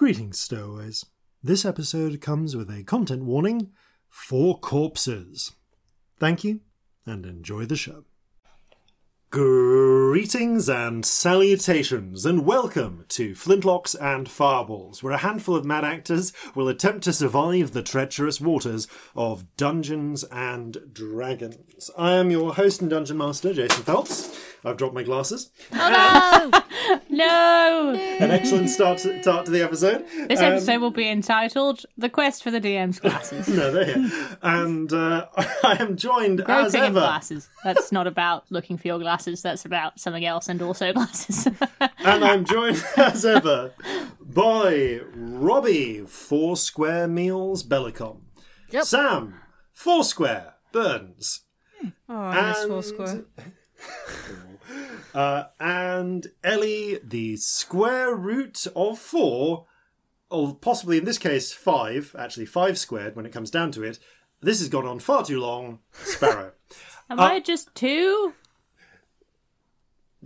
Greetings, stowaways. This episode comes with a content warning for corpses. Thank you, and enjoy the show. Greetings and salutations, and welcome to Flintlocks and Fireballs, where a handful of mad actors will attempt to survive the treacherous waters of Dungeons and Dragons. I am your host and dungeon master, Jason Phelps. I've dropped my glasses. Oh no! no! An excellent start to, start to the episode. This Um, episode will be entitled "The Quest for the DM's Glasses." no, they're here. And uh, I am joined as Groping in ever. glasses. That's not about looking for your glasses. That's about something else, and also glasses. And I'm joined as ever by Robbie, Four Square Meals Bellicom. Yep. Sam, Foursquare Burns. Oh, I miss And- Foursquare. Uh, and Ellie, the square root of four, or possibly in this case five, actually five squared when it comes down to it. This has gone on far too long. Sparrow. Am Uh, I just two?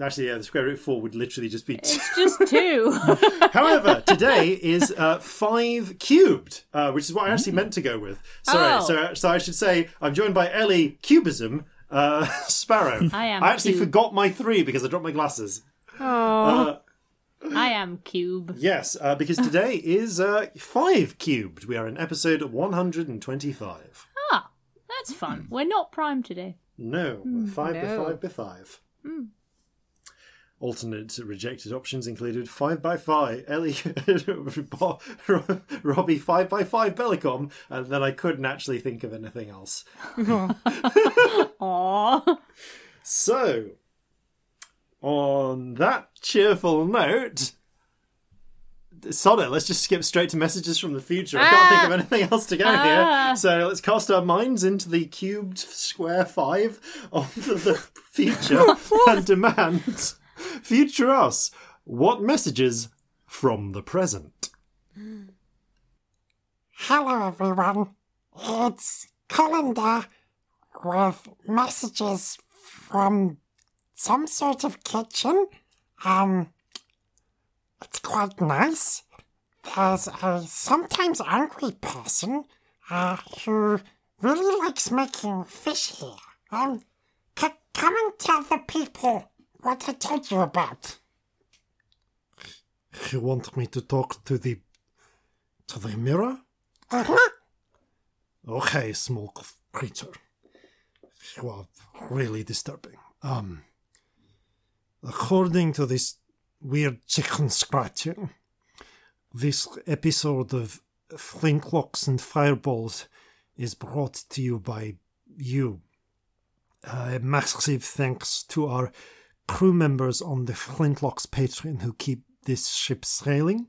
Actually, yeah, the square root of four would literally just be two. It's just two. However, today is uh, five cubed, uh, which is what I actually meant to go with. Sorry, Oh. so so I should say I'm joined by Ellie Cubism uh, Sparrow. I am I actually cube. forgot my three because I dropped my glasses. Oh, Uh, I am cube. yes, uh, because today is uh, five cubed. We are in episode 125. Ah, that's fun. We're not prime today. No, five by no. five by five. Alternate rejected options included five by five, Ellie, Bo- Ro- Robbie five by five Bellicom, and then I couldn't actually think of anything else. Aww. So, on that cheerful note, sod it, let's just skip straight to messages from the future. I can't think of anything else to go Ah. here. So let's cast our minds into the cubed square five of the future and demand, future us, what messages from the present? Hello, everyone. It's Colander with messages from some sort of kitchen. Um, it's quite nice. There's a sometimes angry person uh, who really likes making fish here. Um, c- come and tell the people what I told you about. You want me to talk to the to the mirror? Uh-huh. Okay, small creature. You are really disturbing. Um, according to this weird chicken scratching, this episode of Flintlocks and Fireballs is brought to you by you. Uh, massive thanks to our crew members on the Flintlocks Patreon who keep this ship sailing.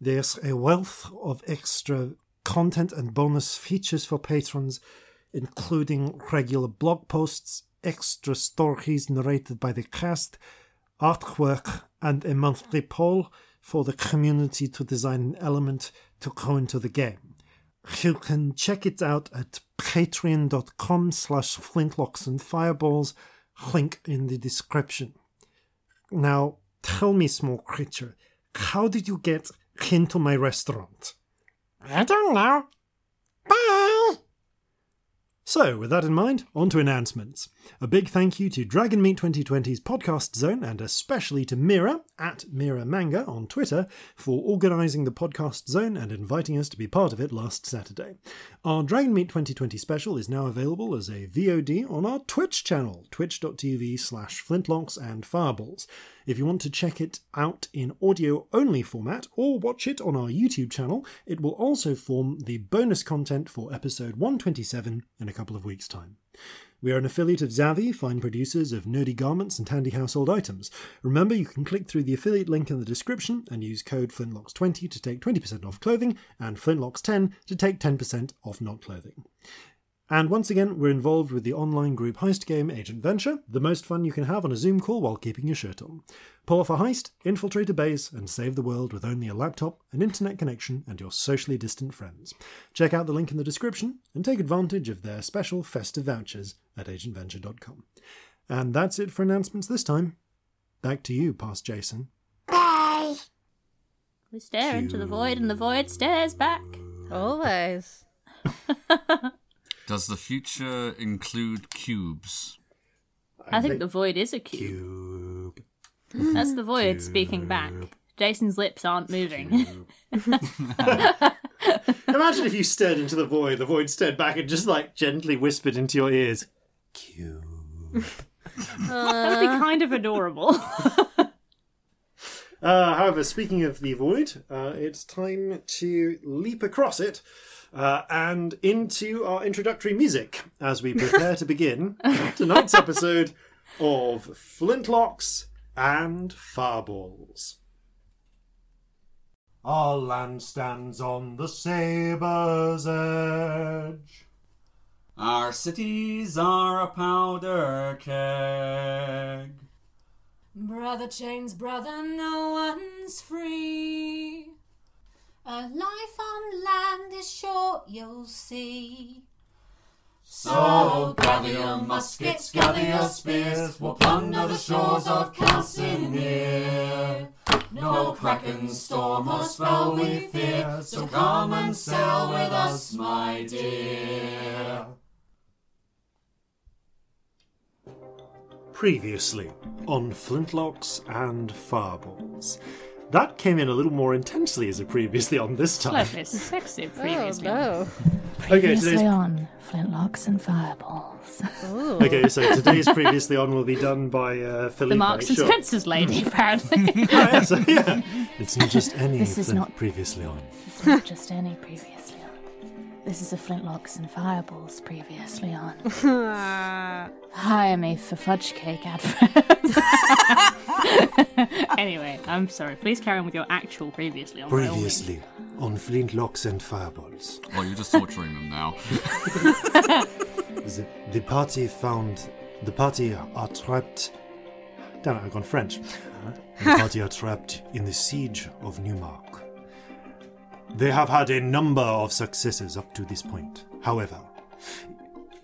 There's a wealth of extra content and bonus features for patrons, including regular blog posts, extra stories narrated by the cast, artwork, and a monthly poll for the community to design an element to go into the game. You can check it out at patreon.com slash flintlocks and fireballs, link in the description. Now, tell me, small creature, how did you get into my restaurant? I don't know. Bye! So, with that in mind, on to announcements. A big thank you to Dragonmeet 2020's podcast zone and especially to Mira at Mira Manga on Twitter for organising the podcast zone and inviting us to be part of it last Saturday. Our Dragonmeet 2020 special is now available as a VOD on our Twitch channel, twitch.tv slash flintlocks and fireballs. If you want to check it out in audio only format or watch it on our YouTube channel, it will also form the bonus content for episode 127 in a couple of weeks' time. We are an affiliate of Zavvi, fine producers of nerdy garments and handy household items. Remember, you can click through the affiliate link in the description and use code FLINTLOCKS20 to take 20% off clothing and FLINTLOCKS10 to take 10% off not clothing. And once again, we're involved with the online group heist game Agent Venture, the most fun you can have on a Zoom call while keeping your shirt on. Pull off a heist, infiltrate a base, and save the world with only a laptop, an internet connection, and your socially distant friends. Check out the link in the description and take advantage of their special festive vouchers at agentventure.com. And that's it for announcements this time. Back to you, past Jason. Bye! We stare into the void, and the void stares back. Always. Does the future include cubes? I, think, the void is a cube. Cube. That's the void speaking back. Jason's lips aren't moving. Imagine if you stared into the void, the void stared back and just like gently whispered into your ears. Cube. that would be kind of adorable. Uh, however, speaking of the void, uh, it's time to leap across it uh, and into our introductory music as we prepare to begin tonight's episode of Flintlocks and Fireballs. Our land stands on the sabre's edge. Our cities are a powder keg. Brother chains, brother, no one's free. A life on land is short, you'll see. So gather your muskets, gather your spears, we'll plunder the shores of Calcinear. No kraken, storm, or spell we fear, so come and sail with us, my dear. Previously on Flintlocks and Fireballs. That came in a little more intensely as a previously on this time. Lovely, sexy Oh previously. no. Okay, Previously today's, on Flintlocks and Fireballs. Ooh. okay, so today's previously on will be done by uh, Felipe. The Marks and sure. Spencer's lady, apparently. Yeah, so, yeah. It's not just any This is Flint not- previously on. This is not just any previously on. This is a Flintlocks and Fireballs previously on. Hire me for fudge cake advert. anyway, I'm sorry. Please carry on with your actual previously on. by all means. Previously on Flintlocks and Fireballs. Oh, you're just torturing them now. The, the party found. The party are trapped. Damn it, I've gone French. The party are trapped in the siege of Newmark. They have had a number of successes up to this point. However,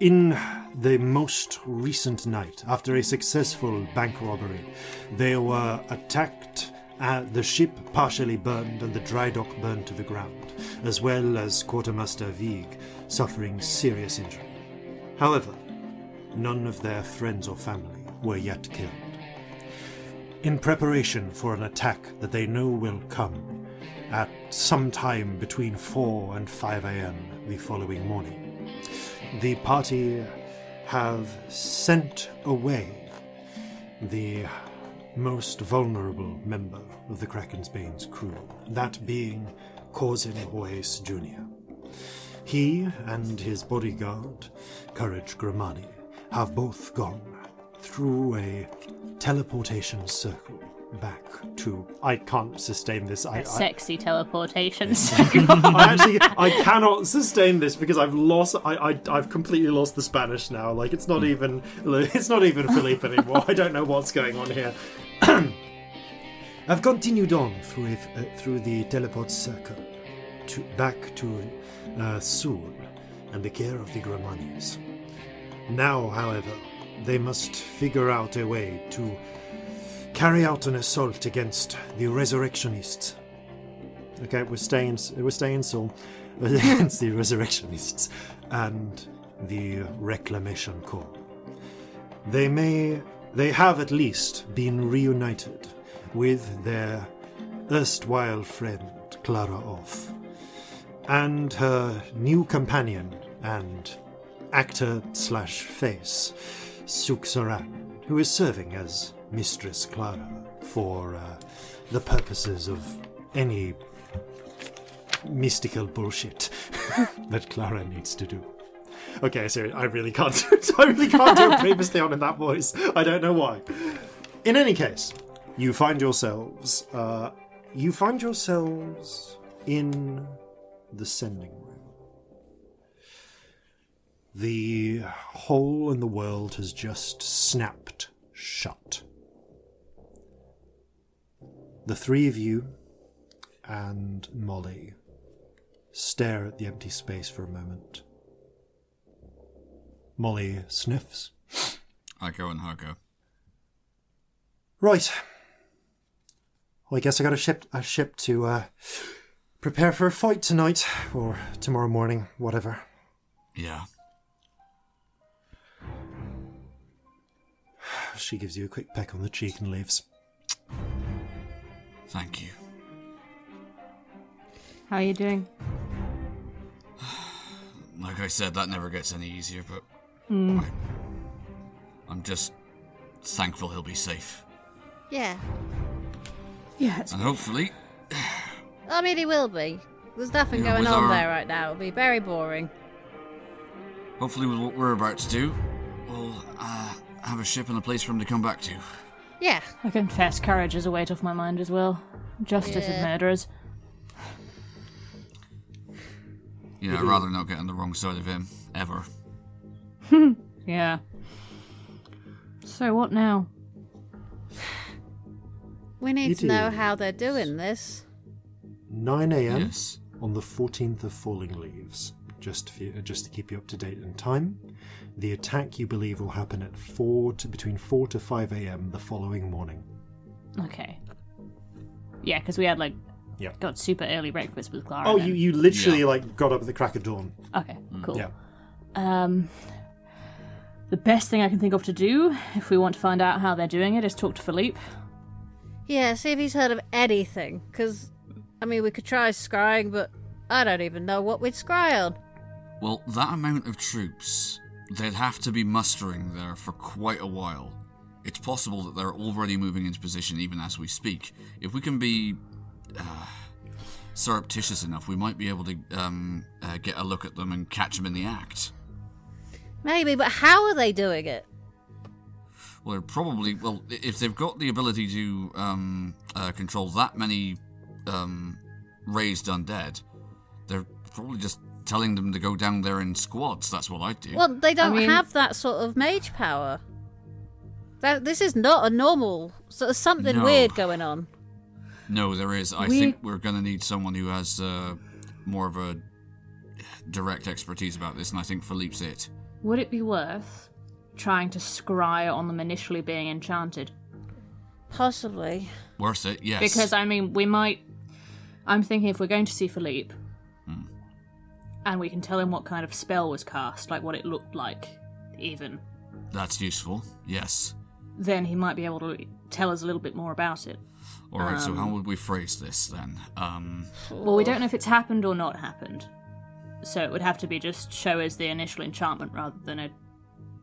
in the most recent night, after a successful bank robbery, they were attacked. Uh, the ship partially burned and the dry dock burned to the ground, as well as Quartermaster Vieg suffering serious injury. However, none of their friends or family were yet killed. In preparation for an attack that they know will come at some time between 4 and 5 am the following morning, the party have sent away the most vulnerable member of the Kraken's Bane's crew, that being Corzin Hoyes Jr. He and his bodyguard, Courage Gramani, have both gone through a teleportation circle back to. I can't sustain this. I, I, Sexy teleportation. I actually I cannot sustain this because I've lost. I, I I've completely lost the Spanish now. Like it's not even it's not even Philippe anymore. I don't know what's going on here. I've continued on through a, uh, through the teleport circle to back to uh, Sul and the care of the Gramanis. Now, however, they must figure out a way to carry out an assault against the Resurrectionists. Okay, we're staying. We're staying Sul against the Resurrectionists and the Reclamation Corps. They may. They have at least been reunited with their erstwhile friend Clara Off and her new companion and actor slash face Suk Saran, who is serving as Mistress Clara for uh, the purposes of any mystical bullshit that Clara needs to do. Okay, sorry, I really can't. Do, I really can't do previously on in that voice. I don't know why. In any case, you find yourselves. Uh, you find yourselves in the sending room. The hole in the world has just snapped shut. The three of you and Molly stare at the empty space for a moment. Molly sniffs. I go and hug her. Right. Well, I guess I got a ship a ship to uh, prepare for a fight tonight or tomorrow morning, whatever. Yeah. She gives you a quick peck on the cheek and leaves. Thank you. How are you doing? Like I said, that never gets any easier, but Hmm. I, am just thankful he'll be safe. Yeah. Yeah, And hopefully, I mean, he will be. There's nothing Yeah, going on our- there right now. It'll be very boring. hopefully with what we're about to do, we'll uh, have a ship and a place for him to come back to. Yeah. I confess courage is a weight off my mind as well. Justice Yeah. of murderers. Yeah, I'd rather not get on the wrong side of him, ever. Yeah. So what now? We need It to know how they're doing this. 9 a.m. Yes. on the 14th of Falling Leaves. Just for, you- just to keep you up to date in time, the attack you believe will happen at four to between 4 to 5 a.m. the following morning. Okay. Yeah, because we had like Yeah. got super early breakfast with Clara. Oh, then. you you literally Yeah. like got up at the crack of dawn. Okay, cool. Yeah. Um, the best thing I can think of to do, if we want to find out how they're doing it, is talk to Philippe. Yeah, see if he's heard of anything. Because, I mean, we could try scrying, but I don't even know what we'd scry on. Well, that amount of troops, they'd have to be mustering there for quite a while. It's possible that they're already moving into position even as we speak. If we can be uh, surreptitious enough, we might be able to um, uh, get a look at them and catch them in the act. Maybe, but how are they doing it? Well, they're probably well if they've got the ability to um, uh, control that many um, raised undead, they're probably just telling them to go down there in squads. That's what I'd do. Well, they don't mean- have that sort of mage power. That this is not a normal. So there's something No. weird going on. No, there is. I We- think we're going to need someone who has uh, more of a direct expertise about this, and I think Philippe's it. Would it be worth trying to scry on them initially being enchanted? Possibly. Worth it, yes. Because I mean, we might. I'm thinking if we're going to see Philippe. And we can tell him what kind of spell was cast, like what it looked like, even, That's useful, yes. then he might be able to tell us a little bit more about it. All right, so Um. how would we phrase this then? Um, Well, we don't know if it's happened or not happened, so it would have to be just show us the initial enchantment rather than a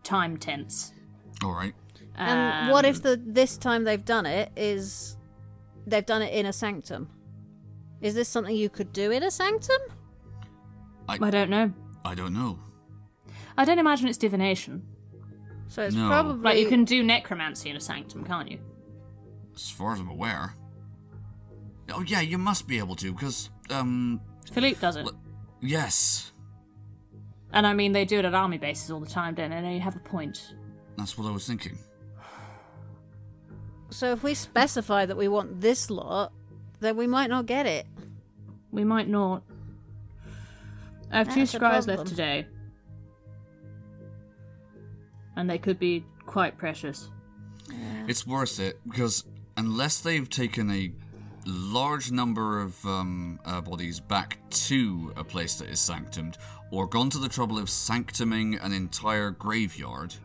time tense. all right. And what if Um, the this time they've done it is they've done it in a sanctum? Is this something you could do in a sanctum? I don't know. I don't know. I don't imagine it's divination. So it's No. probably Like you can do necromancy in a sanctum, can't you? As far as I'm aware. Oh yeah, you must be able to, because um, Philippe does it. Look- yes, And I mean, they do it at army bases all the time, don't they? And you have a point. that's what I was thinking. So if we specify that we want this lot, then we might not get it. We might not. I have two That's scries left today. And they could be quite precious. It's worth it because unless they've taken a large number of um, uh, bodies back to a place that is sanctumed, or gone to the trouble of sanctuming an entire graveyard,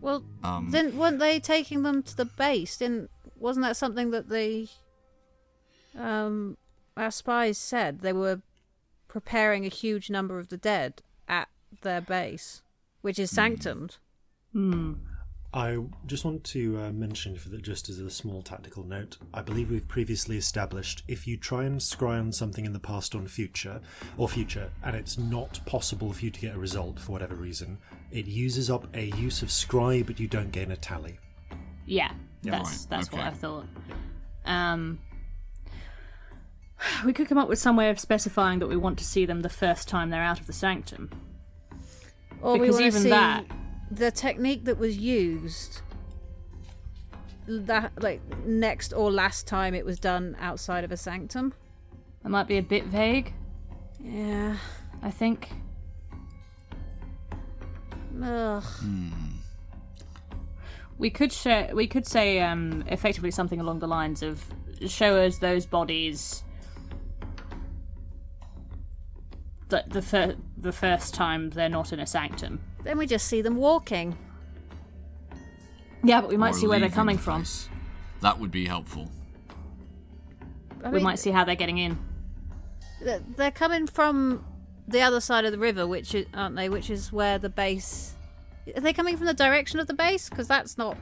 Well, Um, then weren't they taking them to the base? Didn't wasn't that something that the um our spies said they were preparing a huge number of the dead at their base, which is sanctumed. Hmm. I just want to uh, mention, for the, just as a small tactical note, I believe we've previously established if you try and scry on something in the past on future or future, and it's not possible for you to get a result for whatever reason, it uses up a use of scry, but you don't gain a tally. Yeah, that's Right, that's what. I thought. Um, we could come up with some way of specifying that we want to see them the first time they're out of the sanctum. Or Because we want to even see that- the technique that was used. That like next or last time it was done outside of a sanctum. That might be a bit vague. Yeah. I think. Ugh. We could share. We could say um, effectively something along the lines of show us those bodies. The the, fir- the first time they're not in a sanctum. Then we just see them walking. Yeah, but we might Or see where they're leaving coming the from. place. That would be helpful. I We mean, might see how they're getting in. th- they're coming from the other side of the river, which is, aren't they? Which is where the base. Are they coming from the direction of the base? Because that's not.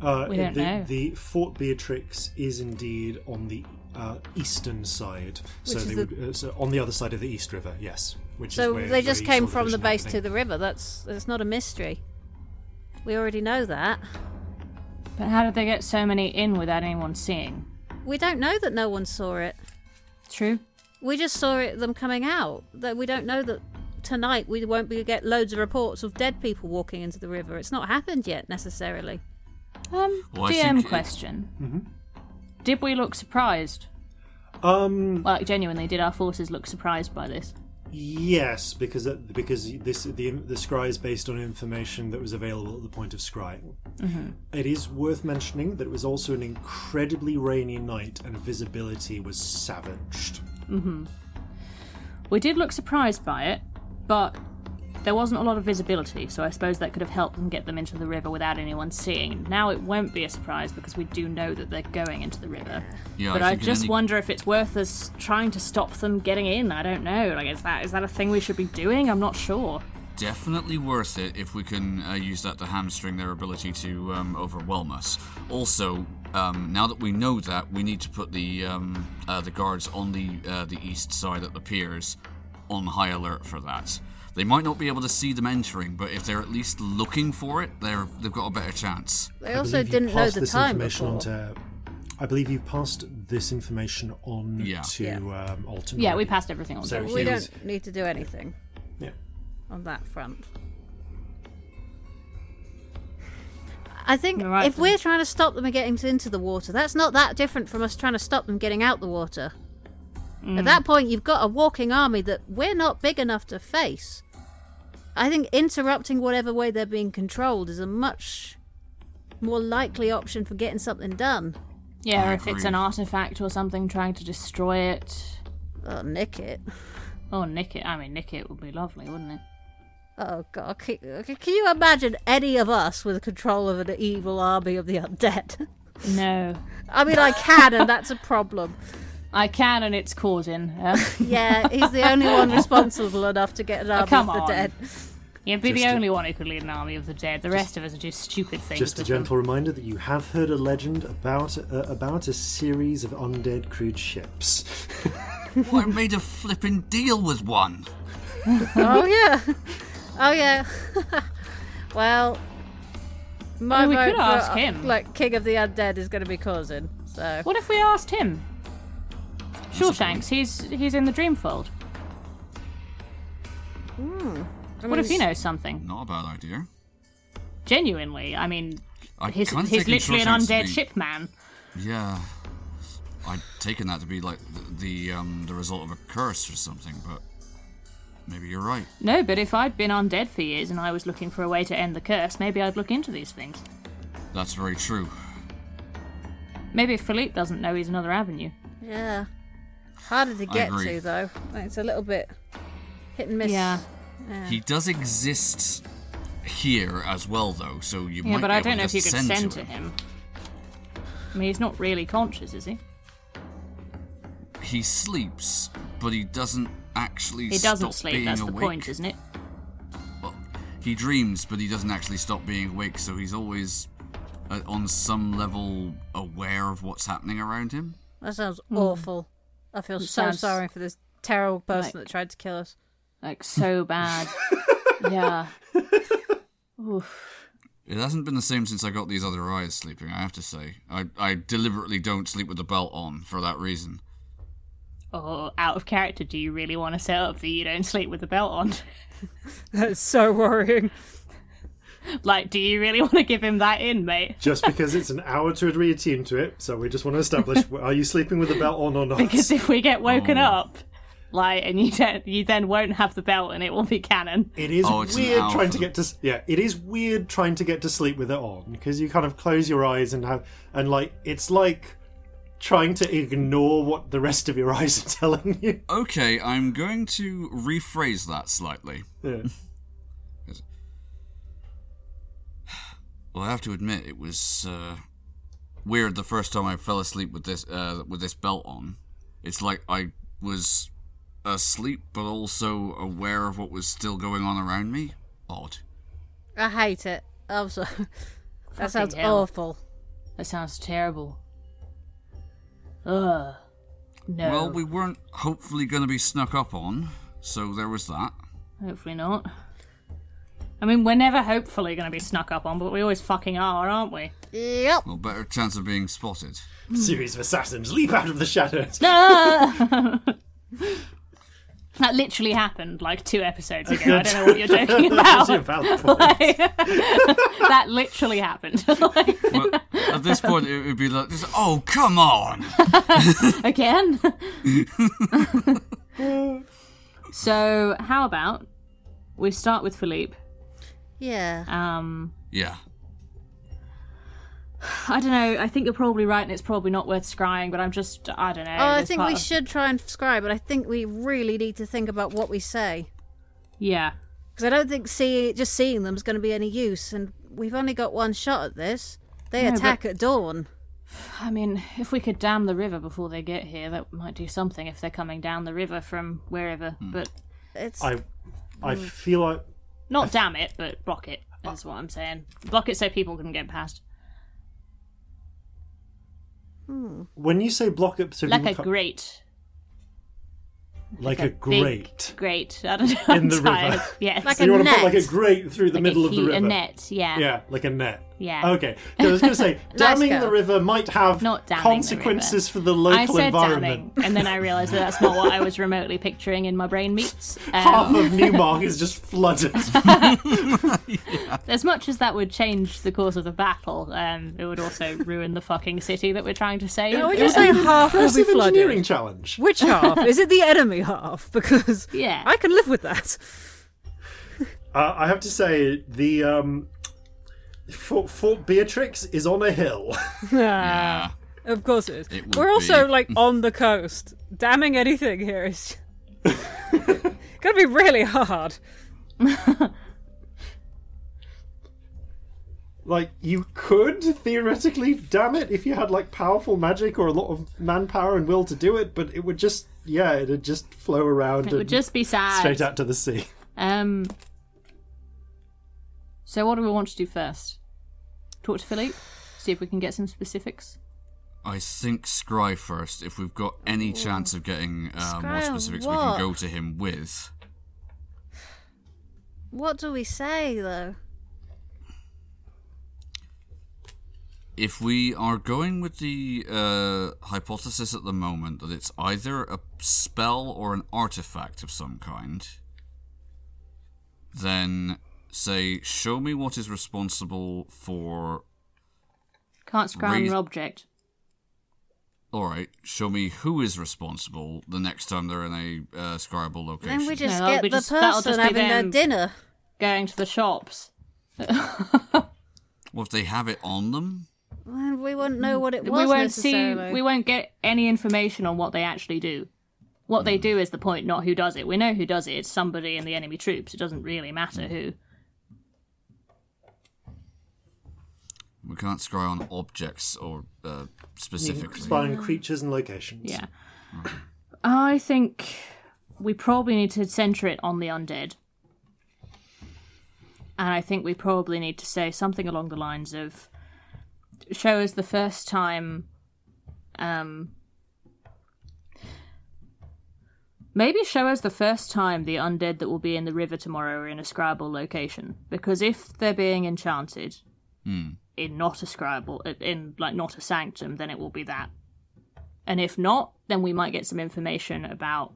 Uh, We don't the, know. the Fort Beatrix is indeed on the uh, eastern side, so Which is they the- would uh, so on the other side of the East River. Yes, which So is where, they just came from the base happening. to the river. That's that's not a mystery. We already know that. But how did they get so many in without anyone seeing? We don't know that no one saw it. True. We just saw it, them coming out. That we don't know that tonight we won't be get loads of reports of dead people walking into the river. It's not happened yet necessarily. Um, Well, I DM think it- question. Did we look surprised? Um, Like, genuinely, did our forces look surprised by this? yes, because it- because this the the scry is based on information that was available at the point of scrying. Mm-hmm. It is worth mentioning that it was also an incredibly rainy night and visibility was savaged. Mm-hmm. We did look surprised by it, but there wasn't a lot of visibility, so I suppose that could have helped them get them into the river without anyone seeing. Now it won't be a surprise because we do know that they're going into the river. Yeah, but I I, just any- wonder if it's worth us trying to stop them getting in. I don't know. Like, is that is that a thing we should be doing? I'm not sure. Definitely worth it if we can uh, use that to hamstring their ability to um, overwhelm us. Also, um, now that we know that, we need to put the um, uh, the guards on the uh, the east side at the piers on high alert for that. They might not be able to see them entering, but if they're at least looking for it, they're they've got a better chance. They also didn't know passed the this time information before. on to. I believe you passed this information on Yeah. to Yeah. Um, Alton. Yeah, we passed everything on. So to he we was- don't need to do anything Yeah. on that front. I think Right if then. we're trying to stop them getting into the water, that's not that different from us trying to stop them getting out the water. At that point, you've got a walking army that we're not big enough to face. I think interrupting whatever way they're being controlled is a much more likely option for getting something done. Yeah, or if it's an artifact or something trying to destroy it. Oh, nick it. Oh, nick it. I mean, nick it would be lovely, wouldn't it? Oh god, can, can you imagine any of us with control of an evil army of the undead? No. I mean, I can, and that's a problem. I can, and it's causing. Uh, Yeah, he's the only one responsible enough to get an army Oh, come of the on. dead. you'd be Just the a- only one who could lead an army of the dead. The rest of us are just stupid things. Just a with them. gentle reminder that you have heard a legend about uh, about a series of undead crude ships. Well, I made a flipping deal with one. Oh yeah, oh yeah. well, my I mean, we vote could for, ask uh, him. Like King of the Undead is going to be causing. So What if we asked him? Shawshanks, he's he's in the Dreamfold. what if he knows something? Not a bad idea. Genuinely, I mean, I he's, kinda he's taken literally an Shawshanks to undead be- ship man. Yeah. I'd taken that to be like the, the um the result of a curse or something, but maybe you're right. No, but if I'd been undead for years and I was looking for a way to end the curse, maybe I'd look into these things. That's very true. Maybe if Philippe doesn't know he's another avenue. yeah, harder to get to though. It's a little bit hit and miss. Yeah. He does exist here as well, though, so you Yeah, might but be I don't know if you just could send, send to to him. him. I mean, he's not really conscious, is he? He sleeps, but he doesn't actually. He doesn't stop sleep, Being that's the point, isn't it? Well, he dreams, but he doesn't actually stop being awake, so he's always uh, on some level aware of what's happening around him. That sounds awful. I feel so sounds sorry for this terrible person like- that tried to kill us. Like, so bad. yeah. Oof. It hasn't been the same since I got these other eyes sleeping, I have to say. I, I deliberately don't sleep with the belt on for that reason. Or out of character, do you really want to set up that you don't sleep with the belt on? That's so worrying. like, do you really want to give him that in, mate? Just because it's an hour to reattune to it, so we just want to establish: are you sleeping with the belt on or not? Because if we get woken Oh. up, like, and you don't, you then won't have the belt, and it will be canon. It is Oh, weird trying to get to yeah. It is weird trying to get to sleep with it on because you kind of close your eyes and have and like it's like trying to ignore what the rest of your eyes are telling you. Okay, I'm going to rephrase that slightly. Yeah. Well, I have to admit, it was uh, weird the first time I fell asleep with this uh, with this belt on. It's like I was asleep, but also aware of what was still going on around me. Odd. I hate it. I'm so. that sounds hell. awful. That sounds terrible. Ugh. No. Well, we weren't hopefully going to be snuck up on, so there was that. Hopefully not. I mean, we're never hopefully going to be snuck up on, but we always fucking are, aren't we? Yep. Well, better chance of being spotted. Series of assassins leap out of the shadows. that literally happened like two episodes ago. I don't know what you're joking about. That's valid point. that literally happened. Like, Well, at this point, it would be like, just, "Oh, come on!" again. so, how about we start with Philippe? Yeah. Um, Yeah. I don't know. I think you're probably right, and it's probably not worth scrying. But I'm just, I don't know. Oh, I think we of- should try and scry, but I think we really need to think about what we say. Yeah. Because I don't think see, just seeing them is going to be any use, and we've only got one shot at this. They No, but- attack at dawn. I mean, if we could dam the river before they get here, that might do something. If they're coming down the river from wherever, but It's I, I feel like not dam it, but block it. it. Is what I'm saying. Block it so people can get past, hmm. when you say block it, so like a people ca- grate. like a big grate. Grate. I don't know. In I'm the river. tired. Yes. Like So you a want to put like a net. grate through the Like middle a of the river. A net. Yeah. Yeah, like a net. Yeah. Okay. I was going to say, damming go. the river might have Not damming the consequences for the I local said environment. damming, and then I realised that that's not what I was remotely picturing in my brain meets. Half Um, of Newmark is just flooded. as much as that would change the course of the battle, um, it would also ruin the fucking city that we're trying to save. I would just say half will be Impressive engineering flooded. challenge. Which half? Is it the enemy half? Because Yeah. I can live with that. Uh, I have to say, the um, Fort, Fort Beatrix is on a hill. Yeah. Of course it is. It We're also be. like on the coast. Damming anything here is gonna be really hard. like, you could theoretically dam it if you had like powerful magic or a lot of manpower and will to do it, but it would just, yeah, it'd just flow around It and would just be sad. straight out to the sea. Um. So what do we want to do first? Talk to Philippe, see if we can get some specifics. I think Scry first. If we've got any chance of getting uh, more Scry on specifics, we what? can go to him with. What do we say though? If we are going with the uh, hypothesis at the moment that it's either a spell or an artifact of some kind, then say, show me what is responsible for. Can't scry on Raise- your object. Alright, show me who is responsible the next time they're in a uh, scryable location. Then we just that'll get be the just- that'll person just be having their them. dinner. Going to the shops. Well, if they have it on them? And we wouldn't know what it was we won't see. necessarily. We won't get any information on what they actually do. What they do is the point, not who does it. We know who does it. It's somebody in the enemy troops. It doesn't really matter who. We can't scry on objects or uh, specifically. Spying creatures and locations. Yeah. I think we probably need to centre it on the undead. And I think we probably need to say something along the lines of show us the first time um Maybe show us the first time the undead that will be in the river tomorrow are in a scryable location. Because if they're being enchanted in not a scryable, uh, in like not a sanctum, then it will be that. And if not, then we might get some information about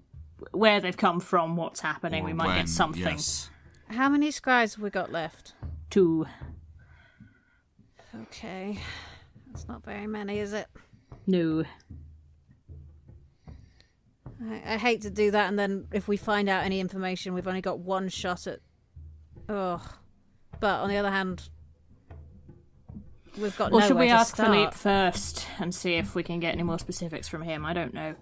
where they've come from, what's happening. Or we might when, get something Yes. How many scribes have we got left? Two. Okay. That's not very many, is it? know. I, I hate to do that, and then if we find out any information, we've only got one shot at. Oh. But on the other hand, we've got Or should we to ask start. Philippe first and see if we can get any more specifics from him? I don't know.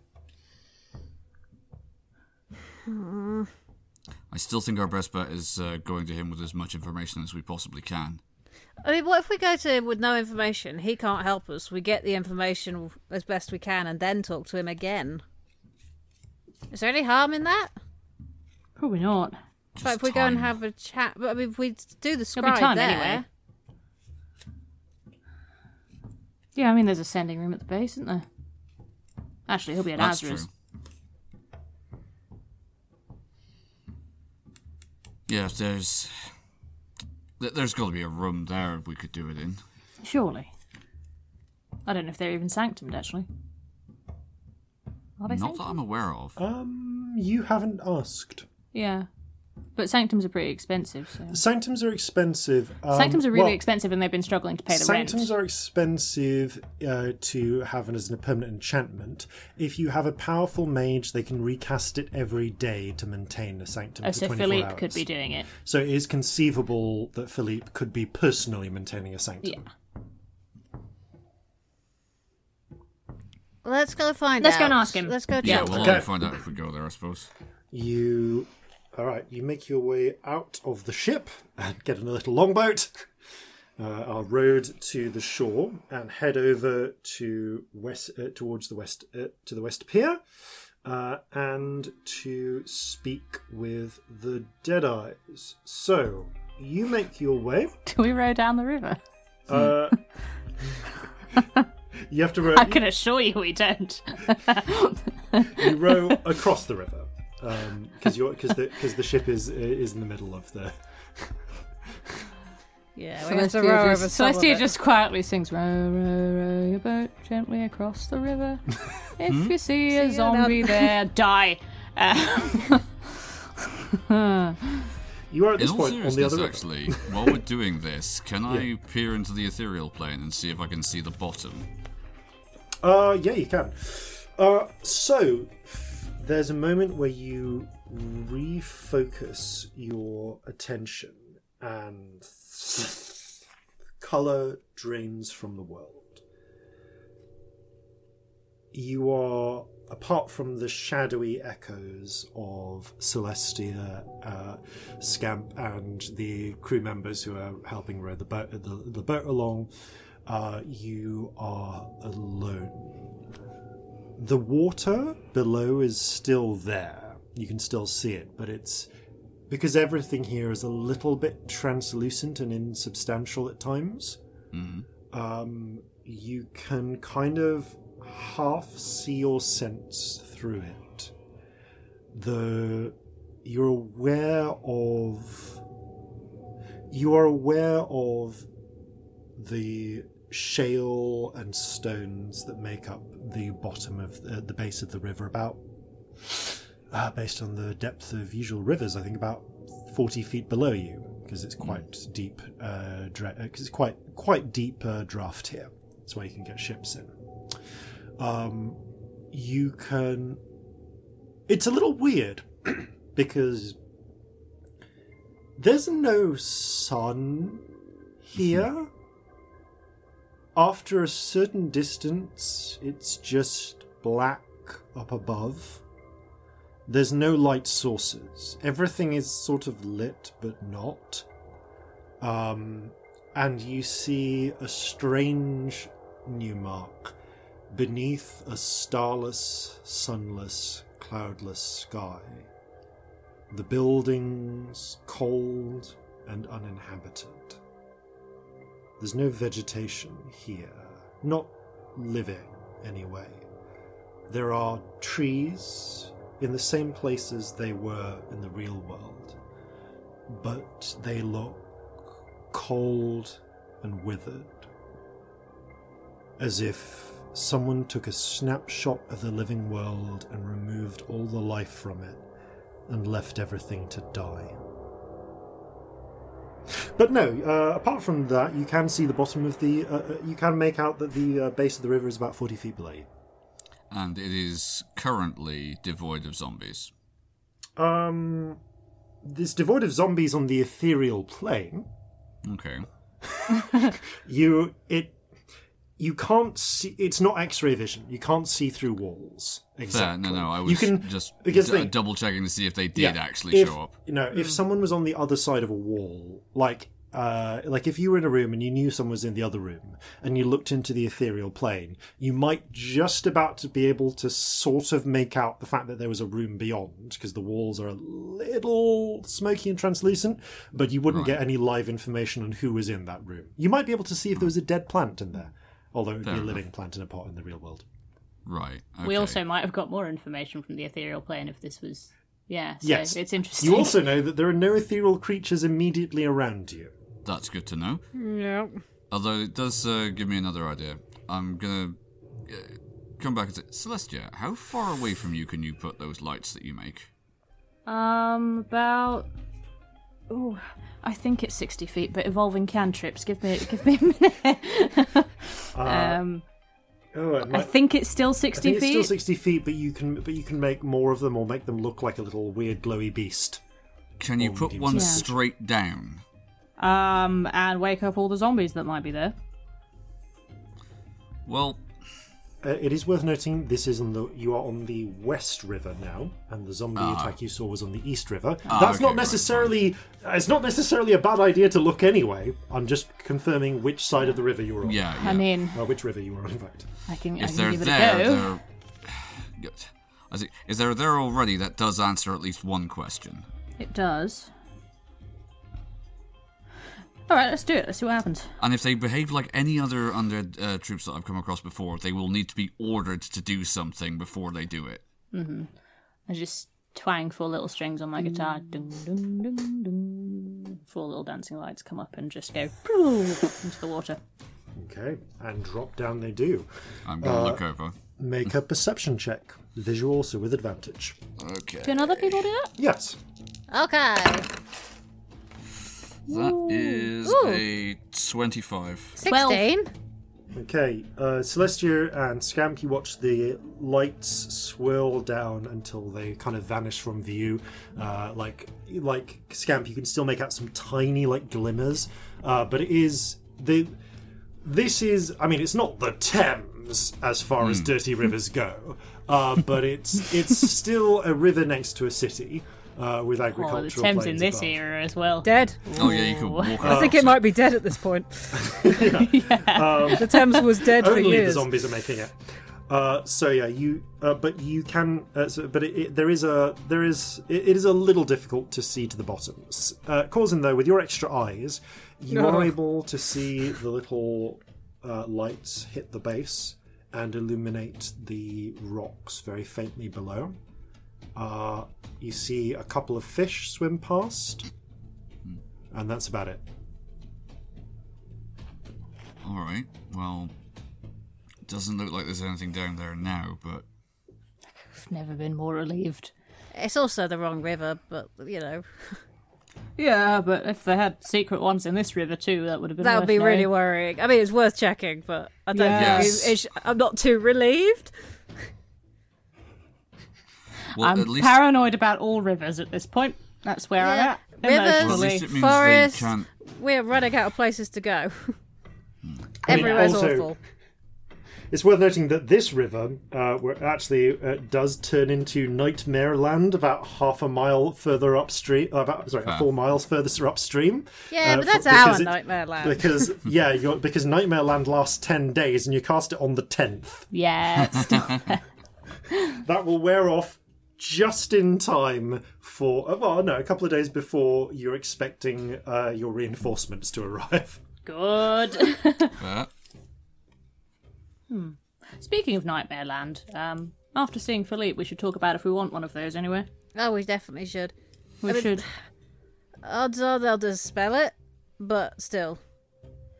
I still think our best bet is uh, going to him with as much information as we possibly can. I mean, what if we go to him with no information? He can't help us. We get the information as best we can and then talk to him again. Is there any harm in that? Probably not. Just But if we go and have a chat, but I mean, if we do the There'll be scribe time there, anyway. Yeah, I mean, there's a sending room at the base, isn't there? Actually, he'll be at That's true. Azra's. Yeah, there's there's got to be a room there we could do it in. Surely. I don't know if they're even sanctumed, actually. Are they Not that sanctumed? I'm aware of. Um, you haven't asked. Yeah. But sanctums are pretty expensive, so. Sanctums are expensive. Um, sanctums are really well, expensive and they've been struggling to pay the Sanctums rent. are expensive uh, to have as a permanent enchantment. If you have a powerful mage, they can recast it every day to maintain a sanctum Oh, for so 24 Philippe hours. could be doing it. So it is conceivable that Philippe could be personally maintaining a sanctum. Yeah. let's go find Let's out. go and ask him. Let's go Yeah, we'll to Okay. find out if we go there, I suppose. You, all right. You make your way out of the ship and get in a little longboat. Uh, are rowed to the shore and head over to west uh, towards the west uh, to the west pier, uh, and to speak with the Deadeyes. So you make your way. Do we row down the river? Uh, you have to row. I can assure you we don't. you row across the river because you're because the because the ship is is in the middle of the. Yeah, we have to row over some Celestia it. just quietly sings, row, row, row your boat gently across the river. If you see a See you zombie down- there, die. Uh, You are at In this all point on the seriousness, other river. actually, while we're doing this, can I peer into the ethereal plane and see if I can see the bottom? Uh, yeah, you can. Uh, so f- there's a moment where you refocus your attention, and color drains from the world. You are, apart from the shadowy echoes of Celestia, uh, Scamp, and the crew members who are helping row the boat, the, the boat along, uh, you are alone. The water below is still there. You can still see it, but it's because everything here is a little bit translucent and insubstantial at times. Um, you can kind of half see or sense through it. The you're aware of you are aware of the shale and stones that make up the bottom of the, the base of the river about uh, based on the depth of usual rivers i think about 40 feet below you because it's quite deep uh, because it's quite quite deep uh, draft here. That's why you can get ships in. Um, you can it's a little weird because there's no sun here after a certain distance, it's just black up above. There's no light sources. Everything is sort of lit, but not. Um, and you see a strange Newmark beneath a starless, sunless, cloudless sky. The buildings cold and uninhabited. There's no vegetation here. Not living, anyway. There are trees in the same places they were in the real world, but they look cold and withered. As if someone took a snapshot of the living world and removed all the life from it and left everything to die. But no, uh, apart from that, you can see the bottom of the. Uh, uh, you can make out that the uh, base of the river is about 40 feet below you. And it is currently devoid of zombies. Um, it's devoid of zombies on the ethereal plane. Okay. you it you can't see. It's not X-ray vision. You can't see through walls. Fair. No, no. I was you can just because d- they- double checking to see if they did Yeah, actually if- show up. You know, if someone was on the other side of a wall, like uh, like if you were in a room and you knew someone was in the other room, and you looked into the ethereal plane, you might just about to be able to sort of make out the fact that there was a room beyond, because the walls are a little smoky and translucent, but you wouldn't get any live information on who was in that room. You might be able to see if there was a dead plant in there, although it would be a Fair living plant in a pot in the real world. Right. We also might have got more information from the ethereal plane if this was. Yeah, so Yes, it's interesting. You also know that there are no ethereal creatures immediately around you. That's good to know. Yeah. Although it does uh, give me another idea. I'm gonna uh, come back and say, Celestia, how far away from you can you put those lights that you make? Um, about. Oh, I think it's sixty feet, but evolving cantrips. Give me, give me a minute. um, Oh, it I think it's still I sixty think it's feet. still sixty feet, but you can but you can make more of them or make them look like a little weird glowy beast. Can you put one size. straight down? Um, and wake up all the zombies that might be there. Well, Uh, it is worth noting this is on the you are on the West River now, and the zombie Ah. attack you saw was on the East River. Ah, That's okay, not right, necessarily it's not necessarily a bad idea to look anyway. I'm just confirming which side of the river you were on. yeah, yeah. I mean, Uh, which river you were on, in fact. I can, I can they're give it there, a go. they're. Good. I see. There already, that does answer at least one question. It does. All right, let's do it. Let's see what happens. And if they behave like any other undead uh, troops that I've come across before, they will need to be ordered to do something before they do it. Mhm. I just twang four little strings on my guitar. Dun, dun, dun, dun. Four little dancing lights come up and just go into the water. Okay, and drop down they do. I'm gonna Uh, look over. Make a perception check. Visual also with advantage. Okay. Can other people do that? Yes. Okay. That is Ooh. a 25. 16. Okay, uh, Celestia and Scamp, you watch the lights swirl down until they kind of vanish from view. Uh, like, like Scamp, you can still make out some tiny like glimmers, uh, but it is the. This is, I mean, it's not the Thames as far as dirty rivers go, uh, but it's it's still a river next to a city uh, with Oh, agricultural. the Thames in this above. era as well. Dead. Oh, yeah, you could walk I think it might be dead at this point. Yeah. the Thames was dead for Only the zombies are making it. Uh, so yeah, you. Uh, but you can. Uh, so, but it, it, there is a. There is. It, it is a little difficult to see to the bottom. S- Uh, causing though, with your extra eyes, you Oh. are able to see the little uh, lights hit the base and illuminate the rocks very faintly below. Uh, you see a couple of fish swim past, and that's about it. Alright, well. Doesn't look like there's anything down there now, but. I've never been more relieved. It's also the wrong river, but, you know, Yeah, but if they had secret ones in this river too, that would have been. that would worth be really worrying. I mean, it's worth checking, but I don't Yes. think it's, I'm not too relieved. Well, I'm at least. paranoid about all rivers at this point. That's where I'm at rivers- well, at emotionally. least it means Forest. they can't. We're running out of places to go. Everywhere's also- awful. It's worth noting that this river, uh, actually uh, does turn into Nightmare Land about half a mile further upstream. Uh, about sorry, Ah. four miles further upstream. Yeah, uh, but for- that's our because it- nightmare land. Because yeah, you're, because Nightmare Land lasts ten days, and you cast it on the tenth. Yeah. That will wear off just in time for uh, well, no, a couple of days before you're expecting uh, your reinforcements to arrive. good. But, Speaking of Nightmare Land, um, after seeing Philippe, we should talk about if we want one of those anyway. oh, we definitely should. We mean- should. Odds are they'll dispel it, but still.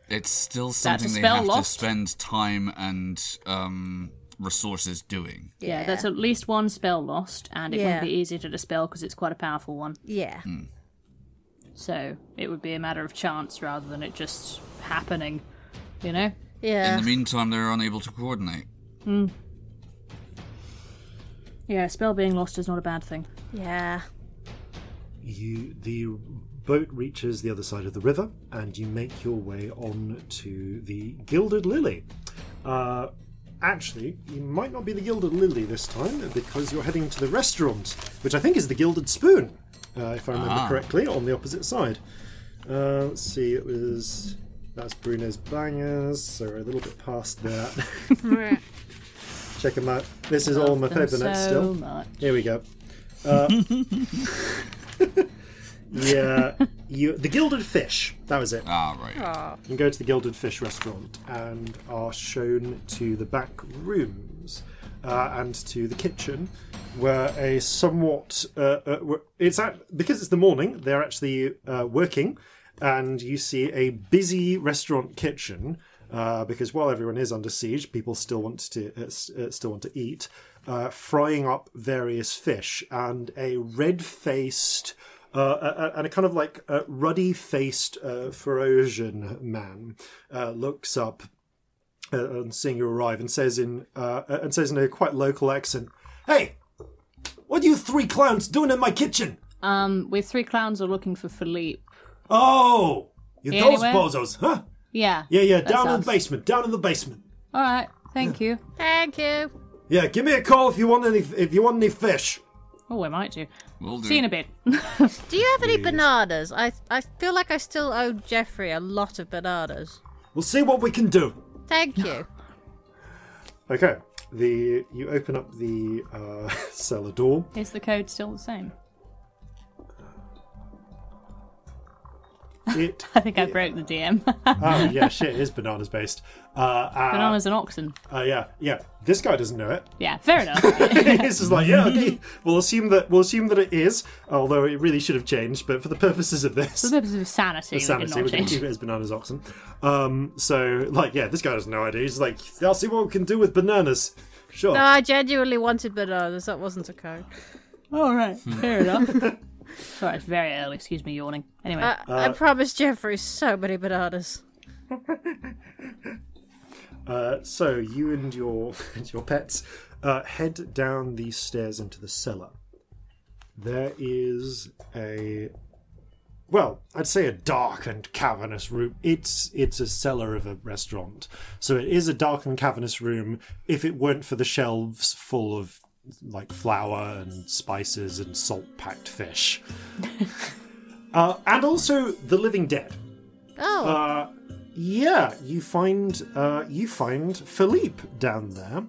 it's still That's a something they have lost. to spend time and um, resources doing. Yeah, that's at least one spell lost, and it Yeah. won't be easy to dispel because it's quite a powerful one. Yeah. So it would be a matter of chance rather than it just happening. You know? Yeah. In the meantime, they're unable to coordinate. Hmm. Yeah, spell being lost is not a bad thing. yeah. you the boat reaches the other side of the river, and you make your way on to the Gilded Lily. Uh, actually, you might not be the Gilded Lily this time because you're heading to the restaurant, which I think is the Gilded Spoon, uh, if I remember Ah. correctly, on the opposite side. Uh, let's see, it was. That's Bruno's Bangers, so we're a little bit past that. Check them out. This is all my Love them paper notes so still. much. Here we go. Uh, yeah, you the Gilded Fish. That was it. Ah, right. You can go to the Gilded Fish restaurant and are shown to the back rooms uh, and to the kitchen, where a somewhat uh, uh, it's at, because it's the morning. They're actually uh, working, and you see a busy restaurant kitchen. Uh, because while everyone is under siege, people still want to uh, uh, still want to eat, uh, frying up various fish and a red-faced uh, a- a- and a kind of like uh, ruddy-faced uh, Ferosian man uh, looks up uh, and seeing you arrive and says in uh, and says in a quite local accent, "Hey, what are you three clowns doing in my kitchen? Um, we three clowns are looking for Philippe. Oh, you Yeah, those anywhere? bozos, huh? Yeah. Yeah, yeah, that's down in the basement, down in the basement. All right. Thank you. Thank you. Yeah, give me a call if you want any if you want any fish." Oh, I might do. Will do. See you in a bit. Do you have any bananas? I I feel like I still owe Jeffrey a lot of bananas. We'll see what we can do. Thank you. Okay, the you open up the uh, cellar door. Is the code still the same? It I think I broke the DM. oh yeah, shit, it is bananas based. Uh, uh, Bananas and oxen. Uh, yeah, yeah. This guy doesn't know it. Yeah, fair enough. this is like, yeah, okay. We'll assume that we'll assume that it is, although it really should have changed. But for the purposes of this, For the purposes of sanity, sanity, we we're can going to keep it as bananas oxen. Um, so like, yeah, this guy has no idea. He's like, I'll see what we can do with bananas. Sure. No, I genuinely wanted bananas. That wasn't a code. All right, fair enough. Sorry, it's very early. Excuse me, yawning. Anyway, I, I promised Jeffrey so many bananas. Uh, so you and your your pets uh, head down these stairs into the cellar. There is a well, I'd say a dark and cavernous room. It's it's a cellar of a restaurant, so it is a dark and cavernous room. If it weren't for the shelves full of like flour and spices and salt-packed fish, uh, and also the living dead. Oh, Uh, yeah, you find uh, you find Philippe down there,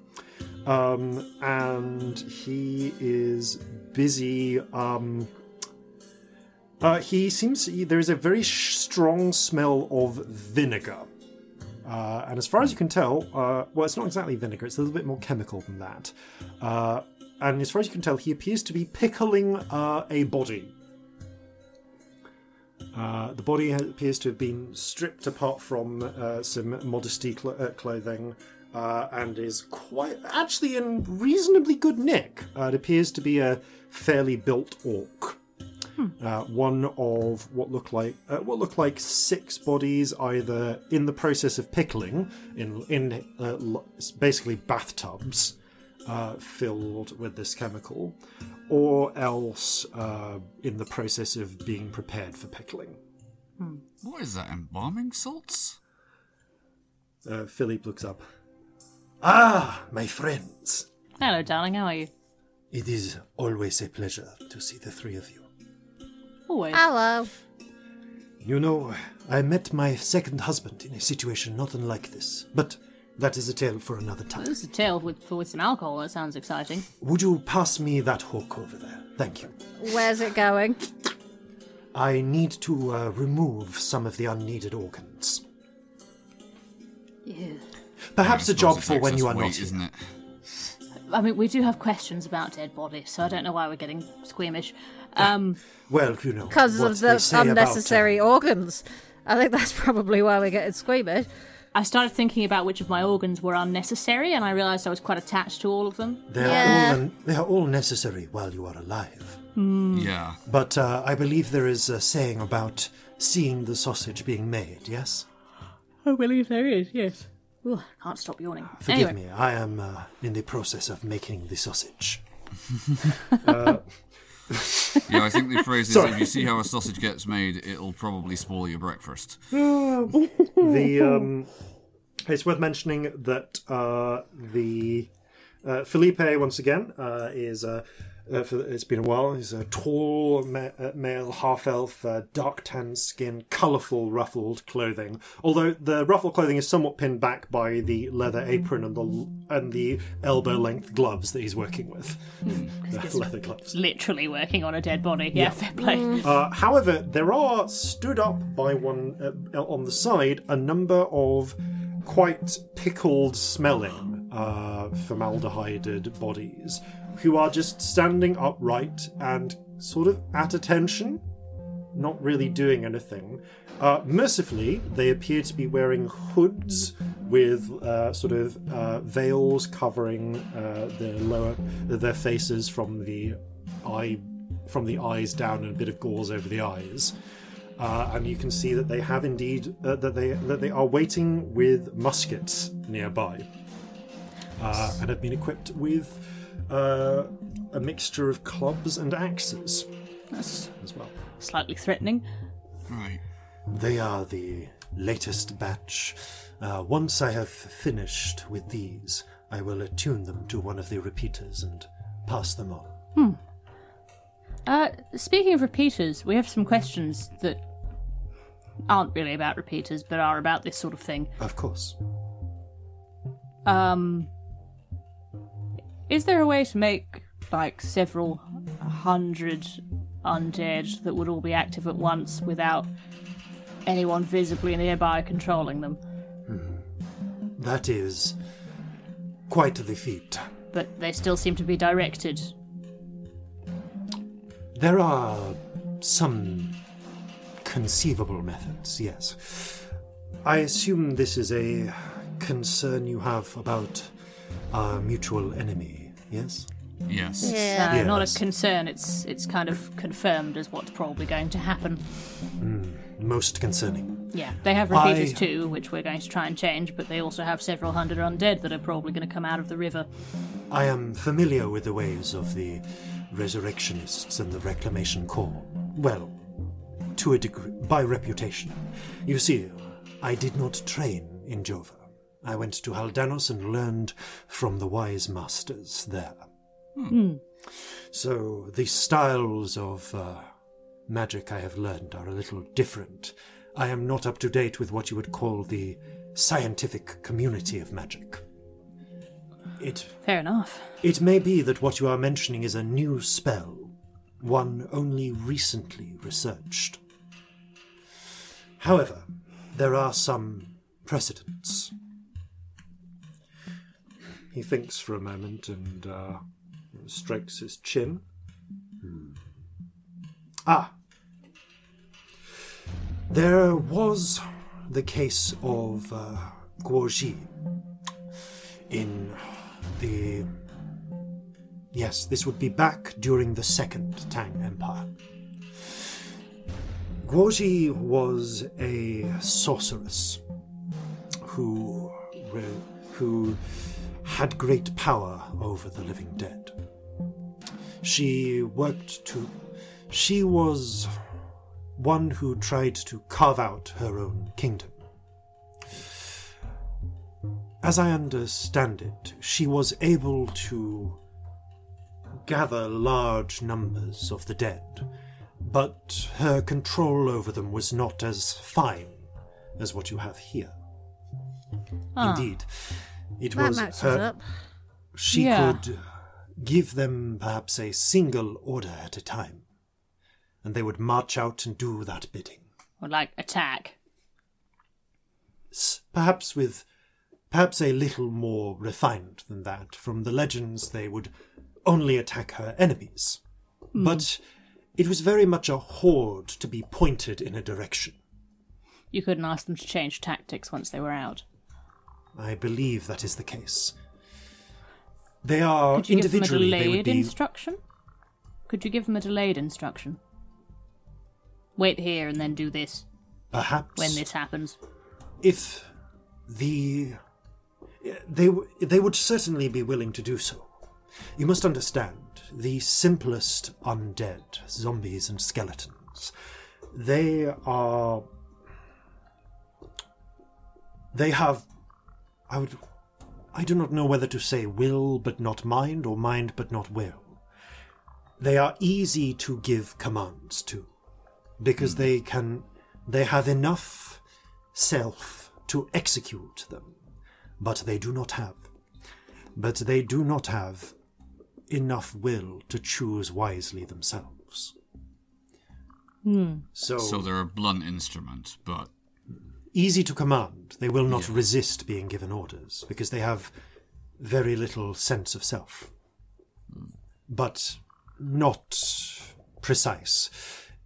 um, and he is busy. Um, uh, he seems there is a very sh- strong smell of vinegar, uh, and as far as you can tell, uh, well, it's not exactly vinegar; it's a little bit more chemical than that. Uh, and as far as you can tell, he appears to be pickling uh, a body. Uh, the body appears to have been stripped apart from uh, some modesty cl- clothing and is quite actually in reasonably good nick. It appears to be a fairly built orc. Uh, one of what look like uh, what look like six bodies, either in the process of pickling in in uh, basically bathtubs uh, filled with this chemical, or else uh, in the process of being prepared for pickling. What is that? Embalming salts? Uh, Philippe looks up. Ah, my friends. hello, darling. How are you? It is always a pleasure to see the three of you. Always. hello. You know, I met my second husband in a situation not unlike this, but that is a tale for another time. This is a tale with for with some alcohol. That sounds exciting. Would you pass me that hook over there? Thank you. Where's it going? I need to uh, remove some of the unneeded organs. Yeah. Perhaps a I suppose job for when you are weight, not. here. isn't it? I mean, we do have questions about dead bodies, so I don't know why we're getting squeamish. Um, Well, you know, Because of the say about, uh, unnecessary organs. I think that's probably why we're getting squeamish. I started thinking about which of my organs were unnecessary, and I realised I was quite attached to all of them. they are Yeah. all they are all necessary while you are alive. Yeah. But uh, I believe there is a saying about seeing the sausage being made. Yes. I believe there is. Yes. Ooh, can't stop yawning. Forgive anyway, me, I am uh, in the process of making the sausage. uh, Yeah, I think the phrase is Sorry. if you see how a sausage gets made, it'll probably spoil your breakfast. the um, it's worth mentioning that uh, the uh, Philippe once again uh, is uh, for, it's been a while. He's a tall ma- uh, male half elf, uh, dark tan skin, colourful ruffled clothing. Although the ruffled clothing is somewhat pinned back by the leather apron and the and the elbow length gloves that he's working with. the leather gloves. Literally working on a dead body. Yeah, fair play. Uh, however, there are stood up by one uh, on the side a number of quite pickled smelling uh, formaldehyded bodies who are just standing upright and sort of at attention, not really doing anything. Uh, mercifully, they appear to be wearing hoods with uh, sort of uh, veils covering uh, their lower their faces from the eye from the eyes down and a bit of gauze over the eyes. Uh, and you can see that they have indeed uh, that they that they are waiting with muskets nearby, and have been equipped with uh, a mixture of clubs and axes That's as well. slightly threatening. Right. They are the latest batch. Uh, once I have finished with these, I will attune them to one of the repeaters and pass them on. Uh, speaking of repeaters, we have some questions that aren't really about repeaters, but are about this sort of thing. Of course. Um, is there a way to make like several hundred undead that would all be active at once without anyone visibly nearby controlling them? Hmm. That is quite the feat. But they still seem to be directed. There are some conceivable methods, yes. I assume this is a concern you have about our mutual enemy, yes? Yes. Yeah. Uh, Not a concern. It's it's kind of confirmed as what's probably going to happen. Most concerning. Yeah, they have repeaters I- too, which we're going to try and change. But they also have several hundred undead that are probably going to come out of the river. I am familiar with the ways of the resurrectionists and the reclamation corps. Well, to a degree, by reputation. You see, I did not train in Jova. I went to Haldanos and learned from the wise masters there. So the styles of uh, magic I have learned are a little different. I am not up to date with what you would call the scientific community of magic. It Fair enough. it may be that what you are mentioning is a new spell, one only recently researched. However, there are some precedents. He thinks for a moment and uh, strokes his chin. Hmm. Ah! There was the case of uh, Guoji in the Yes, this would be back during the Second Tang Empire. Guoji was a sorceress who who had great power over the living dead. She worked to she was one who tried to carve out her own kingdom. As I understand it, she was able to gather large numbers of the dead, but her control over them was not as fine as what you have here. Ah. Indeed, it That was matches her. up. She Yeah. could give them perhaps a single order at a time, and they would march out and do that bidding. Or like attack. Perhaps with perhaps a little more refined than that. From the legends, they would only attack her enemies. Hmm. But it was very much a horde to be pointed in a direction. You couldn't ask them to change tactics once they were out. I believe that is the case. They are Could you give them a individually delayed be instruction? Could you give them a delayed instruction? Wait here and then do this perhaps when this happens. if the they they would certainly be willing to do so. You must understand, the simplest undead, zombies and skeletons. They are. They have. I would. I do not know whether to say will but not mind or mind but not will. They are easy to give commands to because hmm. they can. They have enough self to execute them, but they do not have. But they do not have enough will to choose wisely themselves. Hmm. So, So they're a blunt instrument, but easy to command. They will not resist being given orders because they have very little sense of self. Hmm. But not precise.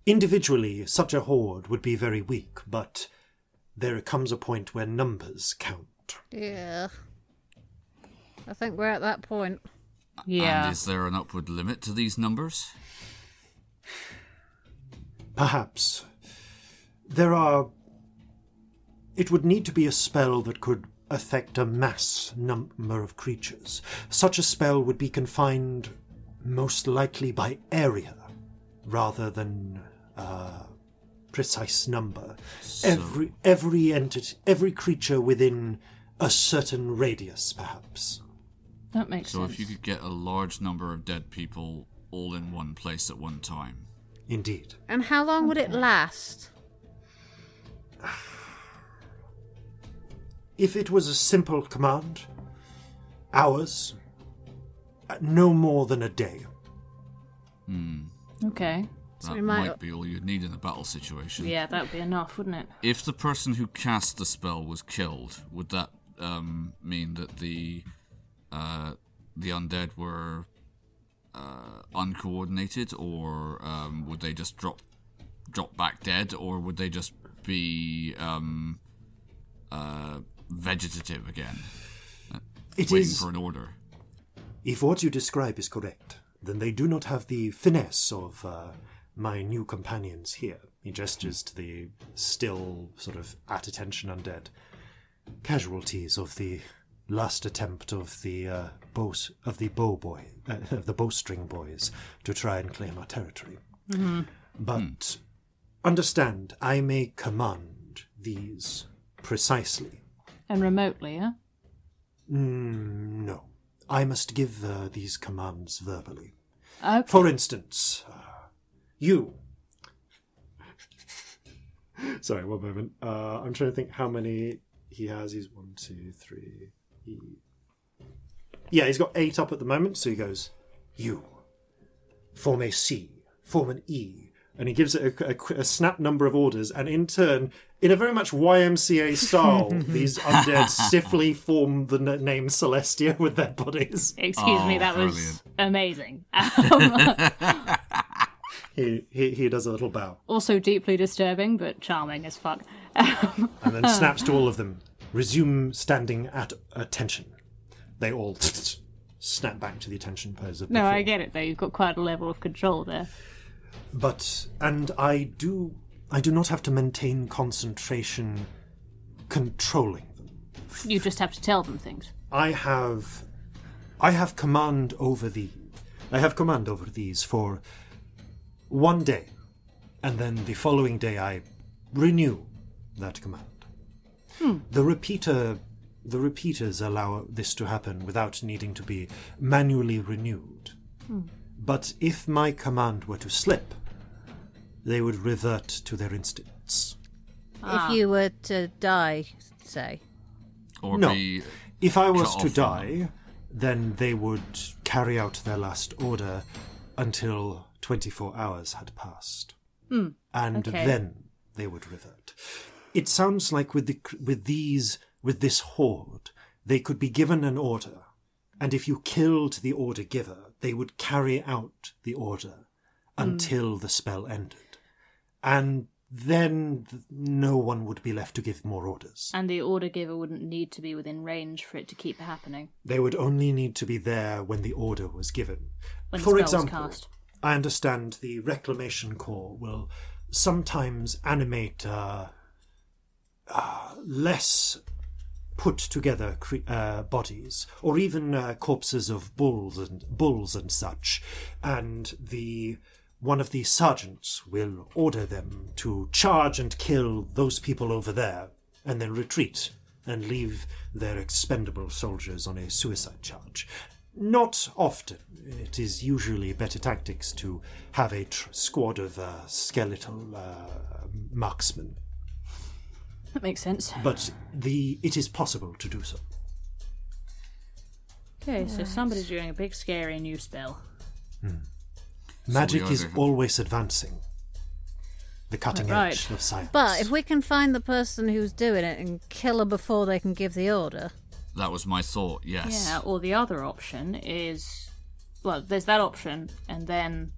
Individually, such a horde would be very weak, but there comes a point where numbers count. Yeah. I think we're at that point. Yeah. and is there an upward limit to these numbers? Perhaps. There are. It would need to be a spell that could affect a mass number of creatures. Such a spell would be confined most likely by area rather than uh, precise number. Every every entity, every creature within a certain radius, perhaps. that makes So sense. So if you could get a large number of dead people all in one place at one time. Indeed. And how long would it last? If it was a simple command, hours, uh, no more than a day. Okay. That we might... might- be all you'd need in a battle situation. Yeah, that would be enough, wouldn't it? If the person who cast the spell was killed, would that um, mean that the uh, the undead were uh, uncoordinated, or um, would they just drop drop back dead, or would they just be um, uh, vegetative again, It waiting is. for an order? If what you describe is correct, then they do not have the finesse of uh, my new companions here. He gestures to the still sort of at attention undead casualties of the last attempt of the uh, bow of the bow boy uh, of the bowstring boys to try and claim our territory. But understand, I may command these precisely. And remotely, yeah? Mm, no, I must give uh, these commands verbally. Okay. For instance, uh, you. Sorry, one moment. Uh, I'm trying to think how many he has. He's one, two, three. He... Yeah, he's got eight up at the moment. So he goes, "You form a C, form an E," and he gives it a, a- a snap number of orders. And in turn, in a very much YMCA style, these undead stiffly form the n- name Celestia with their bodies. Excuse me, Oh, that was amazing. He, he he does a little bow. also deeply disturbing, but charming as fuck. and then snaps to all of them. Resume standing at attention. They all snap back to the attention pose of No, before. I get it though. You've got quite a level of control there. But and I do I do not have to maintain concentration controlling them. You just have to tell them things. I have I have command over the I have command over these for one day, and then the following day I renew that command. Hmm. The repeater the repeaters allow this to happen without needing to be manually renewed. Hmm. But if my command were to slip, they would revert to their instincts. If ah. you were to die, say. Or No. be If I was to off from die, then they would carry out their last order until 24 hours had passed. Hmm. And okay. then they would revert. It sounds like with the with these with this horde, they could be given an order, and if you killed the order giver, they would carry out the order hmm. until the spell ended. And then no one would be left to give more orders. And the order giver wouldn't need to be within range for it to keep happening. They would only need to be there when the order was given. When For example, cast. I understand the Reclamation Corps will sometimes animate uh, uh, less put together cre- uh, bodies, or even uh, corpses of bulls and bulls and such, and the one of the sergeants will order them to charge and kill those people over there, and then retreat and leave their expendable soldiers on a suicide charge. Not often. It is usually better tactics to have a tr- squad of uh, skeletal uh, marksmen, That makes sense. but the it is possible to do so. Okay, so somebody's doing a big scary new spell. Magic we is either- always advancing. The cutting Right. edge of science. But if we can find the person who's doing it and kill her before they can give the order. That was my thought. Yes. Yeah, or the other option is well, there's that option, and then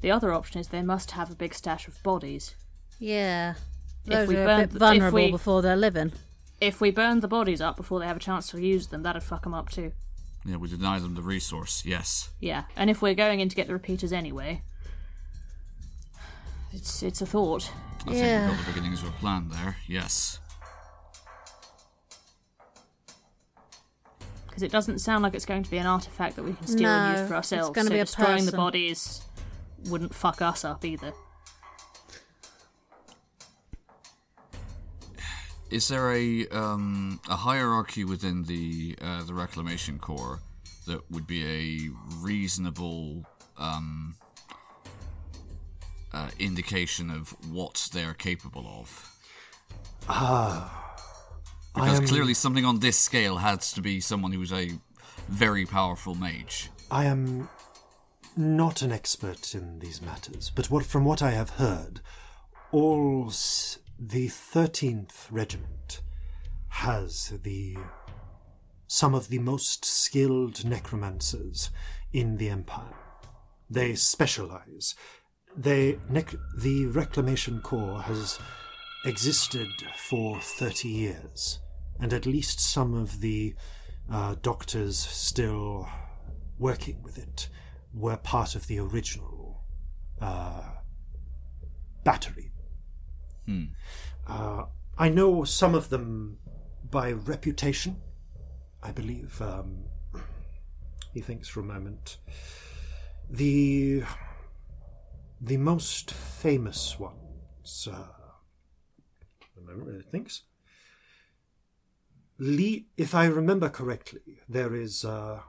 the other option is they must have a big stash of bodies. Yeah. If Those we are a burn- bit if vulnerable we- before they're living. If we burn the bodies up before they have a chance to use them, that'd fuck them up too. Yeah, we deny them the resource. Yes. Yeah, and if we're going in to get the repeaters anyway, it's it's a thought. I Yeah. think we've got the beginnings of a plan there. Yes. Because it doesn't sound like it's going to be an artifact that we can steal No, and use for ourselves. It's gonna so be a destroying the bodies wouldn't fuck us up either. Is there a um, a hierarchy within the uh, the reclamation corps that would be a reasonable um, uh, indication of what they're capable of? I Because am, clearly, something on this scale has to be someone who's a very powerful mage. I am not an expert in these matters, but what, from what I have heard, all s- the Thirteenth Regiment has the some of the most skilled necromancers in the Empire. They specialize. They nec- the Reclamation Corps has existed for thirty years, and at least some of the uh, doctors still working with it were part of the original uh, battery. Uh, I know some of them by reputation. I believe. Um, he thinks for a moment. The the most famous ones. Uh, a moment, he thinks. Lee, if I remember correctly, there is uh,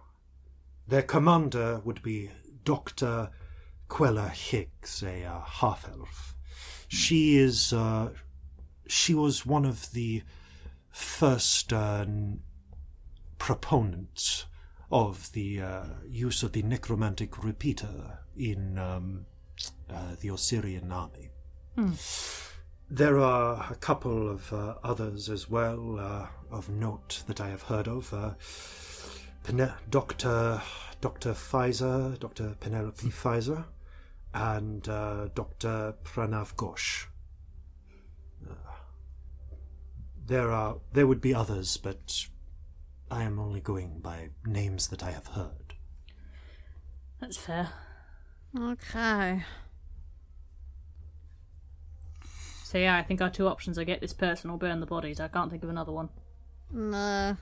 their commander would be Doctor Quella Higgs, a uh, half elf. She is uh, she was one of the first uh, proponents of the uh, use of the necromantic repeater in um, uh, the Osirian army. There are a couple of uh, others as well uh, of note that I have heard of. Uh, Pene- Dr. Dr. Pfizer, Dr. Penelope Pfizer, and uh, Dr. Pranav Ghosh. Uh, there are there would be others, but I am only going by names that I have heard. That's fair. Okay. So yeah, I think our two options are get this person or burn the bodies. I can't think of another one. No.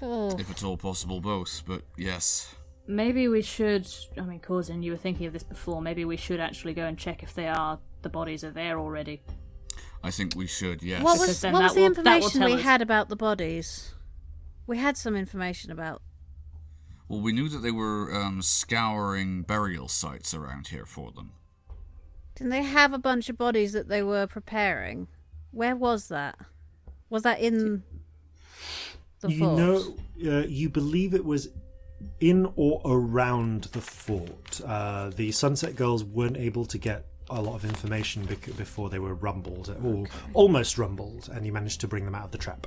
Oh, If at all possible, both. But yes. Maybe we should. I mean, Corzin, you were thinking of this before. Maybe we should actually go and check if they are the bodies are there already. I think we should, yes. what was what was the will- information we us. had about the bodies? We had some information about. Well, we knew that they were um, scouring burial sites around here for them. Didn't they have a bunch of bodies that they were preparing? Where was that? Was that in the you fort? know, uh, you believe it was in or around the fort. Uh, the Sunset Girls weren't able to get a lot of information bec- before they were rumbled, or almost rumbled, and you managed to bring them out of the trap.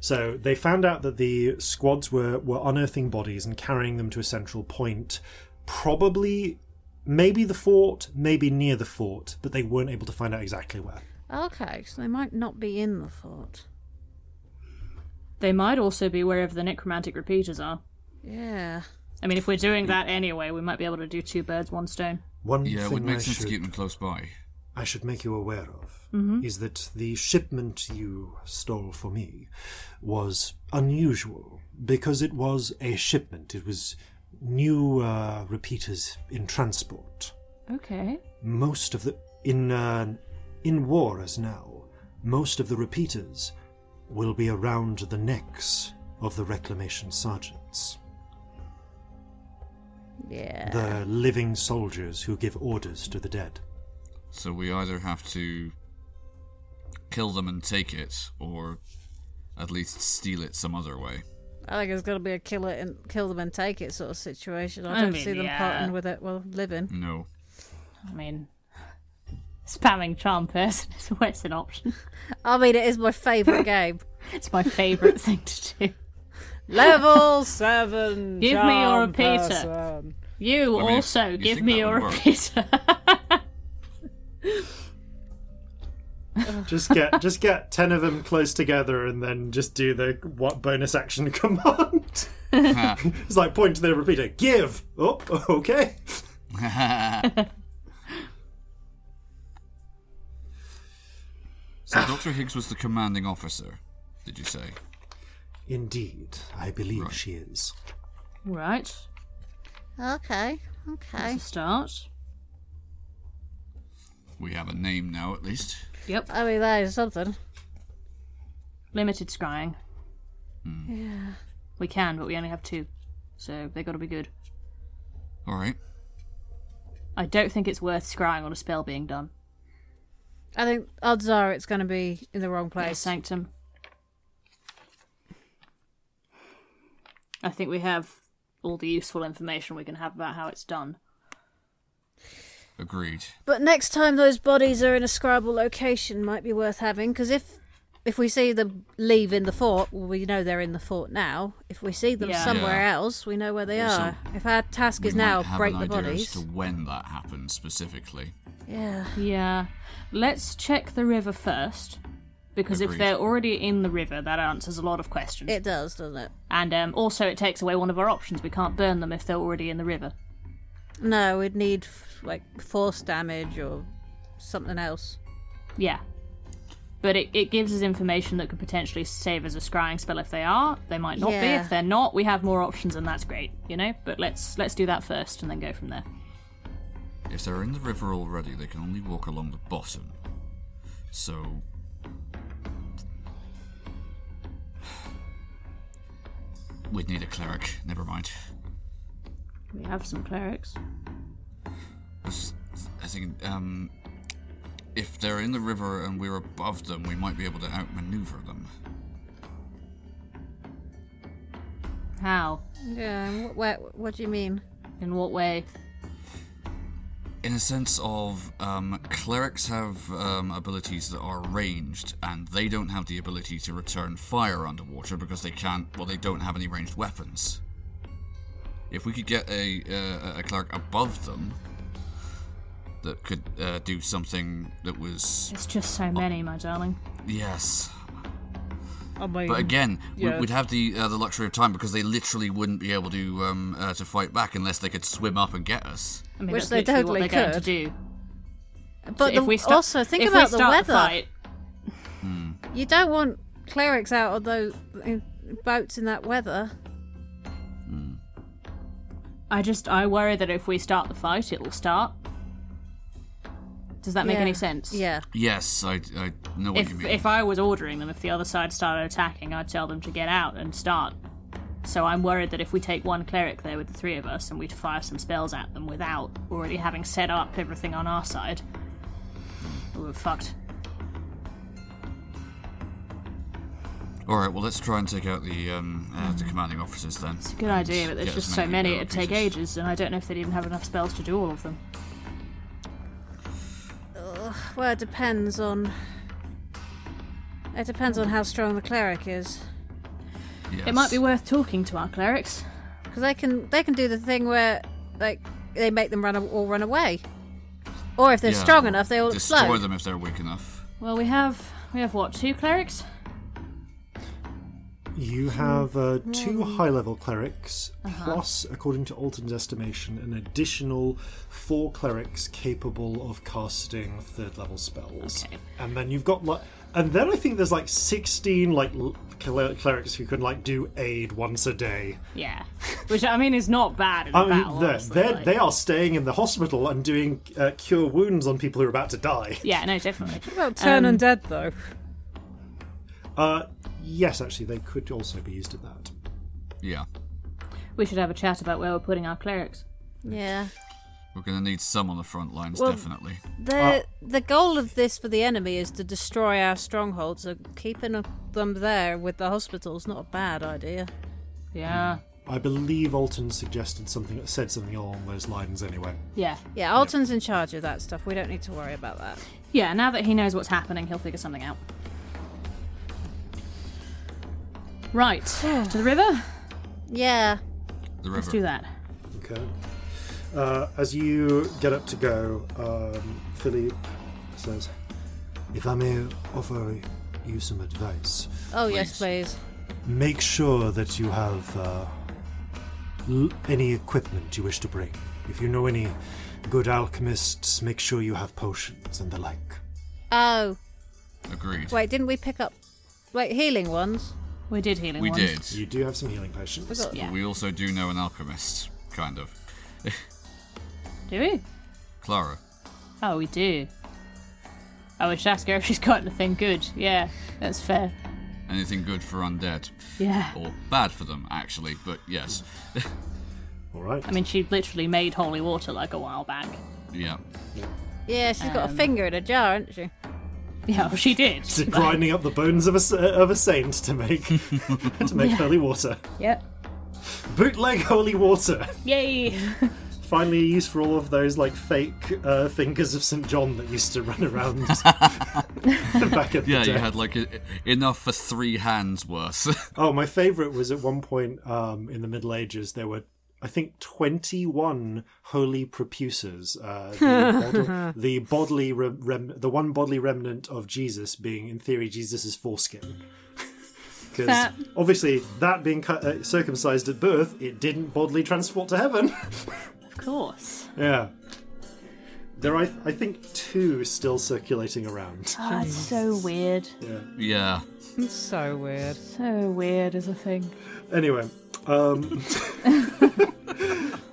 So they found out that the squads were, were unearthing bodies and carrying them to a central point, probably, maybe the fort, maybe near the fort, but they weren't able to find out exactly where. Okay, so they might not be in the fort. They might also be wherever the necromantic repeaters are. Yeah. I mean, if we're doing that anyway, we might be able to do two birds, one stone. One Yeah, it thing would make I sense to should- keep them close by. I should make you aware of is that the shipment you stole for me was unusual because it was a shipment. It was new uh, repeaters in transport. Okay. Most of the in uh, in war as now, most of the repeaters will be around the necks of the reclamation sergeants, Yeah. the living soldiers who give orders to the dead. So we either have to kill them and take it, or at least steal it some other way. I think it's got to be a kill it and kill them and take it sort of situation. I I don't mean, see them yeah. parting with it while living. No. I mean, spamming charm person is always an option. I mean, it is my favourite game. It's my favourite thing to do. Level seven. Give me your repeater. person. You I mean, also you give me your repeater. Just get just get ten of them close together and then just do the what bonus action command. it's like point to the repeater. Give. Oh, okay. So Dr. Higgs was the commanding officer, did you say? Indeed, I believe she is. right. Okay. Okay. That's a start. We have a name now, at least. Yep. I mean, that is something. Limited scrying. Hmm. Yeah. We can, but we only have two. So they gotta be good. Alright. I don't think it's worth scrying on a spell being done. I think odds are it's going to be in the wrong Yes, place. Sanctum. I think we have all the useful information we can have about how it's done. Agreed. But next time those bodies are in a scryable location, might be worth having because if if we see them leave in the fort, well, we know they're in the fort now. If we see them Yeah. somewhere Yeah. else, we know where they Also, are. If our task is now might have break an the idea bodies, as to when that happens specifically. yeah, Yeah. Let's check the river first. Because if they're already in the river, that answers a lot of questions. it does, doesn't it? And um, also, it takes away one of our options. We can't burn them if they're already in the river. No, we'd need like force damage or something else. Yeah. But it, it gives us information that could potentially save us a scrying spell if they are. They might not be. If they're not, we have more options, and that's great, you know. But let's let's do that first, and then go from there. If they're in the river already, they can only walk along the bottom. So. We'd need a cleric. Never mind. We have some clerics. I I think, um. If they're in the river and we're above them, we might be able to outmaneuver them. How? Yeah, what, what, what do you mean? In what way? In a sense of, um, clerics have um, abilities that are ranged, and they don't have the ability to return fire underwater because they can't. Well, they don't have any ranged weapons. If we could get a uh, a cleric above them that could uh, do something that was It's just so many, my darling. yes, I mean, but again, we- yeah. we'd have the uh, the luxury of time because they literally wouldn't be able to um, uh, to fight back unless they could swim up and get us. I mean, Which that's they literally totally what they're going to could. do. but if the- we start, also think if about we the start weather. fight, You don't want clerics out of those in boats in that weather. I just I worry that if we start the fight, it will start. Does that make Yeah. any sense? Yeah. Yes, I, I know what you If mean. if I was ordering them, if the other side started attacking, I'd tell them to get out and start. So I'm worried that if we take one cleric there with the three of us and we fire some spells at them without already having set up everything on our side, we're fucked. All right, well let's try and take out the um, uh, the commanding officers then. It's a good idea, but there's Get as just so many, many it'd take pieces. ages, and I don't know if they'd even have enough spells to do all of them. Well, it depends on. It depends on how strong the cleric is, Yes. It might be worth talking to our clerics. because they can they can do the thing where like they make them run a- all run away, or if they're Yeah, strong or enough, they all destroy explode. them if they're weak enough. Well, we have we have what two clerics? You have uh, two high level clerics, Uh-huh. plus, according to Alton's estimation, an additional four clerics capable of casting third level spells. Okay. And then you've got like. And then I think there's like 16 like l- cler- clerics who can like do aid once a day. Yeah, which I mean is not bad in a I mean, battle. they're, honestly, they're, like- they are staying in the hospital and doing uh, cure wounds on people who are about to die. Yeah, no, definitely. Well, turn Um, undead though. Uh, yes, actually, they could also be used at that. Yeah. We should have a chat about where we're putting our clerics. Yeah. We're going to need some on the front lines, Well- definitely. The the goal of this for the enemy is to destroy our strongholds. So keeping them there with the hospital's not a bad idea. Yeah, I believe Alton suggested something, that said something along those lines anyway. yeah, Yeah, Alton's in charge of that stuff. We don't need to worry about that. yeah. Now that he knows what's happening, he'll figure something out. Right to the river. Yeah. The river. Let's do that. Okay. Uh, as you get up to go, um, Philippe says, If I may offer you some advice, Oh yes, please. make sure that you have uh, l- any equipment you wish to bring. If you know any good alchemists, make sure you have potions and the like. Oh Agreed. wait, didn't we pick up wait healing ones? We did healing we ones. did. You do have some healing potions. Yeah. We also do know an alchemist, kind of. Do we? Clara. Oh, we do. I wish ask her if she's got anything good. Yeah, that's fair. Anything good for undead? Yeah. Or bad for them, actually, but yes. All right. I mean, she literally made holy water like a while back. yeah. Yeah, she's got a Um, finger in a jar, hasn't she? Yeah, well, she did. Just grinding up the bones of a, s- of a saint to make to make holy water. Yep. Bootleg holy water. Yay! Finally used for all of those like fake uh, fingers of St John that used to run around back at the Yeah, day. you had like e- enough for three hands worth. Oh, my favourite was at one point um, in the Middle Ages. There were, I think, twenty-one holy prepuces. Uh, the, bod- the bodily, re- rem- the one bodily remnant of Jesus being, in theory, Jesus's foreskin. Because That- obviously, that being cut, uh, circumcised at birth, it didn't bodily transport to heaven. Of course. yeah. There are, I think, two still circulating around. Oh, it's so weird. Yeah. yeah. It's so weird. So weird as a thing. Anyway, um,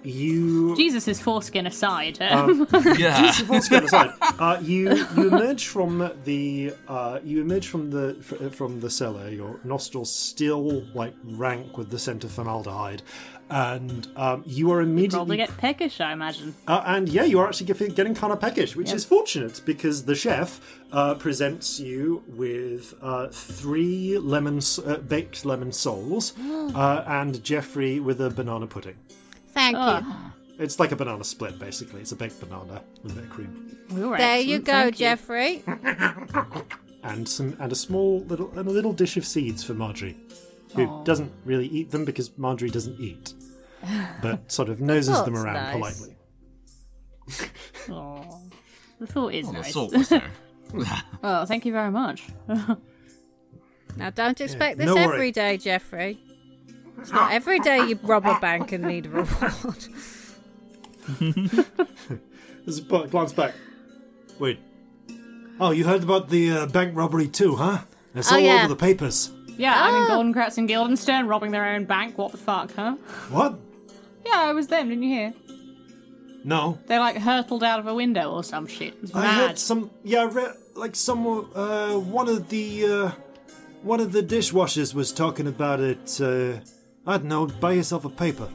you Jesus' foreskin aside. Um, Yeah. Let's get aside. Uh, you you emerge from the uh, you emerge from the fr- from the cellar. Your nostrils still like rank with the scent of formaldehyde, and um, you are immediately probably immediately get peckish, I imagine. uh, and yeah, you are actually get- getting kind of peckish, which is fortunate because the chef uh, presents you with uh, three lemon uh, baked lemon soles uh, and Jeffrey with a banana pudding. Thank Oh, you. It's like a banana split, basically. It's a baked banana with a bit of cream. we were There you go, thank Jeffrey. and some and a small little and a little dish of seeds for Marjorie, who Aw. doesn't really eat them because Marjorie doesn't eat, but sort of noses them around nice. politely. Aw. The thought is Well, the nice. salt was there. Oh, thank you very much. Now don't expect this no worry. every day, Jeffrey. It's not every day you rob a bank and need a reward. There's a glance back. Wait. Oh, you heard about the uh, bank robbery too, huh? It's Oh, all yeah. over the papers. Yeah, I mean, Ah. Golden Kratz and Guildenstern robbing their own bank. What the fuck, huh? What? Yeah, it was them, didn't you hear? No. They like hurtled out of a window or some shit. It was I mad. heard some. Yeah, I read like some. Uh, one of the. Uh, one of the dishwashers was talking about it. Uh, I don't know. Buy yourself a paper.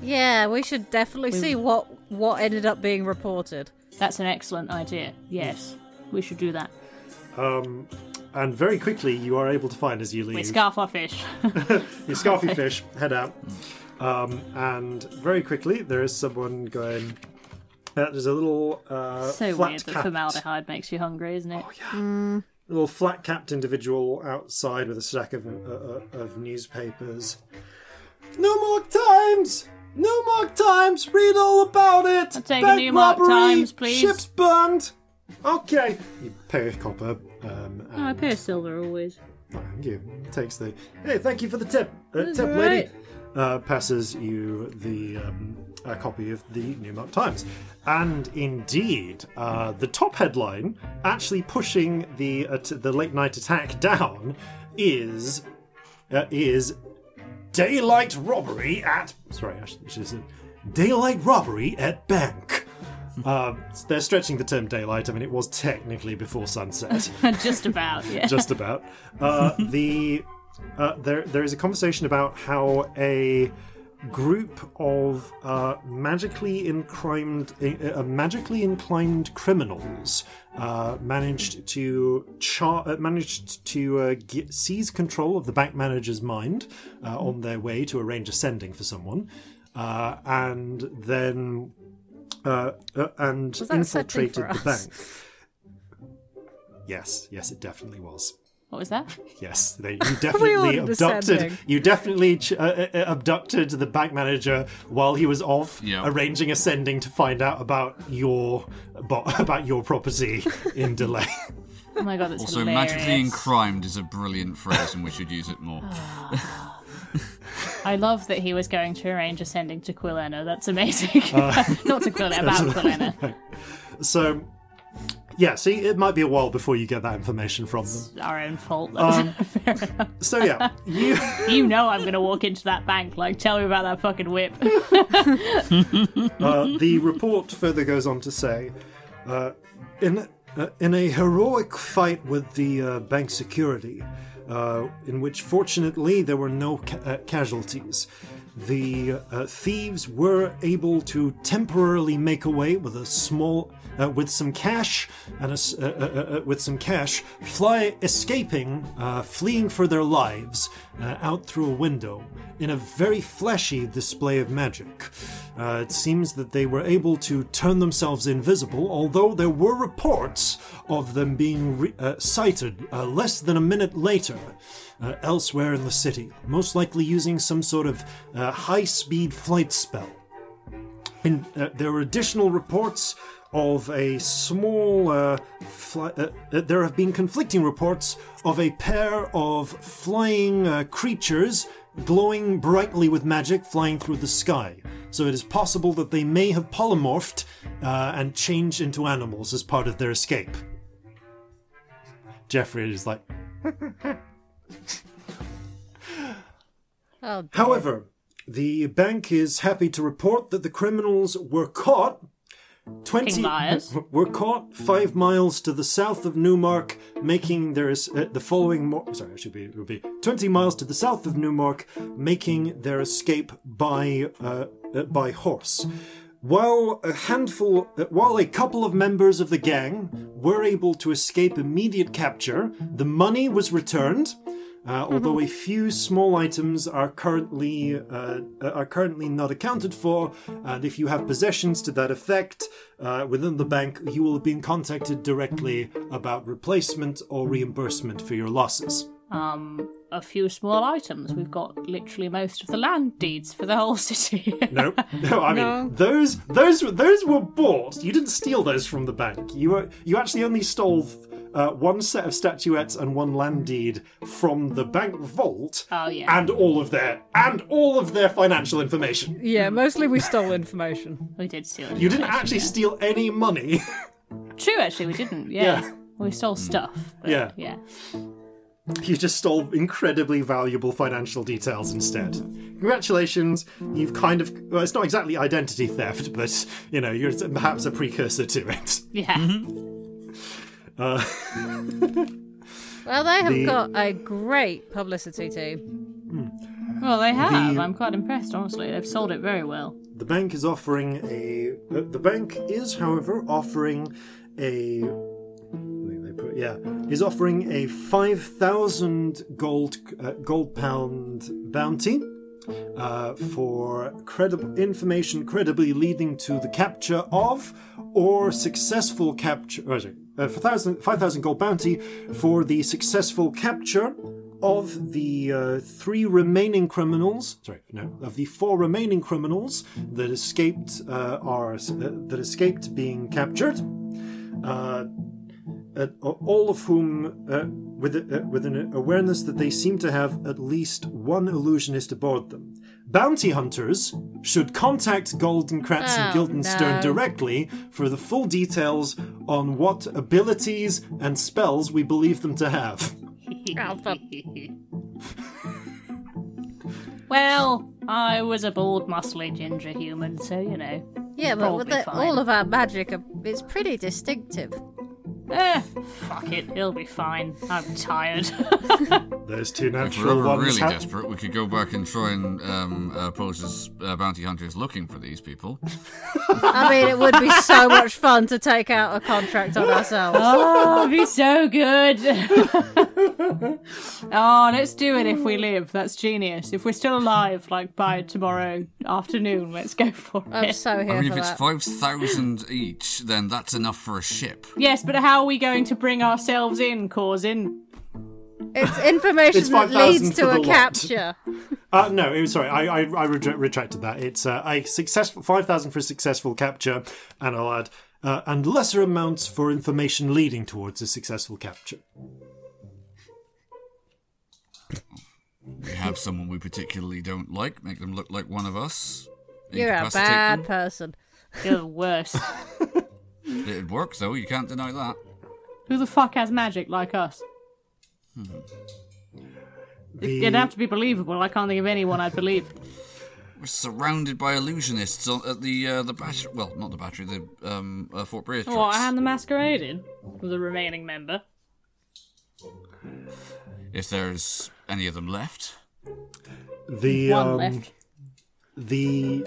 yeah, we should definitely see what what ended up being reported. That's an excellent idea. Yes, we should do that. Um, and very quickly you are able to find as you leave. We scarf our fish. you scarfy fish, head out, um, and very quickly there is someone going. Uh, there's a little uh, so flat weird that capped, formaldehyde makes you hungry, isn't it? Oh yeah. Mm. A little flat capped individual outside with a stack of uh, uh, of newspapers. New York Times. New York Times. Read all about it. I'll take a Bank New York robbery, Times, please. Ships burned. Okay. You pay a copper. Um, Oh, I and- pay silver always. Thank you. Takes the hey, thank you for the tip, uh, tip, all lady. Uh, passes you the um, a copy of the New York Times, and indeed, uh, the top headline, actually pushing the uh, t- the late night attack down, is uh, is daylight robbery at sorry, I should- should say daylight robbery at bank. Uh, they're stretching the term daylight. I mean, it was technically before sunset Just about, yeah. just about. Uh, the uh, there there is a conversation about how a group of uh, magically inclined uh, magically inclined criminals uh, managed to char- uh, managed to uh, get, seize control of the bank manager's mind uh, on their way to arrange a sending for someone, uh, and then. Uh, uh, and Was that a setting infiltrated the bank. Yes, yes, it definitely was. What was that? Yes, they, you definitely abducted. You definitely ch- uh, uh, abducted the bank manager while he was off Yeah. arranging a sending to find out about your bo- about your property in delay. Oh my god, that's Also, hilarious. magically encrimed is a brilliant phrase, and we should use it more. I love that he was going to arrange a sending to Quilena. That's amazing. Not to Quilena, about Quilena. so, yeah, see, it might be a while before you get that information from them. Our own fault. Um, Fair enough. So yeah, you. You know I'm going to walk into that bank. Like, tell me about that fucking whip. Uh, the report further goes on to say, uh, in uh, in a heroic fight with the uh, bank security, uh, in which fortunately there were no ca- uh, casualties, the uh, thieves were able to temporarily make away with a small. Uh, with some cash and a s uh, uh, uh, with some cash, fly escaping, uh, fleeing for their lives uh, out through a window in a very flashy display of magic. Uh, it seems that they were able to turn themselves invisible, although there were reports of them being re- uh, sighted uh, less than a minute later uh, elsewhere in the city, most likely using some sort of uh, high speed flight spell. And uh, there were additional reports of a small. Uh, fly- uh, uh, there have been conflicting reports of a pair of flying uh, creatures glowing brightly with magic flying through the sky. So it is possible that they may have polymorphed uh, and changed into animals as part of their escape. Jeffrey is like, Oh. However, the bank is happy to report that the criminals were caught. Twenty were caught five miles to the south of Newmark, making their uh, the following. Mo- sorry, it should be it would be twenty miles to the south of Newmark, making their escape by uh, uh, by horse. While a handful, uh, while a couple of members of the gang were able to escape immediate capture, the money was returned. Uh, although a few small items are currently uh, are currently not accounted for, and if you have possessions to that effect uh, within the bank, you will have been contacted directly about replacement or reimbursement for your losses. Um, a few small items. We've got literally most of the land deeds for the whole city. No, no. I mean, No. those those were those were bought. You didn't steal those from the bank. You were you actually only stole uh, one set of statuettes and one land deed from the bank vault. Oh, yeah. and all of their and all of their financial information. Yeah, mostly we stole information. we did steal. You didn't actually yeah. steal any money. True, actually, we didn't. Yeah. Yeah. We stole stuff. but Yeah. Yeah. you just stole incredibly valuable financial details instead. Congratulations, you've kind of well, it's not exactly identity theft, but you know, you're perhaps a precursor to it. Yeah. Uh, Well, they have The- got a great publicity team. Well, they have. The- I'm quite impressed, honestly. They've sold it very well. The bank is offering a. Uh, the bank is, however, offering a they put yeah is offering a five thousand gold uh, gold pound bounty. Uh, for credible information credibly leading to the capture of or successful capture oh, sorry, uh, 5,000 gold bounty for the successful capture of the uh, three remaining criminals, sorry, no, of the four remaining criminals that escaped uh, are uh, that escaped being captured. Uh, all of whom, uh, with, with an awareness that they seem to have at least one illusionist aboard them. Bounty hunters should contact Goldenkratz and Oh, Guildenstern no. directly for the full details on what abilities and spells we believe them to have. Well, I was a bald, muscly ginger human, so you know. yeah, but with the, all of our magic, are- it's pretty distinctive. Eh, fuck it, it'll be fine. I'm tired. There's two If we're natural ever ones. really hap- desperate, we could go back and try and um, uh, pose as uh, bounty hunters looking for these people. I mean, it would be so much fun to take out a contract on ourselves. oh, it'd be so good. oh, let's do it if we live. That's genius. If we're still alive, like by tomorrow afternoon, let's go for it. I'm it. so here I mean, for if it's that. 5,000 each, then that's enough for a ship. Yes, but how are we going to bring ourselves in, Corzin? It's information It's that leads to a lot. capture. Uh, no, it was- sorry, I, I, I retra- retracted that. It's uh, a successful five thousand for a successful capture, and I'll add uh, and lesser amounts for information leading towards a successful capture. We have someone we particularly don't like, make them look like one of us. You're a bad them. person. You're the worst. It'd work, though, you can't deny that. Who the fuck has magic like us? The, It'd have to be believable. I can't think of anyone I'd believe. We're surrounded by illusionists at the uh, the battery. Well, not the battery, the um, uh, Fort Bridge. Oh, I had the masquerade in. The remaining member. If there's any of them left. the One um, left. the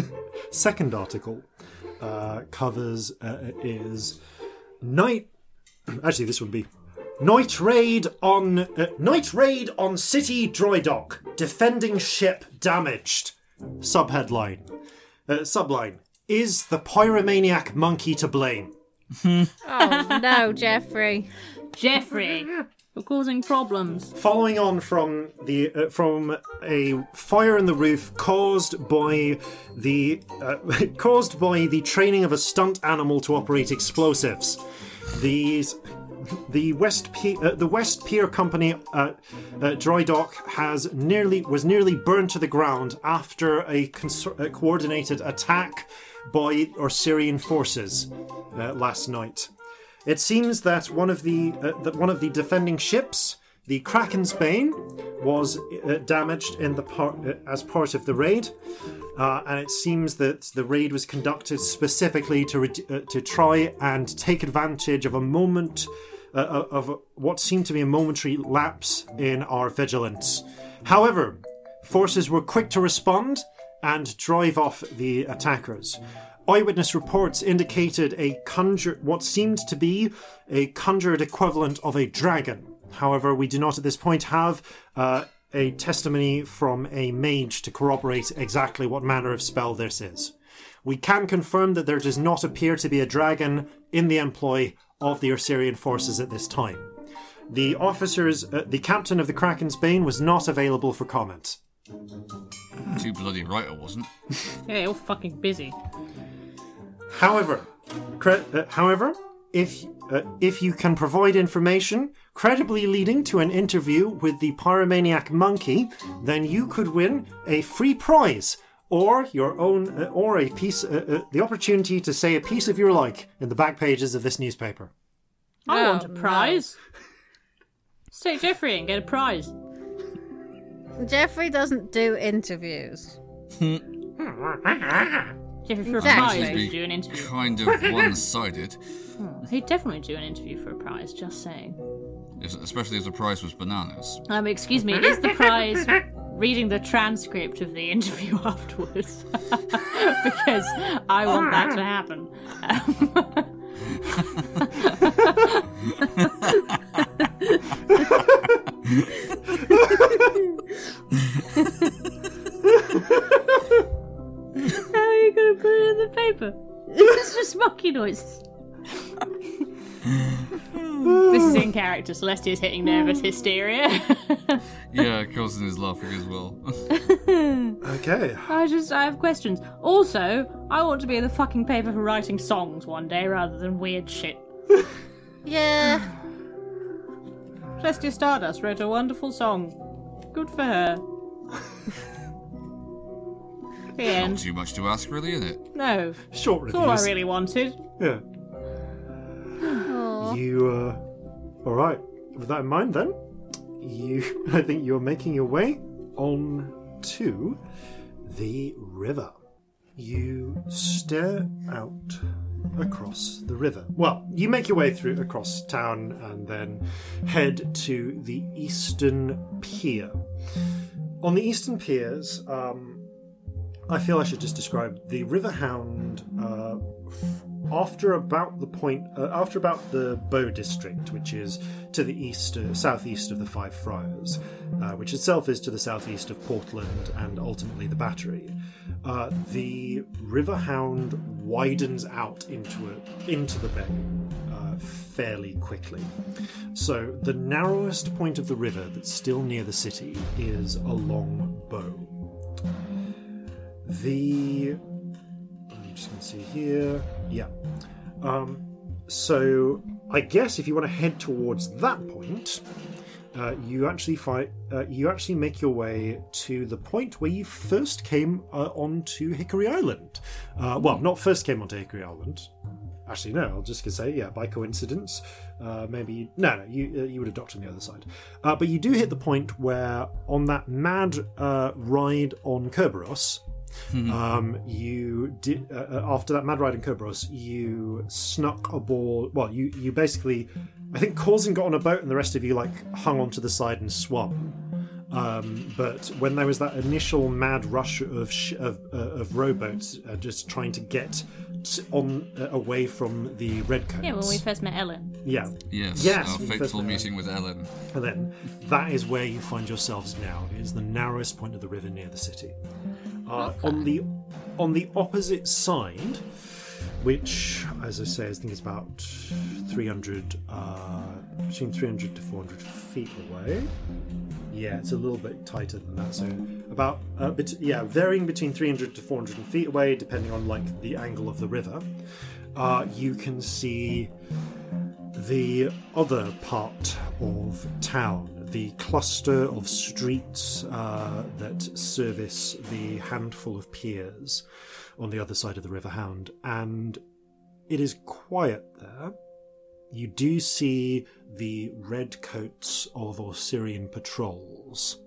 second article uh, covers uh, is night. Actually, this would be night raid on uh, night raid on city dry dock. Defending ship damaged. Subheadline. Uh, subline. Is the pyromaniac monkey to blame? Oh no, Jeffrey. Jeffrey, you're causing problems. Following on from the uh, from a fire in the roof caused by the uh, caused by the training of a stunt animal to operate explosives, these the West Pier, uh, the West Pier Company uh, uh, dry dock has nearly was nearly burned to the ground after a, concer- a coordinated attack by Syrian forces uh, last night. It seems that one of the uh, that one of the defending ships, the Kraken's Bane, was uh, damaged in the uh, as part of the raid, uh, and it seems that the raid was conducted specifically to re- uh, to try and take advantage of a moment uh, of what seemed to be a momentary lapse in our vigilance. However, forces were quick to respond and drive off the attackers. Eyewitness reports indicated a conjure what seemed to be a conjured equivalent of a dragon. However, we do not at this point have uh, a testimony from a mage to corroborate exactly what manner of spell this is. We can confirm that there does not appear to be a dragon in the employ of the Assyrian forces at this time. The officers, uh, the captain of the Kraken's Bane was not available for comment. Too bloody right, I wasn't. Yeah, you're fucking busy. However, cre- uh, however, if uh, if you can provide information credibly leading to an interview with the pyromaniac monkey, then you could win a free prize or your own uh, or a piece uh, uh, the opportunity to say a piece of your like in the back pages of this newspaper. I Oh, want a prize. Let's take Jeffrey and get a prize. Jeffrey doesn't do interviews. Jeffrey, for a Exactly. prize, would do an interview. Kind of one-sided, He'd definitely do an interview for a prize, just saying. if- especially if the prize was bananas. Um, excuse me, is the prize reading the transcript of the interview afterwards? because I want that to happen. How are you going to put it in the paper? It's just monkey noises. this is in character. Celestia's hitting nervous hmm. hysteria. Yeah, Corzin is laughing as well. Okay. I just I have questions. Also, I want to be in the fucking paper for writing songs one day rather than weird shit. Yeah. Celestia Stardust wrote a wonderful song. Good for her. The Not end. too much to ask, really, is it? No, Short that's all I really wanted. Yeah. You, uh. Alright. With that in mind, then, you. I think you're making your way on to the river. You stare out across the river. Well, you make your way through across town and then head to the eastern pier. On the eastern piers, um, I feel I should just describe the River Hound uh, f- after about the point, uh, after about the Bow District, which is to the east, uh, southeast of the Five Friars, uh, which itself is to the southeast of Portland and ultimately the Battery. Uh, the River Hound widens out into a, into the bay uh, fairly quickly. So the narrowest point of the river that's still near the city is along Bow. The I'm just to see here. Yeah. Um, so I guess if you want to head towards that point, uh, you actually fight. Uh, you actually make your way to the point where you first came uh, onto Hickory Island. Uh, well, not first came onto Hickory Island. Actually, no. I'll just gonna say, yeah, by coincidence, uh, maybe no, no, you uh, you would have docked on the other side, uh, but you do hit the point where on that mad uh, ride on Kerberos, um, you did uh, uh, after that mad ride in Kerberos, you snuck aboard. Well, you you basically, I think Corzin got on a boat and the rest of you like hung onto the side and swum. Um, but when there was that initial mad rush of sh- of, uh, of rowboats uh, just trying to get t- on uh, away from the redcoats, Yeah, when we first met Ellen. yeah, Yes. Yes, Our fateful met meeting with Ellen. and then that is where you find yourselves now. It is the narrowest point of the river near the city. Uh, On the on the opposite side, which, as I say, I think is about 300, uh, between 300 to 400 feet away. Yeah, it's a little bit tighter than that. So about, uh, bet- yeah, varying between 300 to 400 feet away, depending on like the angle of the river. Uh, you can see the other part of town, the cluster of streets uh, that service the handful of piers on the other side of the River Hound, and it is quiet there. You do see the red coats of Osirian patrols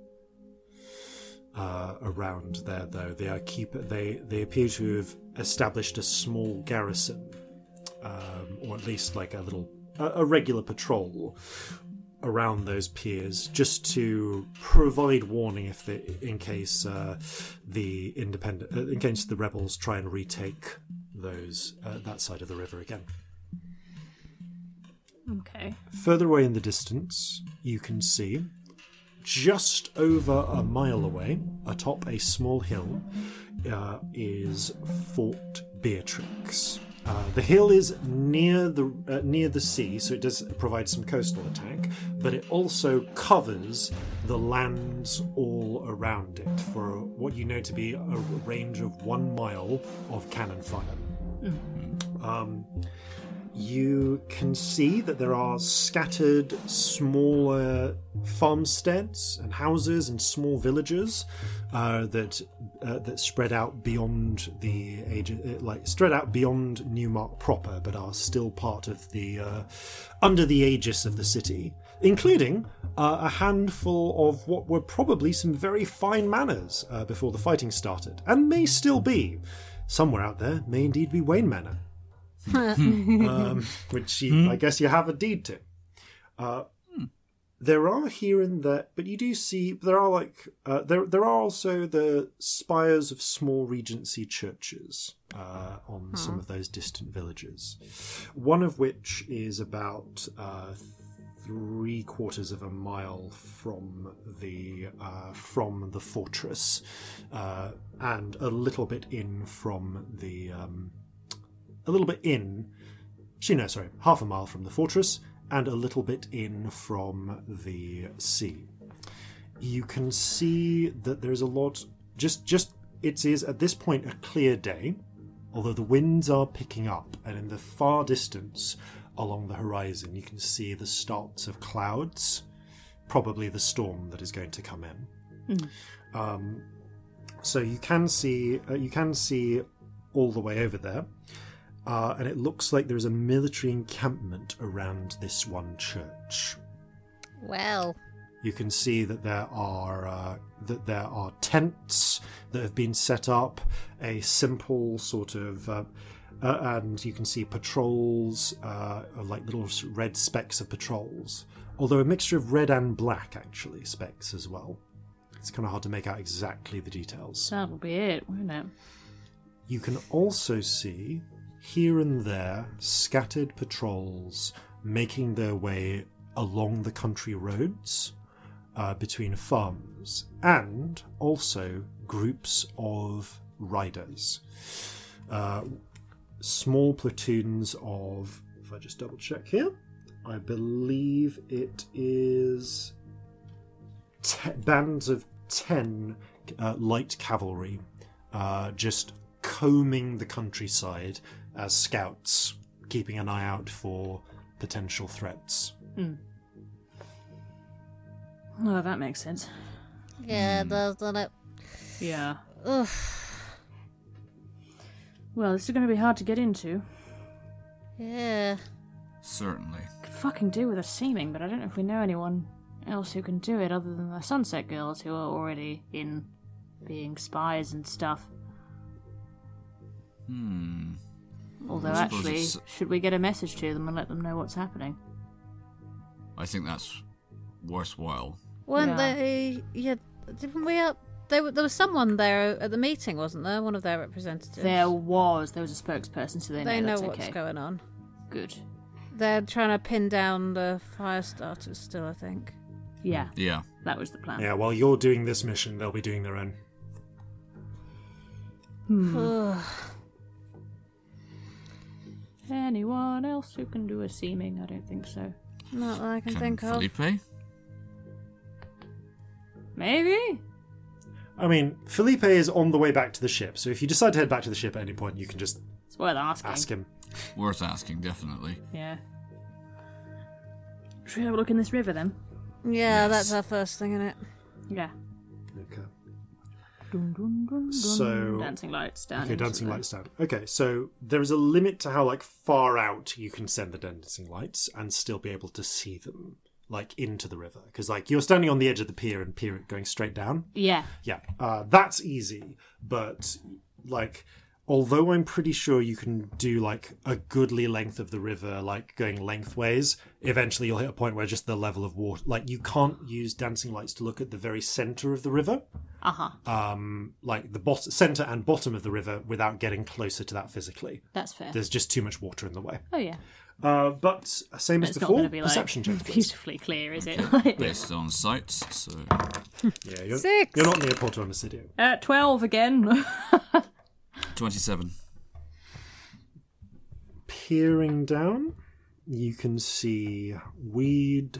uh, around there, though they are keep they they appear to have established a small garrison um, or at least like a little a, a regular patrol around those piers just to provide warning if they, in case uh, the independent uh, in case the rebels try and retake those uh, that side of the river again Okay. further away in the distance you can see just over a mile away atop a small hill uh, is Fort Beatrix. Uh, the hill is near the uh, near the sea, so it does provide some coastal attack, but it also covers the lands all around it for what you know to be a range of one mile of cannon fire. Um, you can see that there are scattered smaller farmsteads and houses and small villages uh, that uh, that spread out beyond the age, uh, like spread out beyond Newmark proper, but are still part of the uh, under the aegis of the city, including uh, a handful of what were probably some very fine manors uh, before the fighting started, and may still be. Somewhere out there may indeed be Wayne Manor um, which you, I guess you have a deed to. Uh, There are here and there, but you do see there are like uh, there there are also the spires of small Regency churches uh, on some of those distant villages. One of which is about uh, three quarters of a mile from the uh, from the fortress, uh, and a little bit in from the. Um, a little bit in. Actually, no, sorry, half a mile from the fortress, and a little bit in from the sea. You can see that there's a lot. Just, just it is at this point a clear day, although the winds are picking up, and in the far distance along the horizon, you can see the starts of clouds, probably the storm that is going to come in. Um, so you can see uh, you can see all the way over there, uh, and it looks like there is a military encampment around this one church. Well, You can see that there are uh, that there are tents that have been set up, a simple sort of, uh, uh, and you can see patrols, uh, like little red specks of patrols. Although a mixture of red and black actually specks as well. It's kind of hard to make out exactly the details. That'll be it, won't it? You can also see here and there scattered patrols making their way along the country roads uh, between farms and also groups of riders. Uh, small platoons of, if I just double check here, I believe it is te- bands of 10 uh, light cavalry uh, just combing the countryside as scouts, keeping an eye out for potential threats. Oh, that makes sense. yeah, doesn't it? Yeah. Ugh. Well, this is going to be hard to get into. Yeah. Certainly. Could fucking do with a seeming, but I don't know if we know anyone else who can do it other than the Sunset Girls who are already in being spies and stuff. Hmm. Although, I actually, it's- should we get a message to them and let them know what's happening? I think that's worthwhile. Weren't Yeah. they? Yeah, didn't we? Up there, there was someone there at the meeting, wasn't there? One of their representatives. There was. There was a spokesperson, so they, they know, know that's what's okay. going on. Good. They're trying to pin down the fire starters still, I think. Yeah, Yeah. that was the plan. Yeah, while you're doing this mission, they'll be doing their own. Ugh. Anyone else who can do a seeming? I don't think so. Not that I can Can think of. Felipe? Maybe? I mean, Felipe is on the way back to the ship, so if you decide to head back to the ship at any point, you can just It's worth asking. ask him. Worth asking, definitely. Yeah. Should we have a look in this river then? Yeah, Yes. that's our first thing, isn't it? Yeah. Okay. Dun, dun, dun, dun. So- dancing lights down. Okay, dancing the- lights down. Okay, so there is a limit to how like far out you can send the dancing lights and still be able to see them like into the river because like you're standing on the edge of the pier and pier going straight down. Yeah. Yeah, uh, that's easy, but like although I'm pretty sure you can do like a goodly length of the river, like going lengthways, eventually you'll hit a point where just the level of water, like you can't use dancing lights to look at the very center of the river Uh huh. um, like the bot- center and bottom of the river without getting closer to that physically. That's fair. There's just too much water in the way. Oh yeah. Uh, but same But as it's not going before, to be like perception checks. please. beautifully clear, is it? Like, Based on sights, so. Yeah, you're, Six. you're not near Porto Omicidio. uh, Twelve again. 27. Peering down, you can see weed,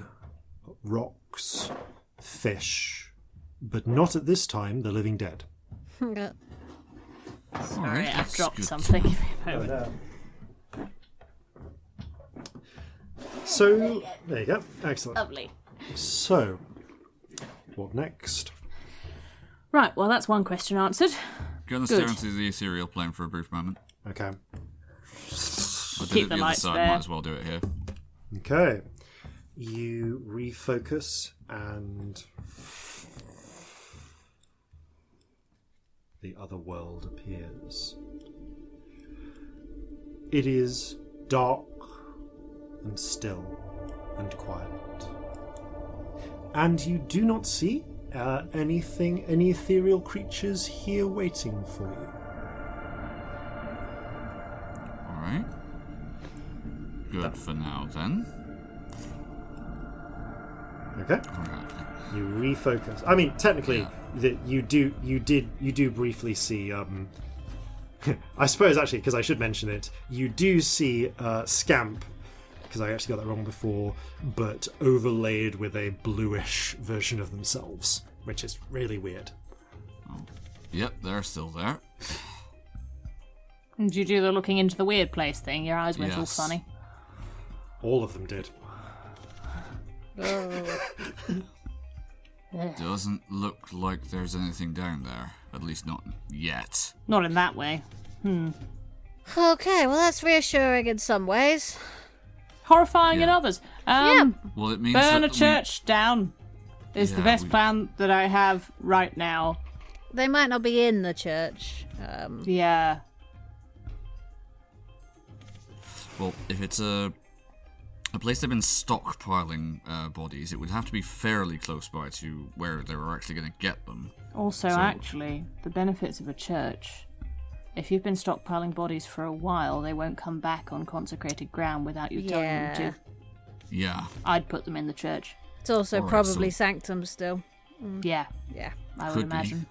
rocks, fish, but not at this time the living dead. Sorry, I've that's dropped good. something. Moment. So there you go. Excellent. Lovely. So, what next? Right. Well, that's one question answered. Gonna Good. stare into the ethereal plane for a brief moment. Okay. I did Keep it the the other lights side, there. might as well do it here. Okay. You refocus and the other world appears. It is dark and still and quiet. And you do not see uh, anything, any ethereal creatures here waiting for you. Alright. Good for now, then. Okay. Alright. you refocus i mean technically that you do you did you do briefly see um i suppose actually because i should mention it you do see uh scamp because i actually got that wrong before but overlaid with a bluish version of themselves which is really weird Yep, they're still there. Did you do the looking into the weird place thing? Your eyes went all Yes. funny. All of them did. Doesn't look like there's anything down there. At least not yet. Not in that way. Hmm. Okay, well that's reassuring in some ways. Horrifying in others. Um, Well, it means burn that a we- church down is the Yeah, best we- plan that I have right now. They might not be in the church. Um, Yeah. Well, if it's a a place they've been stockpiling uh, bodies, it would have to be fairly close by to where they were actually going to get them. Also, So- actually, the benefits of a church. If you've been stockpiling bodies for a while, they won't come back on consecrated ground without you telling Yeah. them to. Yeah. I'd put them in the church. it's also Alright, probably so- sanctum still. Yeah, Yeah. I would Could be. imagine.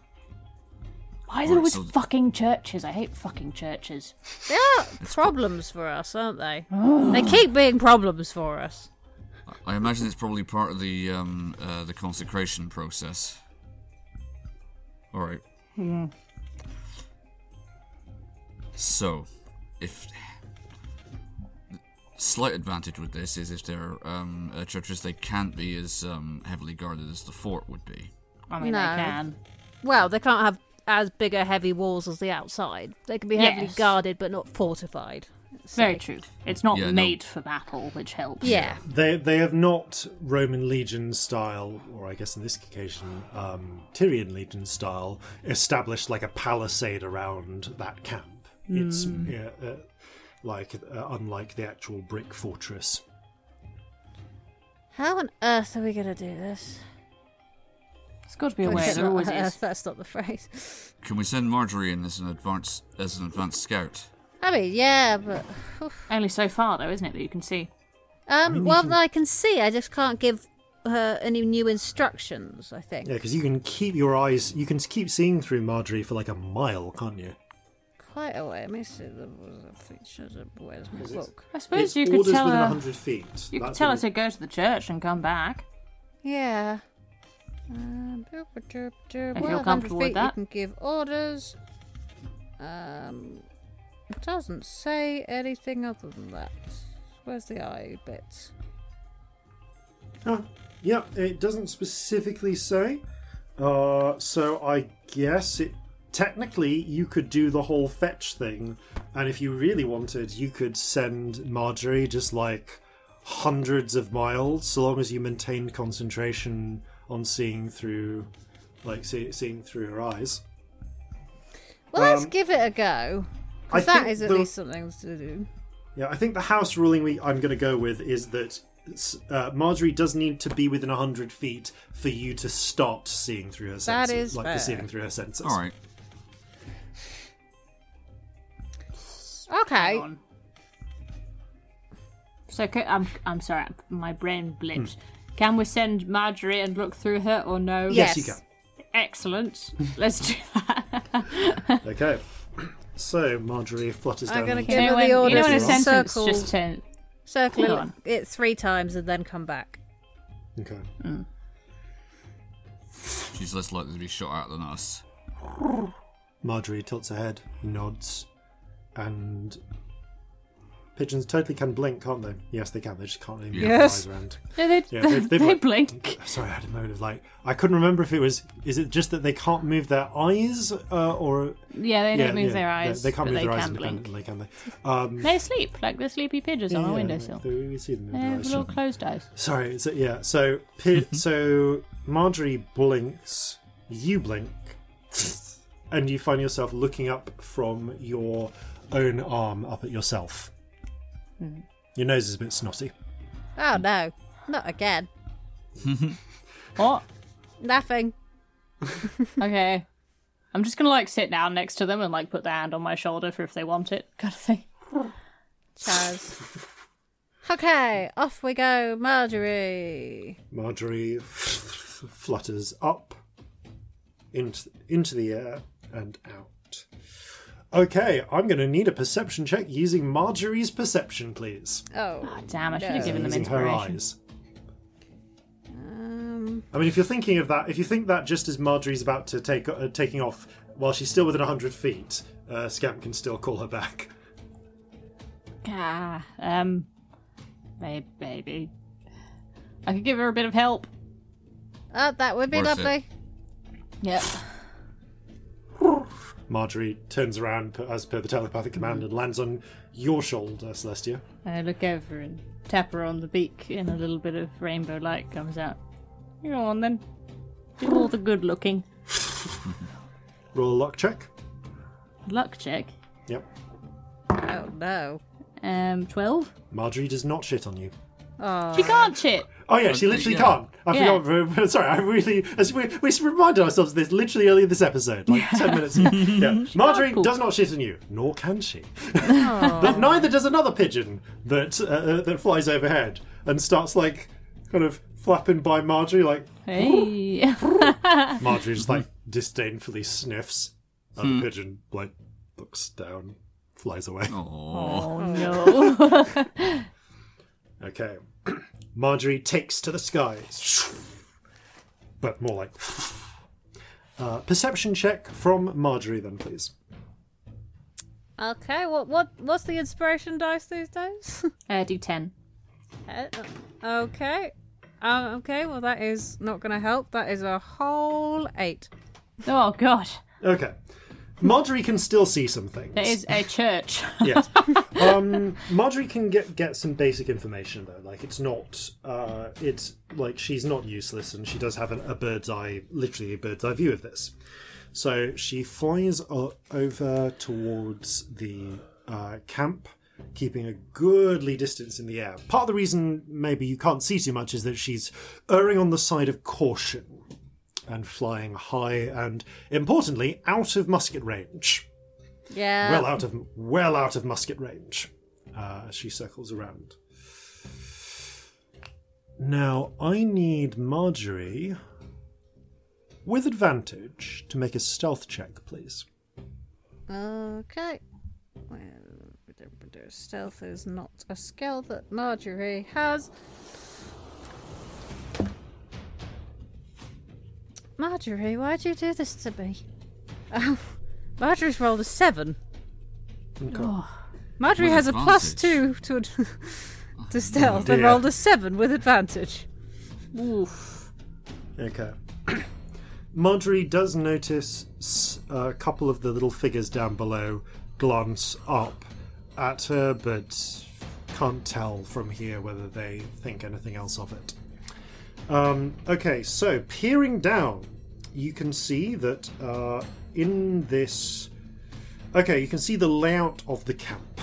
Why is it always so- fucking churches? I hate fucking churches. They are problems for us, aren't they? they keep being problems for us. I imagine it's probably part of the um, uh, the consecration process. All right. So, if slight advantage with this is if they're um, uh, churches, they can't be as um, heavily guarded as the fort would be. I mean, No. they can. Well, they can't have as big a heavy walls as the outside. They can be heavily Yes. guarded but not fortified. Very true. It's not Yeah, no. made for battle, which helps. Yeah. They they have not Roman legion style, or I guess in this occasion um, Tyrian legion style, established like a palisade around that camp. It's yeah, uh, like uh, unlike the actual brick fortress. How on earth are we going to do this? It's got to be a way. There always Earth, is. That's not the phrase. Can we send Marjorie in as an advanced as an advanced scout? I mean, yeah, but Only so far, though, isn't it, that you can see? um, mean, well, can- I can see. I just can't give her any new instructions. I think. Yeah, because you can keep your eyes, you can keep seeing through Marjorie for like a mile, can't you? Quite a way. Let me see the features of where's my book. I suppose It's you could orders tell within her. hundred feet. You could That's tell her what to go to the church and come back. Yeah. Um, Well, you're comfortable with that. You can give orders. Um, it doesn't say anything other than that. Where's the eye bit? Oh, yeah, it doesn't specifically say. Uh, so I guess it technically you could do the whole fetch thing, and if you really wanted, you could send Marjorie just like hundreds of miles, so long as you maintained concentration on seeing through, like see, seeing through her eyes. Well, let's Um, give it a go. Because that is at the- least something to do. Yeah, I think the house ruling we I'm going to go with is that uh, Marjorie does need to be within hundred feet for you to start seeing through her That senses, is like fair. perceiving through her senses. All right. Okay. So I'm I'm sorry, my brain blipped. Can we send Marjorie and look through her or no? Yes, Yes. you can. Excellent. Let's do that. Okay. So Marjorie flutters I'm down. gonna give you know her the when, you know when a to sentence circle, just turn. circle Hold it, on. it three times and then come back. Okay. Mm. She's less likely to be shot at than us. Marjorie tilts her head, nods, and pigeons totally can blink, can't they? Yes, they can. They just can't really move Yes. their eyes around. No, they, Yeah, they, they've like- blink. Sorry, I had a moment of like I couldn't remember if it was. Is it just that they can't move their eyes, uh, or Yeah, they yeah, don't move yeah, their eyes. They can't but move they their eyes can blink. independently, can they? Um, They sleep like the sleepy pigeons on a yeah, windowsill. they- We see them They have eyes. little closed eyes. Sorry, so, yeah. So, pi- so Marjorie blinks, you blink, and you find yourself looking up from your own arm up at yourself. Mm. Your nose is a bit snotty. Oh no, not again. What? Nothing. Okay. I'm just gonna like sit down next to them and like put their hand on my shoulder for if they want it, kind of thing. Chaz. Okay, off we go, Marjorie. Marjorie flutters up into into the air and out. Okay, I'm going to need a perception check using Marjorie's perception, please. Oh, Damn, I should have given them using her inspiration. eyes. um, I mean, if you're thinking of that, if you think that just as Marjorie's about to take uh, taking off while she's still within hundred feet, uh, Scamp can still call her back. Ah, um, Maybe, maybe. I could give her a bit of help. Uh, that would be Worth it. lovely. Yep. Marjorie turns around p- as per the telepathic command and lands on your shoulder, Celestia. I look over and tap her on the beak, and a little bit of rainbow light comes out. Go on then. Do all the good looking. Roll a luck check. Luck check. Yep. Oh no. Um, 12? Marjorie does not shit on you. Oh. She can't shit! Oh yeah, she literally yeah. can't. I Yeah. forgot. Sorry, I really. We, we reminded ourselves of this literally earlier this episode, like ten minutes ago. Yeah, Marjorie does not shit on you, nor can she. but neither does another pigeon that uh, uh, that flies overhead and starts like kind of flapping by Marjorie. Like Hey! Marjorie just like disdainfully sniffs, and the pigeon like looks down, flies away. oh no. Okay. Marjorie takes to the skies. But more like. Uh, perception check from Marjorie, then, please. Okay. What what what's the inspiration dice these days? uh, do 10. Uh, okay. Um, okay. Well, that is not going to help. That is a whole eight. Oh god. Okay. Marjorie can still see some things. There is a church. yes. Um, Marjorie can get get some basic information though. Like it's not, uh, it's like she's not useless, and she does have an, a bird's eye, literally a bird's eye view of this. So she flies o- over towards the uh, camp, keeping a goodly distance in the air. Part of the reason maybe you can't see too much is that she's erring on the side of caution and flying high and, importantly, out of musket range Yeah. well out of well out of musket range uh, as she circles around. Now I need Marjorie with advantage to make a stealth check, please. Okay. Well, stealth is not a skill that Marjorie has. Marjorie, why'd you do this to me? Oh, Marjorie's rolled a seven. Okay. Oh. Marjorie With has a plus two advantage. to to stealth and rolled a seven with advantage. Oof. Okay. Marjorie does notice a couple of the little figures down below glance up at her, but can't tell from here whether they think anything else of it. Um, okay, so peering down, you can see that uh, in this. Okay, you can see the layout of the camp.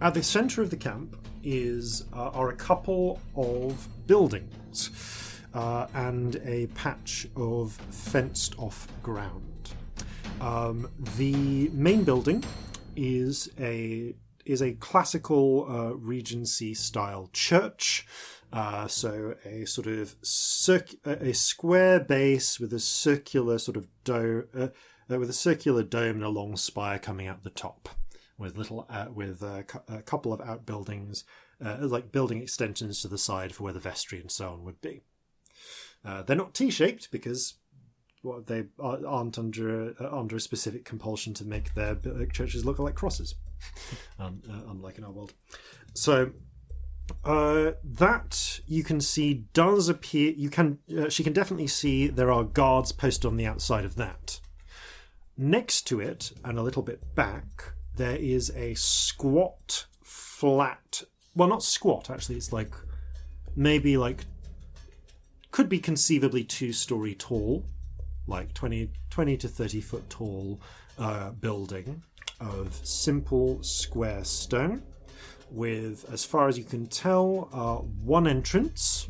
At the center of the camp is uh, are a couple of buildings uh, and a patch of fenced off ground. Um, the main building is a is a classical uh, Regency style church. Uh, so a sort of circ- a square base with a circular sort of dome, uh, uh, with a circular dome and a long spire coming out the top, with little uh, with a, cou- a couple of outbuildings, uh, like building extensions to the side for where the vestry and so on would be. Uh, they're not T-shaped because well, they are- aren't under uh, under a specific compulsion to make their churches look like crosses, um, uh, unlike in our world. So uh, that you can see does appear. You can uh, she can definitely see there are guards posted on the outside of that. Next to it, and a little bit back, there is a squat, flat. Well, not squat actually. It's like maybe like could be conceivably two story tall, like 20, 20 to 30 foot tall uh, building of simple square stone with, as far as you can tell, uh, one entrance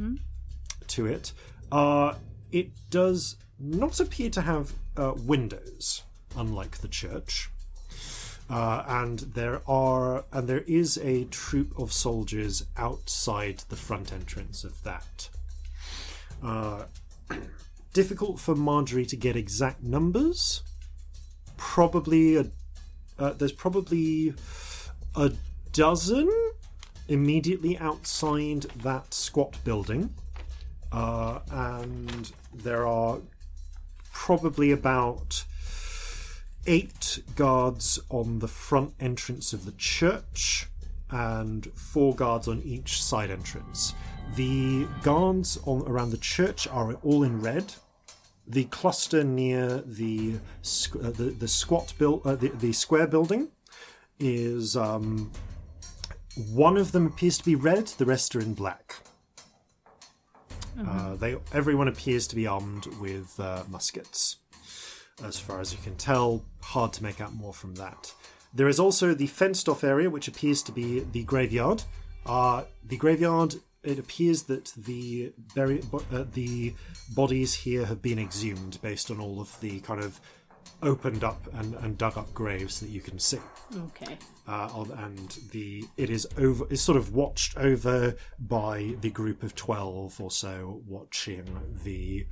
to it. Uh, it does not appear to have uh, windows, unlike the church. Uh, and there are and there is a troop of soldiers outside the front entrance of that. Uh, difficult for Marjorie to get exact numbers. Probably a uh, there's probably a dozen immediately outside that squat building, uh, and there are probably about eight guards on the front entrance of the church, and four guards on each side entrance. The guards on, around the church are all in red. The cluster near the uh, the, the squat build uh, the, the square building is um, one of them appears to be red. The rest are in black. Uh, they everyone appears to be armed with uh, muskets. As far as you can tell, hard to make out more from that. There is also the fenced off area, which appears to be the graveyard. Uh, the graveyard, it appears that the bo- uh, the bodies here have been exhumed based on all of the kind of opened up and, and dug up graves that you can see. Okay. Uh, and the it is over is sort of watched over by the group of 12 or so watching the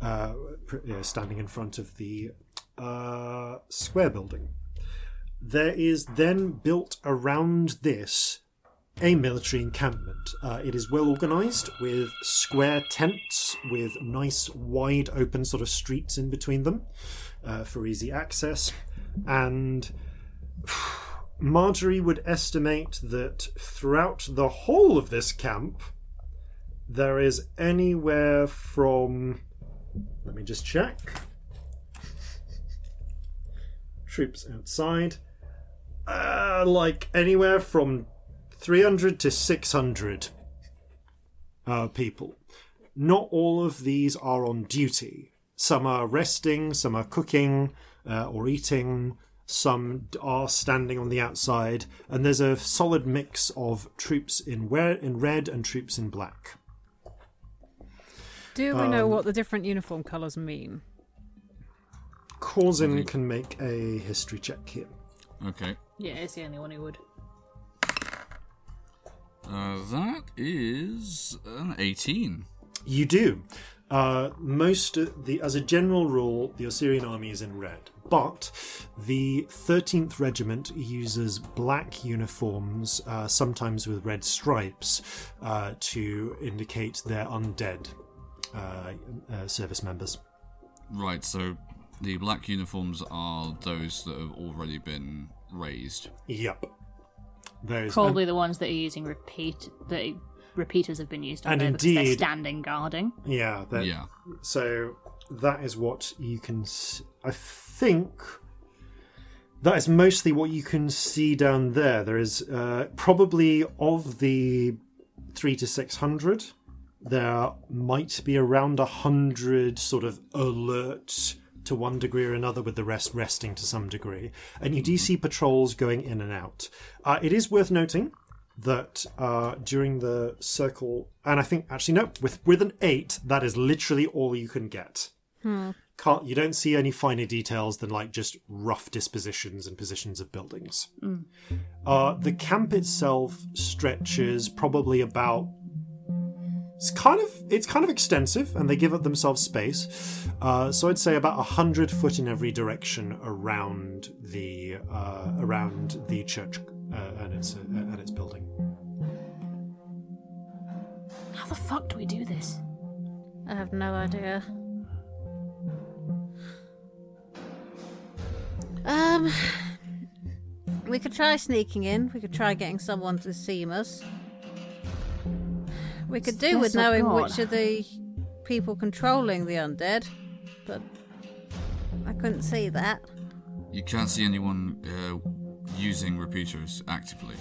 uh, standing in front of the uh, square building there is then built around this a military encampment. Uh, it is well organized with square tents with nice wide open sort of streets in between them uh, for easy access. And Marjorie would estimate that throughout the whole of this camp, there is anywhere from. Let me just check. Troops outside. Uh, like anywhere from 300 to 600 uh, people. Not all of these are on duty. Some are resting, some are cooking uh, or eating, some are standing on the outside, and there's a solid mix of troops in, we- in red and troops in black. Do we know what the different uniform colours mean? Corzin can make a history check here. Okay. Yeah, it's the only one who would. Uh, that is an 18. You do. Uh, most the, as a general rule, the Osirian army is in red, but the 13th Regiment uses black uniforms, uh, sometimes with red stripes, uh, to indicate their undead uh, uh, service members. Right, so the black uniforms are those that have already been raised. Yep. Those Probably the ones that are using repeat that repeaters have been used on And there because they're indeed- standing guarding. yeah, they're- Yeah. So that is what you can. s- I think that is mostly what you can see down there. There is uh, probably of the three to six hundred. There might be around a hundred sort of alert to one degree or another, with the rest resting to some degree. And you do see patrols going in and out. Uh, it is worth noting that uh, during the circle, and I think actually no, with with an eight, that is literally all you can get. Can't you don't see any finer details than like just rough dispositions and positions of buildings. Uh, the camp itself stretches probably about. It's kind of it's kind of extensive, and they give up themselves space. Uh, so I'd say about a hundred foot in every direction around the uh, around the church uh, and its uh, and its building. How the fuck do we do this? I have no idea. Um, we could try sneaking in. We could try getting someone to see us. We could do with Yes, knowing God. which of the people controlling the undead, but I couldn't see that. You can't see anyone uh, using repeaters actively.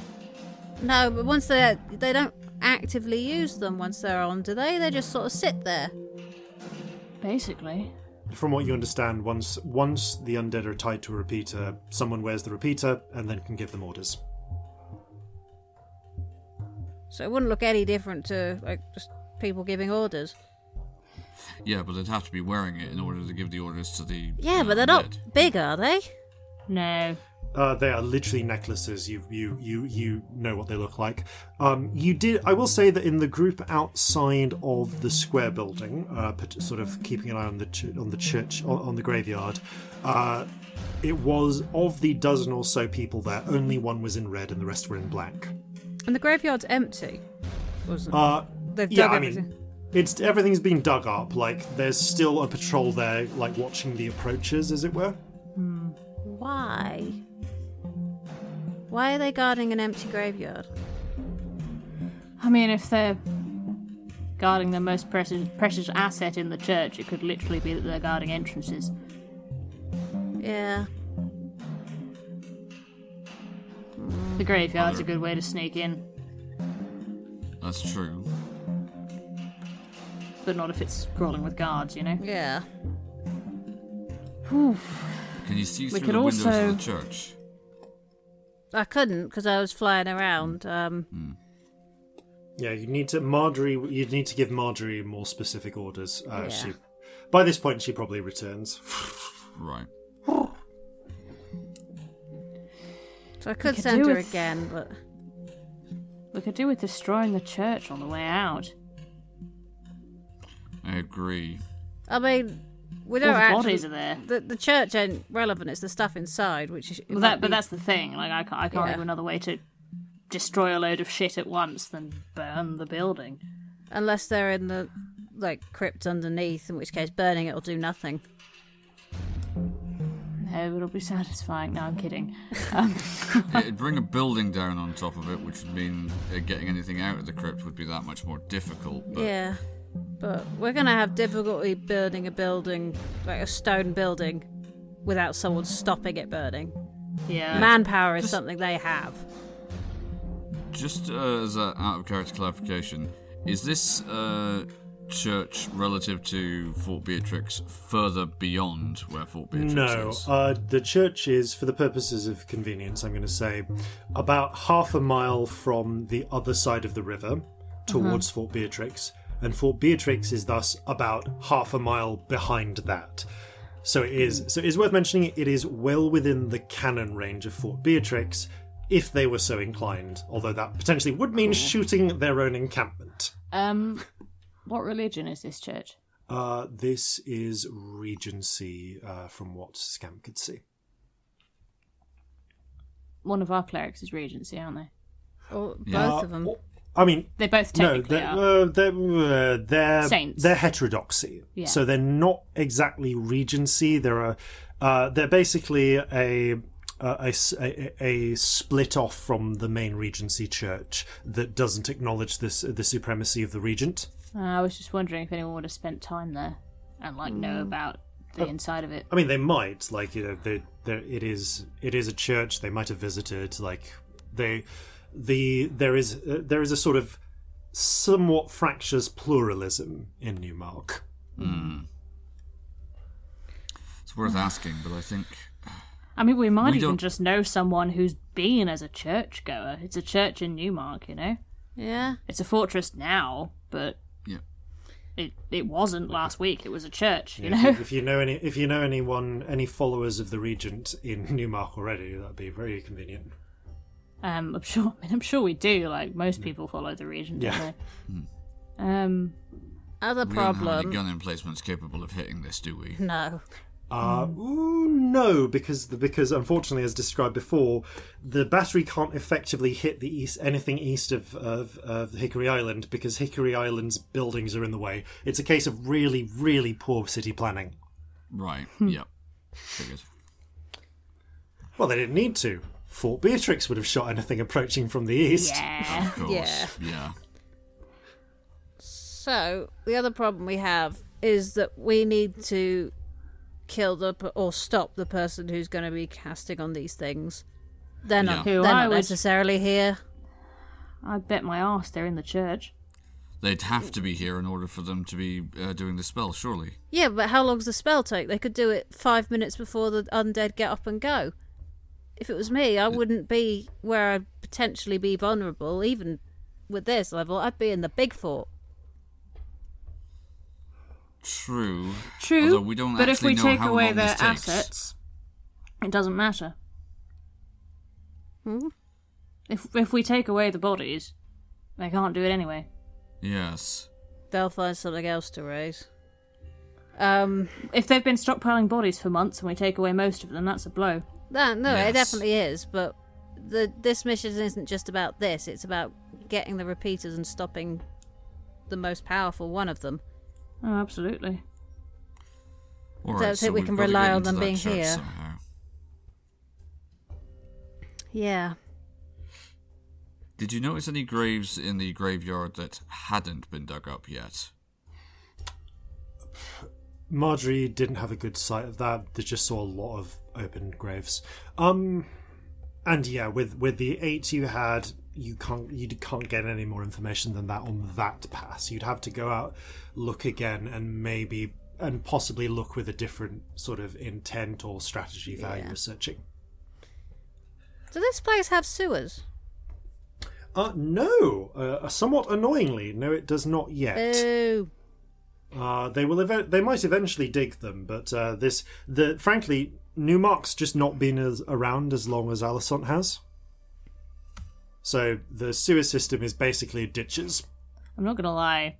No, but once they they don't actively use them once they're on, do they? They just sort of sit there. Basically. From what you understand, once once the undead are tied to a repeater, someone wears the repeater and then can give them orders. So it wouldn't look any different to like just people giving orders. Yeah, but they'd have to be wearing it in order to give the orders to the. Yeah, uh, but they're not undead. big, are they? No. Uh, they are literally necklaces. You you you you know what they look like. Um, you did. I will say that in the group outside of the square building, uh, sort of keeping an eye on the ch- on the church on, on the graveyard, uh, it was of the dozen or so people there. Only one was in red, and the rest were in black. And the graveyard's empty. Wasn't Uh, They've yeah, dug I everything. mean, it's everything's been dug up. Like there's still a patrol there, like watching the approaches, as it were. Why? Why are they guarding an empty graveyard? I mean, if they're guarding the most precious, precious asset in the church, it could literally be that they're guarding entrances. Yeah. The graveyard's a good way to sneak in, That's true. but not if it's crawling with guards, you know? Yeah. Can you see We through could the windows also- of the church? I couldn't because I was flying around. Um, Yeah, you need to Marjorie. You need to give Marjorie more specific orders. Uh, Yeah. She, by this point, she probably returns. Right. so I could could send her with- again, but We could do with destroying the church on the way out. I agree. I mean, we All don't the actually. bodies are there. The, the church ain't relevant. It's the stuff inside, which is. Well, that, but that's the thing. Like, I can't, I can't Yeah. think of another way to destroy a load of shit at once than burn the building. unless they're in the like crypt underneath, in which case burning it will do nothing. No, it'll be satisfying. No, I'm kidding. It'd bring a building down on top of it, which would mean uh, getting anything out of the crypt would be that much more difficult. But Yeah, but we're gonna have difficulty building a building like a stone building without someone stopping it burning. Yeah. Manpower is Just- something they have. just uh, as a out of character clarification, is this uh, church relative to Fort Beatrix further beyond where Fort Beatrix No, is? uh, the church is, for the purposes of convenience, I'm going to say, about half a mile from the other side of the river towards Fort Beatrix, and Fort Beatrix is thus about half a mile behind that. So it is. So it is worth mentioning. It is well within the cannon range of Fort Beatrix, if they were so inclined. Although that potentially would mean shooting their own encampment. Um, what religion is this church? Uh, this is Regency, uh, from what Scamp could see. One of our clerics is Regency, aren't they? Or both Yeah. of them. I mean, They both no, they're, are. uh, they're, uh, they're, Saints. they're heterodoxy. Yeah. So they're not exactly regency. They're a, uh, they're basically a a a split off from the main regency church that doesn't acknowledge this the supremacy of the regent. Uh, I was just wondering if anyone would have spent time there and like know about the inside of it. I mean, they might like you know, they, they, it is it is a church. They might have visited. Like they, the there is uh, there is a sort of somewhat fractious pluralism in Newmark. It's worth asking, but I think I mean, we might We even don't- just know someone who's been as a churchgoer. It's a church in Newmark, you know. Yeah. It's a fortress now, but yeah. it it wasn't last week. It was a church, you If know. you, if you know any, if you know anyone, any followers of the Regent in Newmark already, that'd be very convenient. Um, I'm sure. I mean, I'm sure we do. Like most people follow the Regent, don't Yeah. they? Um, Other We don't have any problem. gun emplacements capable of hitting this, do we? No. Uh, ooh, no, because the, because unfortunately, as described before, the battery can't effectively hit the east anything east of, of of Hickory Island because Hickory Island's buildings are in the way. It's a case of really, really poor city planning. Right. Hmm. Yep. Figured. Well, they didn't need to. Fort Beatrix would have shot anything approaching from the east. yeah. Of course. Yeah. Yeah. So the other problem we have is that we need to kill the or stop the person who's going to be casting on these things. They're not. Yeah. Who They're I not would- necessarily here. I bet my ass they're in the church. They'd have to be here in order for them to be uh, doing the spell, surely. Yeah, but how long's the spell take? They could do it five minutes before the undead get up and go. If it was me, I wouldn't be where I'd potentially be vulnerable. Even with this level, I'd be in the big fort. True. True, Although we don't but if we take away long their assets, it doesn't matter. Hmm? If if we take away the bodies, they can't do it anyway. Yes. They'll find something else to raise. Um, If they've been stockpiling bodies for months and we take away most of them, that's a blow. No, no, Yes. it definitely is. But the this mission isn't just about this. It's about getting the repeaters and stopping the most powerful one of them. Oh, absolutely. All Don't right, think so we can rely on them being here. somehow. Yeah. Did you notice any graves in the graveyard that hadn't been dug up yet? Marjorie didn't have a good sight of that. They just saw a lot of open graves. Um, and yeah, with with the eight you had, you can't you can't get any more information than that on that pass. You'd have to go out, look again, and maybe and possibly look with a different sort of intent or strategy value Yeah. searching. Does this place have sewers? Uh, no. Uh, somewhat annoyingly, no, it does not yet. Boo. Uh, they will. Ev- they might eventually dig them, but uh, this, the frankly, Newmark's just not been as around as long as Alisont has. So the sewer system is basically ditches. I'm not gonna lie.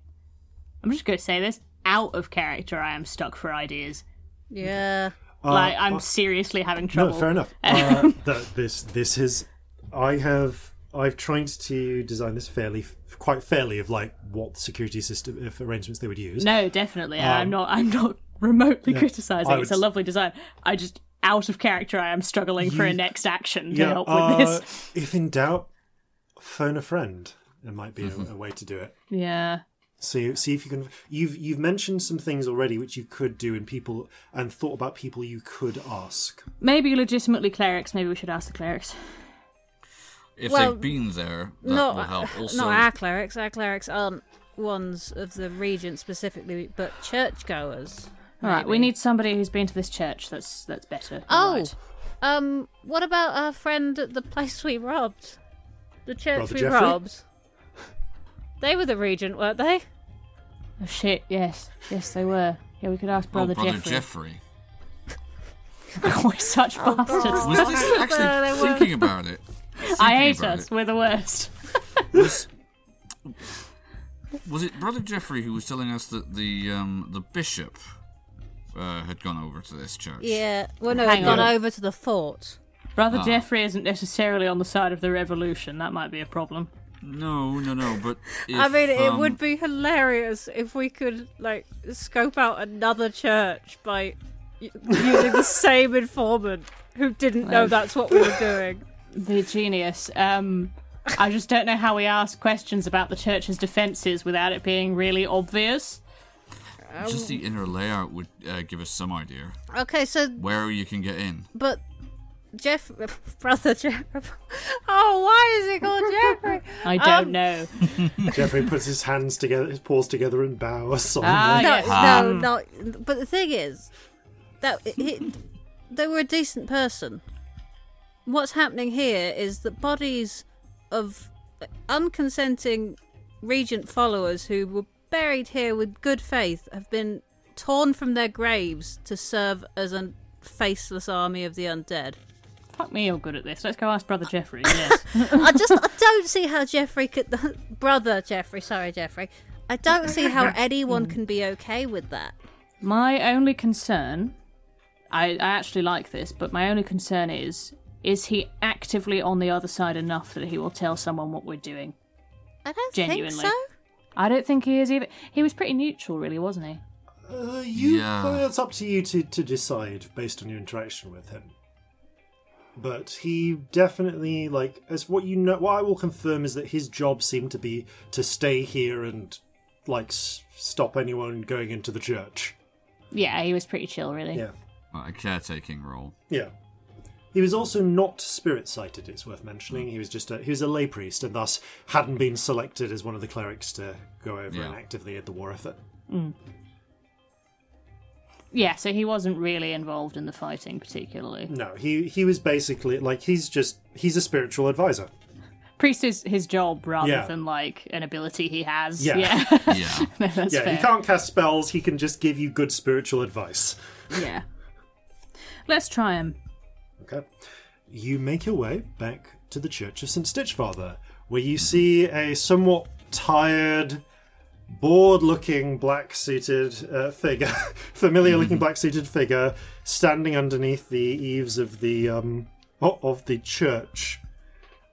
I'm just gonna say this. Out of character, I am stuck for ideas. Yeah. like I'm uh, seriously having trouble. No, fair enough. Uh, that this this is. I have. I've tried to design this fairly, quite fairly, of like what security system, if arrangements they would use. No, definitely. Um, I'm not. I'm not remotely criticizing. I It's a lovely design. I just out of character. I am struggling for a next action to yeah. help with uh, this. If in doubt, phone a friend. It might be a, a way to do it. Yeah. See, see if you can. You've you've mentioned some things already which you could do, and people and thought about people you could ask. Maybe legitimately clerics. Maybe we should ask the clerics. If Well, they've been there, that Not, will help. Also, not our clerics. Our clerics aren't ones of the regent specifically, but churchgoers. All right. We need somebody who's been to this church. That's that's better. Oh, Right. um, what about our friend at the place we robbed? The church Brother we Geoffrey? robbed. They were the regent, weren't they? Oh shit. Yes. Yes, they were. Yeah, we could ask oh, brother, brother Jeffrey. Jeffrey. We're such bastards. Was this actually they weren't. thinking about it? I thinking hate about us. it, We're the worst. Was, was it brother Jeffrey who was telling us that the um, the bishop uh, had gone over to this church? Yeah. Well, no, Hang they'd gone on. over to the fort. Brother Ah. Jeffrey isn't necessarily on the side of the revolution. That might be a problem. No, no, no. But I if, mean, it um, would be hilarious if we could like scope out another church by y- using the same informant who didn't know that's what we were doing. The genius. Um, I just don't know how we ask questions about the church's defences without it being really obvious. Just the inner layout would uh, give us some idea Okay, so where you can get in. but Jeff, brother Jeff. Oh, why is he called Jeffrey? I don't Um, know. Jeffrey puts his hands together, his paws together, and bows solemnly. Ah, No, yes. no, Um, no. But the thing is, that he, they were a decent person. What's happening here is that bodies of unconsenting regent followers who were buried here with good faith have been torn from their graves to serve as a faceless army of the undead. Fuck me, you're good at this. Let's go ask Brother Jeffrey. Yes. I just I don't see how Jeffrey could brother Jeffrey, sorry Jeffrey. I don't see how anyone can be okay with that. my only concern, I, I actually like this, but my only concern is, is he actively on the other side enough that he will tell someone what we're doing? I don't Genuinely. think so. I don't think he is either. He was pretty neutral, really, wasn't he? Uh, you, Yeah. well, it's up to you to, to decide based on your interaction with him. But he definitely, like, as what you know, what I will confirm is that his job seemed to be to stay here and, like, s- stop anyone going into the church. Yeah, he was pretty chill, really. Yeah. A caretaking role. Yeah. He was also not spirit sighted, it's worth mentioning. He was just a, he was a lay priest and thus hadn't been selected as one of the clerics to go over Yeah. and actively lead the war effort. Mm. Yeah, so he wasn't really involved in the fighting particularly. No, he he was basically like he's just he's a spiritual advisor. Priest is his job rather Yeah. than like an ability he has. Yeah. Yeah, Yeah. No, yeah, fair. he can't cast spells. He can just give you good spiritual advice. Yeah. Let's try him. Okay. You make your way back to the Church of St. Stitchfather, where you see a somewhat tired, bored looking black suited uh, figure, familiar looking black suited figure, standing underneath the eaves of the um, o- of the church.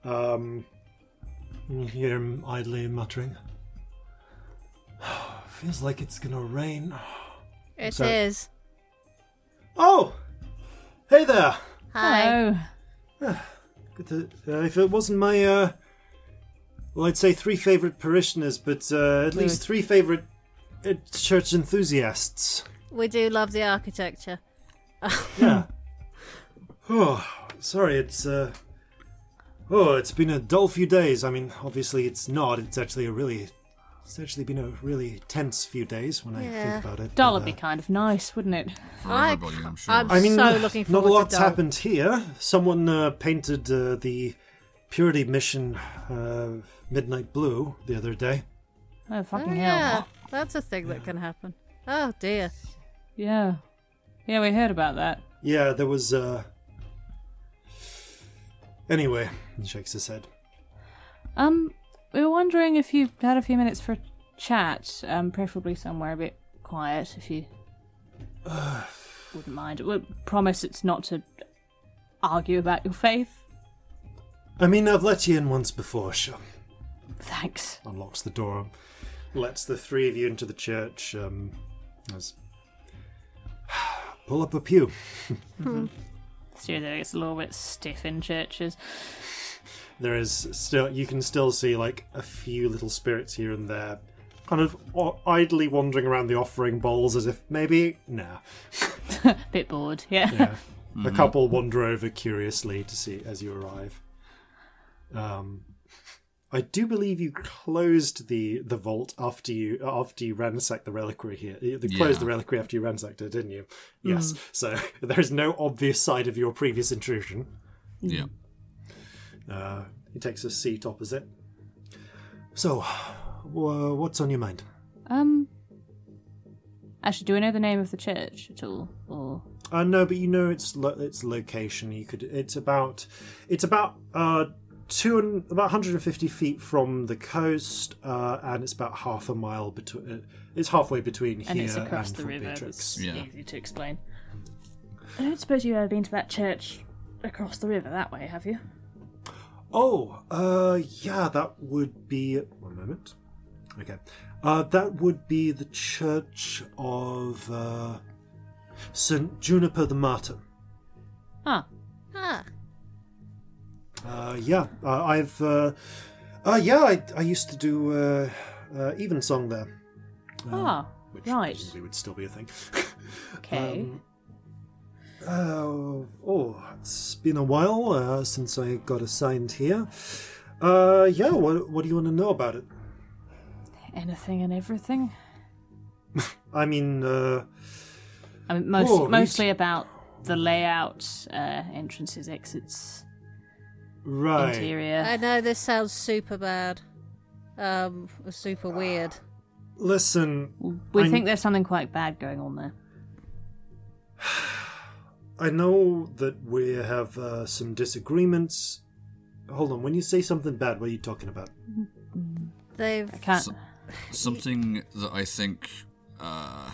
Um, you hear him idly muttering. Feels like it's gonna rain. It So- is. Oh! Hey there! Hi. Hello. Good to, uh, if it wasn't my uh, well, I'd say three favorite parishioners, but uh, at least three favorite uh, church enthusiasts. We do love the architecture. Yeah. oh, sorry, it's uh. Oh, it's been a dull few days. I mean, obviously it's not. It's actually a really, it's actually been a really tense few days when I Yeah. think about it. Doll but, would be uh, kind of nice, wouldn't it? For I- everybody, I'm sure. I'm I mean, so looking not forward a to lot's Doll. happened here. Someone uh, painted uh, the Purity Mission uh, Midnight Blue the other day. Oh, Oh, fucking hell. yeah, that's a thing that can happen. Oh dear. Yeah. Yeah, we heard about that. Yeah, there was. uh Anyway, he shakes his head. Um, we were wondering if you had a few minutes for a chat, um, preferably somewhere a bit quiet, if you wouldn't mind. We promise it's not to argue about your faith. I mean, I've let you in once before, sure. Thanks. Unlocks the door, lets the three of you into the church. Um, as pull up a pew. Seriously, it's a little bit stiff in churches. There is still you can still see like a few little spirits here and there, kind of o- idly wandering around the offering bowls as if maybe nah. Bit bored, yeah. Yeah. A couple wander over curiously to see as you arrive. Um, I do believe you closed the the vault after you after you ransacked the reliquary here. You closed Yeah. the reliquary after you ransacked it, didn't you? Yes. So there's no obvious side of your previous intrusion. yeah. Uh, he takes a seat opposite. So, wha what's on your mind? Um, actually, do we know the name of the church at all? Or Uh, no, but you know its lo- its location. You could. It's about. It's about uh two and about 150 feet from the coast, uh, and it's about half a mile between. Uh, it's halfway between here and it's across and the Fort river. Beatrix. It's Yeah. easy to explain. I don't suppose you've ever been to that church across the river that way, have you? Oh, uh, yeah, that would be. One moment. Okay. Uh, that would be the church of uh, St. Juniper the Martyr. Ah, Ah, Uh, yeah, uh, I've. Uh, uh, yeah, I, I used to do uh, uh, Evensong there. ah, Which right. presumably would still be a thing. Okay. Um, uh, oh, it's been a while uh, since I got assigned here. Uh, yeah, what, what do you want to know about it? Anything and everything. I mean, uh, I mean, most, Oh, mostly about the layout, uh, entrances, exits, right. interior. I know this sounds super bad. Um, super weird. Listen, we I'm- think there's something quite bad going on there. I know that we have uh, some disagreements. Hold on, when you say something bad, what are you talking about? They've I can't. So- Something that I think, uh,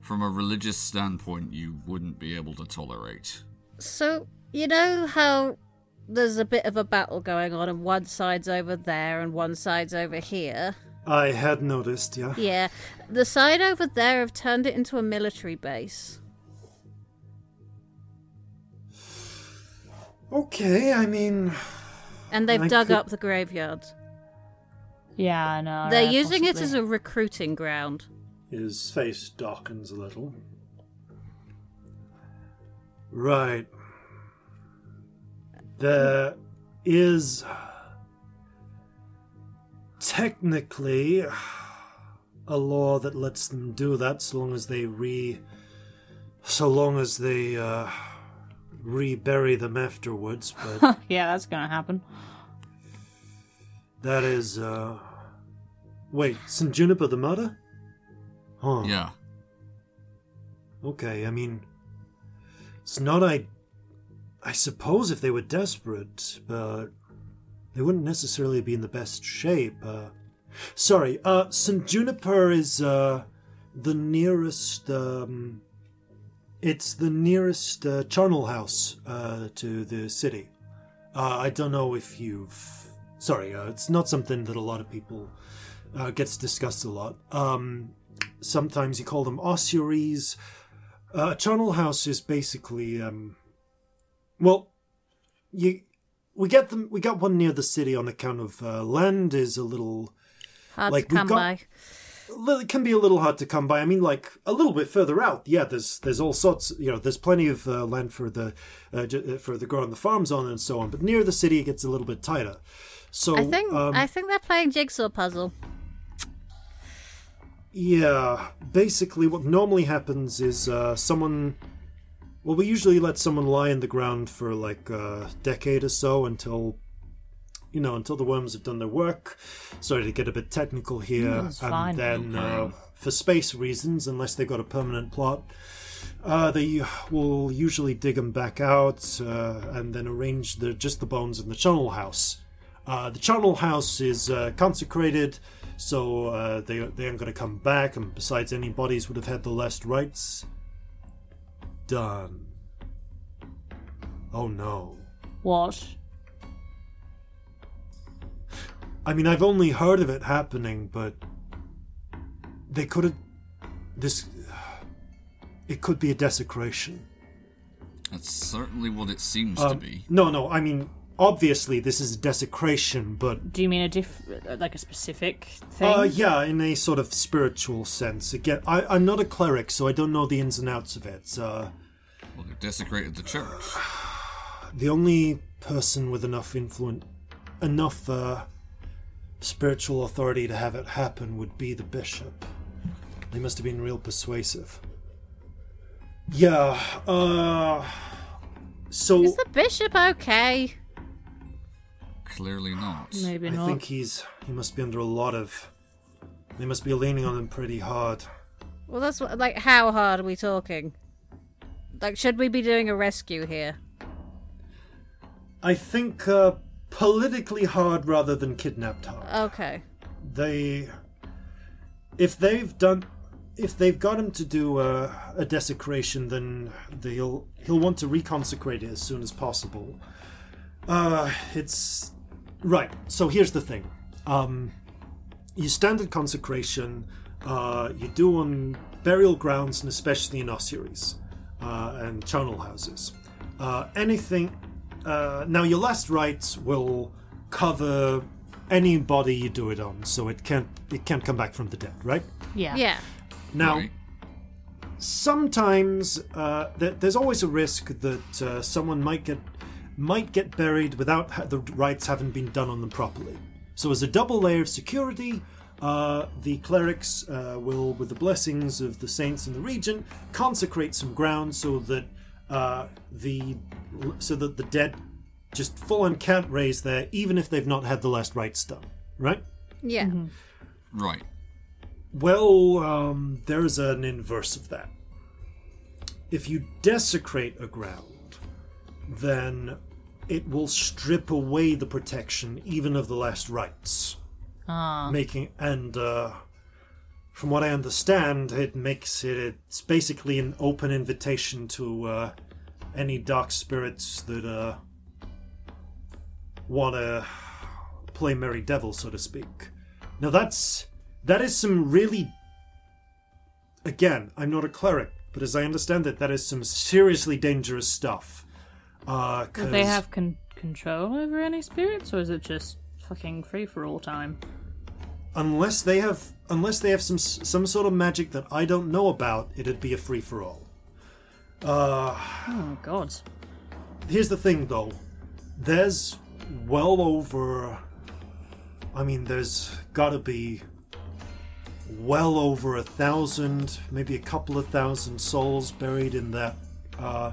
from a religious standpoint, you wouldn't be able to tolerate. So, you know how there's a bit of a battle going on, and one side's over there and one side's over here? I had noticed, yeah. Yeah. The side over there have turned it into a military base. Okay, I mean, And they've I dug could- up the graveyard. Yeah, I know. They're yeah, using it as a recruiting ground. his face darkens a little. Right. There is technically a law that lets them do that so long as they re so long as they uh rebury them afterwards but yeah, that's gonna happen. that is uh wait st juniper the martyr huh Yeah. Okay, I mean, it's not I. I suppose if they were desperate, but they wouldn't necessarily be in the best shape. Uh, sorry, uh, St. Juniper is uh, the nearest. Um, it's the nearest uh, charnel house uh, to the city. Uh, I don't know if you've. Sorry, uh, it's not something that a lot of people uh, gets discussed a lot. Um, sometimes you call them ossuaries. Uh, a charnel house is basically, um, well, you we get them. We got one near the city on account of uh, land is a little. Hard Like, to come got- by. It can be a little hard to come by. I mean, like a little bit further out, yeah. There's there's all sorts. You know, there's plenty of uh, land for the uh, j- uh, for the growing the farms on and so on. But near the city, it gets a little bit tighter. So I think um, I think they're playing jigsaw puzzle. Yeah, basically, what normally happens is uh, someone. Well, we usually let someone lie in the ground for like a decade or so until, you know, until the worms have done their work. Sorry to get a bit technical here, That's and fine. then uh, for space reasons, unless they've got a permanent plot, uh, they will usually dig them back out uh, and then arrange the just the bones in the charnel house. Uh, the charnel house is uh, consecrated, so uh, they they aren't going to come back. And besides, any bodies would have had the last rites. Done. Oh no. What? I mean, I've only heard of it happening, but they could have. This. It could be a desecration. That's certainly what it seems Um, to be. No, no. I mean, obviously, this is a desecration, but Do you mean a diff, like a specific thing? Uh, yeah, in a sort of spiritual sense. Again, I, I'm not a cleric, so I don't know the ins and outs of it. Uh, Well, they've desecrated the church. the only person with enough influence, enough uh, spiritual authority to have it happen would be the bishop. They must have been real persuasive. Yeah, uh. So. Is the bishop okay? Clearly not. Maybe not. I think he's. He must be under a lot of. They must be leaning on him pretty hard. Well, that's what, like how hard are we talking? Like, should we be doing a rescue here? I think uh, politically hard rather than kidnapped hard. Okay. they if they've done if they've got him to do a, a desecration then they'll he'll want to reconsecrate it as soon as possible uh it's right so here's the thing um your standard consecration uh you do on burial grounds and especially in ossuaries uh, and charnel houses uh anything uh, now your last rites will cover any body you do it on, so it can't it can't come back from the dead, right? yeah. Yeah. Now, Right. sometimes uh, th- there's always a risk that uh, someone might get might get buried without ha- the rites having been done on them properly. So, as a double layer of security, uh, the clerics uh, will, with the blessings of the saints in the region, consecrate some ground so that uh, the so that the dead just full on can't raise there, even if they've not had the last rites done. Right? Yeah. Right. Well, um, there's an inverse of that. If you desecrate a ground, then it will strip away the protection even of the last rites. Ah. Making and uh, from what I understand, it makes it it's basically an open invitation to uh, any dark spirits that uh, want to play merry devil, so to speak. Now that's that is some really. Again, I'm not a cleric, but as I understand it, that is some seriously dangerous stuff. Uh, Do they have con- control over any spirits, or is it just fucking free for all time? Unless they have unless they have some some sort of magic that I don't know about, it'd be a free for all. Uh, Oh god. here's the thing though there's well over i mean there's gotta be well over a thousand maybe a couple of thousand souls buried in that uh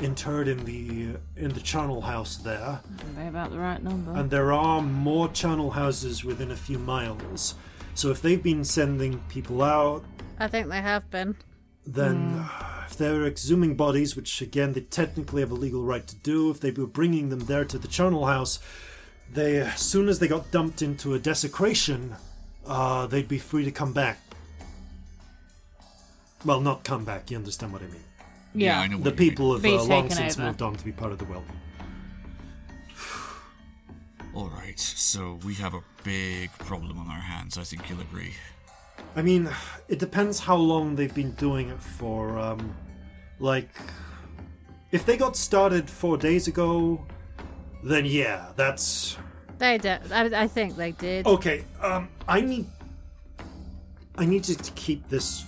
interred in the in the charnel house there Very about the right number. and there are more charnel houses within a few miles so if they've been sending people out I think they have been. then if they're exhuming bodies, which again they technically have a legal right to do, if they were bringing them there to the charnel house, they as soon as they got dumped into a desecration, uh, they'd be free to come back. Well, not come back. You understand what I mean? Yeah, I know The you mean. people have uh, long since over. moved on to be part of the world. All right, so we have a big problem on our hands. I think you'll agree. I mean, it depends how long they've been doing it for. Um, like, if they got started four days ago, then yeah, that's They did. I, I think they did. okay. Um, I need, I need you to keep this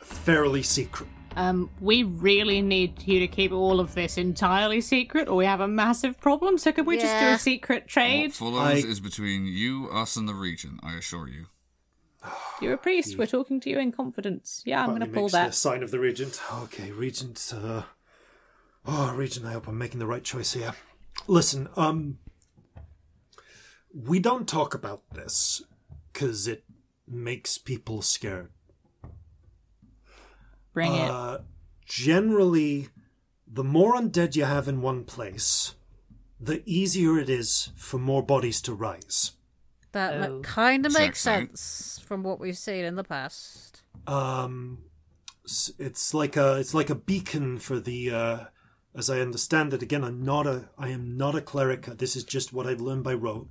fairly secret. Um, we really need you to keep all of this entirely secret, or we have a massive problem. So could we just do a secret What trade? follows I- is between you, us, and the regent. I assure you. You're a priest. We're talking to you in confidence. Yeah, I'm going to Partly pull makes that. The sign of the regent. Okay, regent. Uh, oh, regent. I hope I'm making the right choice here. Listen, um, we don't talk about this because it makes people scared. Bring it. Uh, generally, the more undead you have in one place, the easier it is for more bodies to rise. That Oh. kind of makes Checks sense from what we've seen in the past. um it's like a it's like a beacon for the uh as i understand it again i'm not a i am not a cleric this is just what i've learned by rote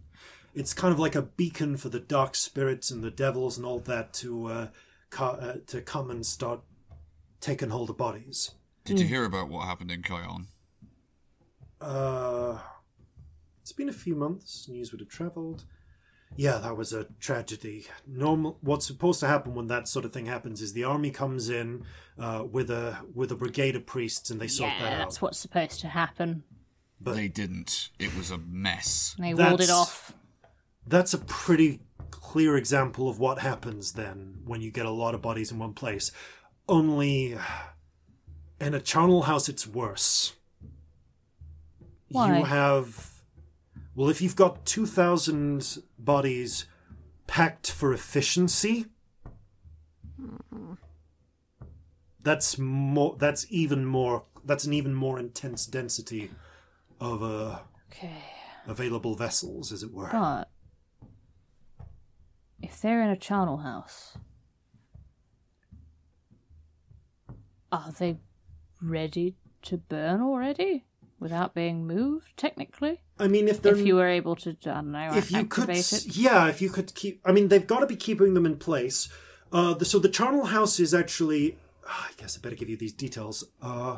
it's kind of like a beacon for the dark spirits and the devils and all that to uh, co- uh to come and start taking hold of bodies Did you hear about what happened in Kion? uh it's been a few months news would have traveled yeah that was a tragedy normal what's supposed to happen when that sort of thing happens is the army comes in uh, with a with a brigade of priests and they sort that out. yeah, that that's what's supposed to happen. But- they didn't. It was a mess. They walled it That's- off. that's a pretty clear example of what happens then when you get a lot of bodies in one place only in a charnel house it's worse Why? you have well if you've got 2000 bodies packed for efficiency that's more that's even more that's an even more intense density of uh, Okay. available vessels as it were But if they're in a charnel house, are they ready to burn already without being moved? Technically, i mean if they're if you were able to, I don't know, if you could it. yeah if you could keep i mean they've got to be keeping them in place uh the, so the charnel house is actually ah, i guess i better give you these details uh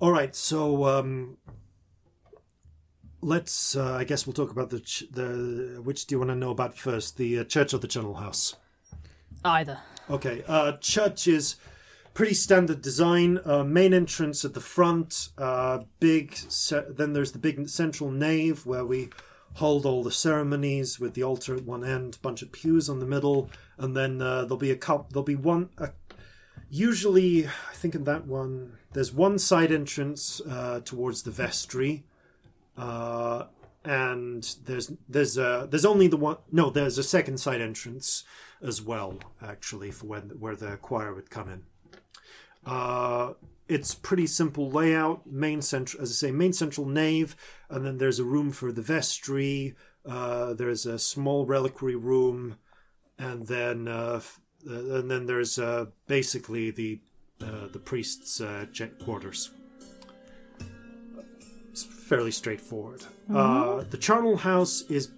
all right so um let's uh, i guess we'll talk about the ch- the which do you want to know about first the uh, church or the charnel house Either. Okay, uh, church is pretty standard design. Uh, main entrance at the front. Uh, big. Ce- then there's the big central nave where we hold all the ceremonies with the altar at one end, bunch of pews on the middle, and then uh, there'll be a cup. There'll be one. Uh, usually, I think in that one, there's one side entrance uh, towards the vestry. Uh, and there's there's uh there's only the one no there's a second side entrance as well actually for when where the choir would come in uh it's pretty simple layout main central as i say main central nave and then there's a room for the vestry uh there's a small reliquary room and then uh f- uh, and then there's uh basically the uh, the priest's uh, quarters. It's fairly straightforward. Uh, the charnel house is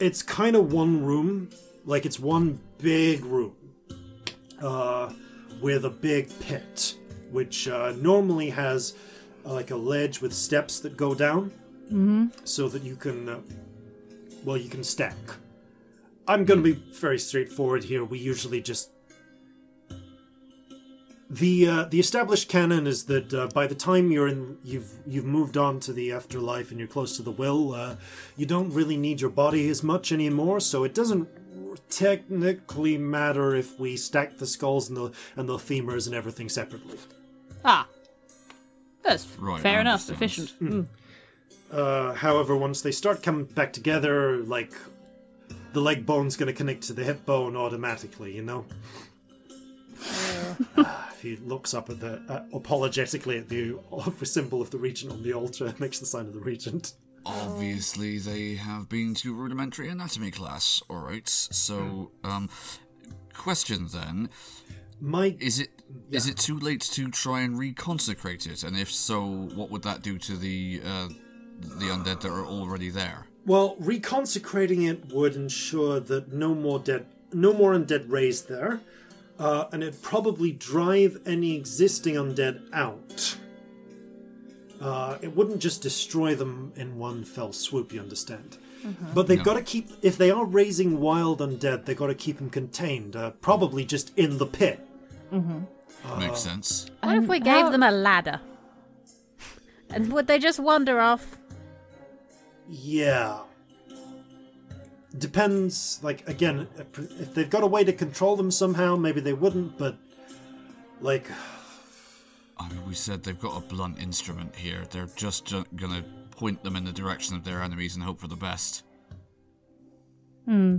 it's kind of one room, like it's one big room, uh, with a big pit, which uh, normally has uh, like a ledge with steps that go down, so that you can, uh, well, you can stack. I'm going to be very straightforward here. We usually just the uh, the established canon is that uh, by the time you're in you've you've moved on to the afterlife and you're close to the will, uh, you don't really need your body as much anymore. So it doesn't technically matter if we stack the skulls and the and the femurs and everything separately. Ah, that's Right, fair enough. understand. Efficient. Mm. Uh, however, once they start coming back together, like the leg bone's going to connect to the hip bone automatically, you know. he looks up at the uh, apologetically at the symbol of the regent on the altar, makes the sign of the regent. Obviously, they have been to rudimentary anatomy class. All right. So, um, question then: My Is it is it too late to try and reconsecrate it? And if so, what would that do to the uh, the undead that are already there? well, reconsecrating it would ensure that no more dead, no more undead raised there, uh, and it'd probably drive any existing undead out. Uh, it wouldn't just destroy them in one fell swoop. You understand? But they've got to keep. If they are raising wild undead, they've got to keep them contained. Uh, probably just in the pit. Mm-hmm. Makes sense. What if we gave them a ladder? And would they just wander off? Yeah. Depends. Like again, if they've got a way to control them somehow, maybe they wouldn't. But like, I mean, we said they've got a blunt instrument here. They're just ju- gonna point them in the direction of their enemies and hope for the best. Hmm.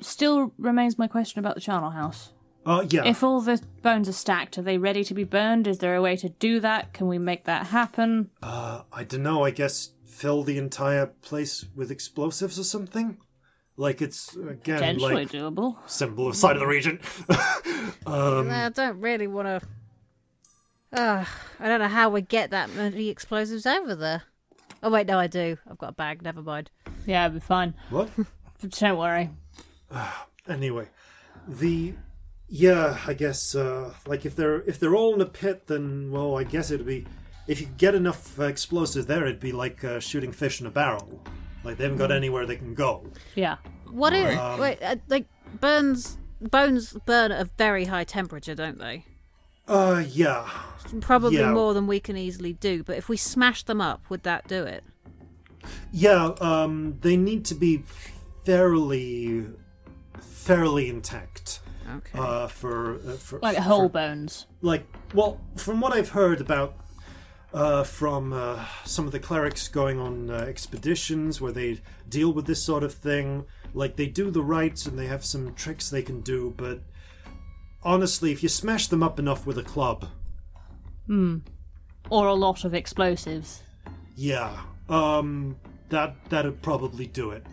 Still remains my question about the charnel house. uh, yeah. If all the bones are stacked, are they ready to be burned? Is there a way to do that? Can we make that happen? Uh, I don't know. I guess fill the entire place with explosives or something. Like it's again Potentially like doable. symbol of side of the regent. um, I don't really want to. Uh, I don't know how we get that many explosives over there. Oh wait, no, I do. I've got a bag. Never mind. Yeah, it'll be fine. what? Don't worry. Anyway, the yeah, I guess uh, like if they're if they're all in a pit, then well, I guess it'd be if you get enough uh, explosives there, it'd be like uh, shooting fish in a barrel. Like they haven't got anywhere they can go. Yeah. What if Um, wait? Uh, like burns bones burn at a very high temperature, don't they? Uh, yeah, Probably Yeah. more than we can easily do. But if we smash them up, would that do it? yeah. Um, they need to be fairly fairly intact. Okay. Uh, for, uh, for Like for- whole bones. like well from what i've heard about uh, from uh, some of the clerics going on uh, expeditions where they deal with this sort of thing. Like they do the rites and they have some tricks they can do but honestly if you smash them up enough with a club. Or a lot of explosives. yeah um that that'd probably do it.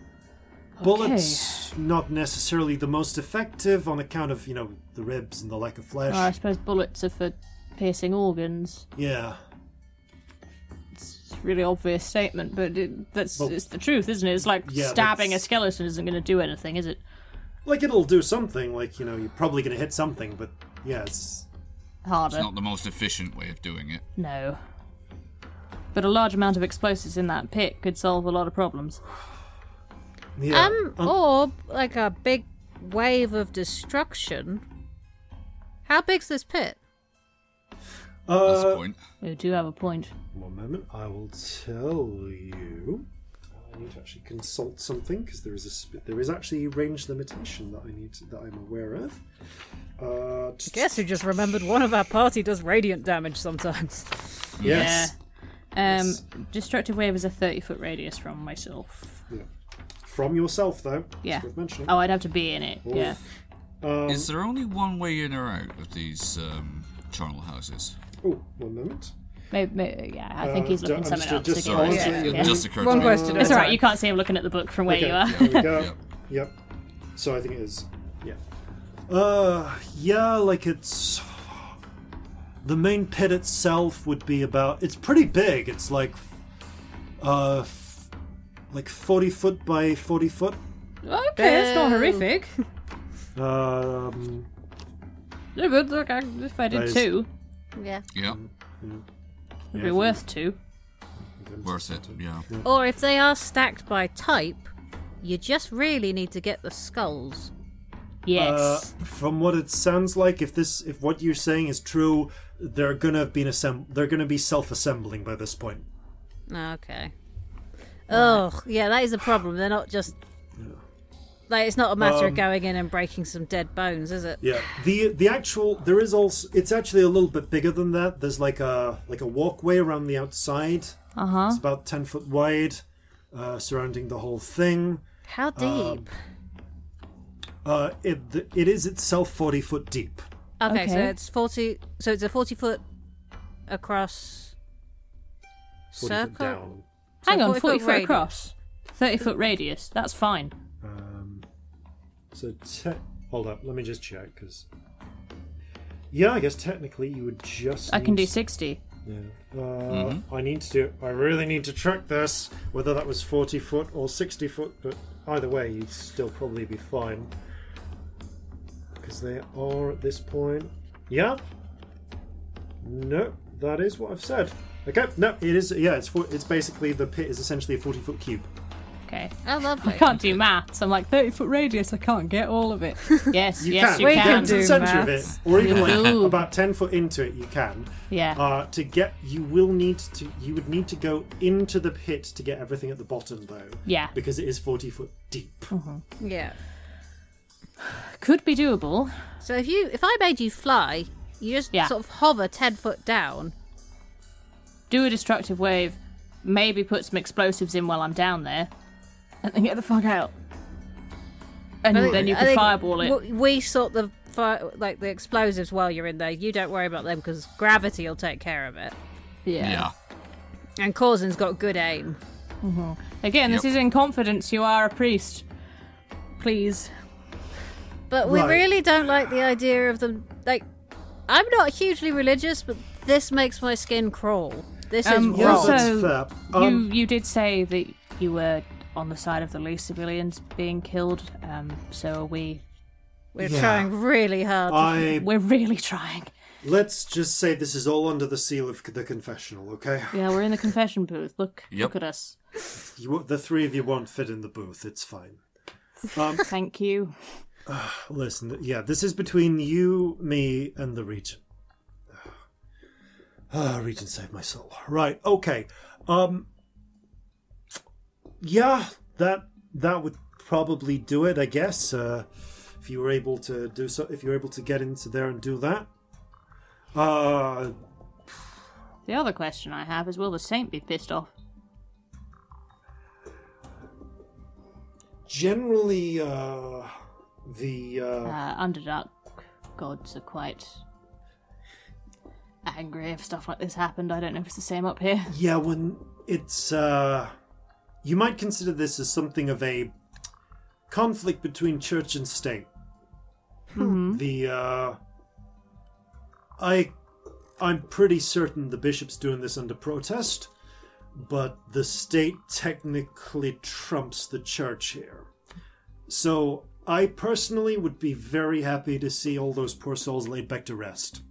Bullets not necessarily the most effective on account of you know the ribs and the lack of flesh. I suppose bullets are for piercing organs. yeah really obvious statement, but it, that's Well- it's the truth, isn't it? It's like Yeah, stabbing a that's- skeleton isn't going to do anything, is it? like it'll do something like you know you're probably gonna hit something but yeah it's Harder. It's not the most efficient way of doing it. No. But a large amount of explosives in that pit could solve a lot of problems. yeah Um, or like a big wave of destruction. How big's this pit? That's the uh, point. You do have a point. One moment i will tell you i need to actually consult something because there is a sp- there is actually a range limitation that i need to, that i'm aware of uh t- Guess who just remembered one of our party does radiant damage sometimes. yes Yeah. Um, Yes. destructive wave is a thirty foot radius from myself. Yeah. from yourself though Yeah. worth mentioning Oh, I'd have to be in it. Yeah. um, Is there only one way in or out of these um, charnel houses? oh one moment Maybe, maybe, yeah, I think Uh, he's looking I'm something just- up. just so give sorry, yeah, yeah. Just occurred One to question at It's alright, you can't see him looking at the book from where Okay, you are. there we go. Yep. Yep. So I think it is. Yeah. Uh, yeah, like it's. The main pit itself would be about. It's pretty big. It's like. Uh. f- Like 40 foot by 40 foot. Okay, it's not horrific. Um. Yeah, but look, I, if I That did is- two, Yeah. Yep. It'd be worth two. Worth it. Yeah. Or if they are stacked by type, you just really need to get the skulls. Yes. Uh, from what it sounds like, if this, if what you're saying is true, they're gonna have been assemb- They're gonna be self-assembling by this point. Okay. Oh, yeah, that is a problem. They're not just. Like, it's not a matter Um, of going in and breaking some dead bones, is it? Yeah, the the actual there is also it's actually a little bit bigger than that. There's like a like a walkway around the outside. Uh huh. It's about ten foot wide, uh, surrounding the whole thing. How deep? Uh, it it is itself forty foot deep. okay, so it's 40. So it's a 40 foot across. 40 Circle? foot down. So Hang on, 40 40 foot foot across, 30 foot radius. That's fine. So te- hold up, let me just check because. Yeah, I guess technically you would just. I can need- do 60. Yeah. Uh, I need to do. I really need to track this, whether that was forty foot or sixty foot. But either way, you'd still probably be fine, because they are at this point. Yeah. No, that is what I've said. Okay, no, it is. Yeah, it's for, it's basically the pit is essentially a forty foot cube. Okay. Oh, lovely. I can't do maths. I'm like 30 foot radius. I can't get all of it. Yes, You yes, can. you We get can. can to the do center of it, maths. or even like about ten foot into it. You can. Yeah. Uh, to get, you will need to. You would need to go into the pit to get everything at the bottom, though. Yeah. Because it is forty foot deep. Yeah. Could be doable. So if you, if I made you fly, you just Yeah. sort of hover ten foot down. Do a destructive wave. Maybe put some explosives in while I'm down there. And then get the fuck out. And think- then you I can think fireball it. w- We sort the fi- like the explosives while you're in there. You don't worry about them because gravity will take care of it. yeah. Yeah. And Corzin's got good aim. Again, this Yep. is in confidence. You are a priest. Please. But we Right. really don't like the idea of them. Like, I'm not hugely religious, but this makes my skin crawl. This Um, is Yeah, wrong. also- that's fair. you Um, you did say that you were on the side of the least civilians being killed. Um, so are we We're Yeah. trying really hard. I we're really trying. let's just say this is all under the seal of the confessional. Okay. Yeah, we're in the confession booth. Look, Yep. look at us. You, the three of you won't fit in the booth. It's fine. Um, Thank you. listen, yeah, this is between you, me, and the Regent. Ah, Regent saved my soul. Right, okay. Um, yeah, that that would probably do it, I guess. Uh, if you were able to do so, if you were able to get into there and do that. Uh, The other question I have is, will the saint be pissed off? generally, uh, the uh, Uh, Underdark gods are quite angry if stuff like this happened. I don't know if it's the same up here. Yeah, when it's uh you might consider this as something of a conflict between church and state. The uh I I'm pretty certain the bishop's doing this under protest, but the state technically trumps the church here. So I personally would be very happy to see all those poor souls laid back to rest.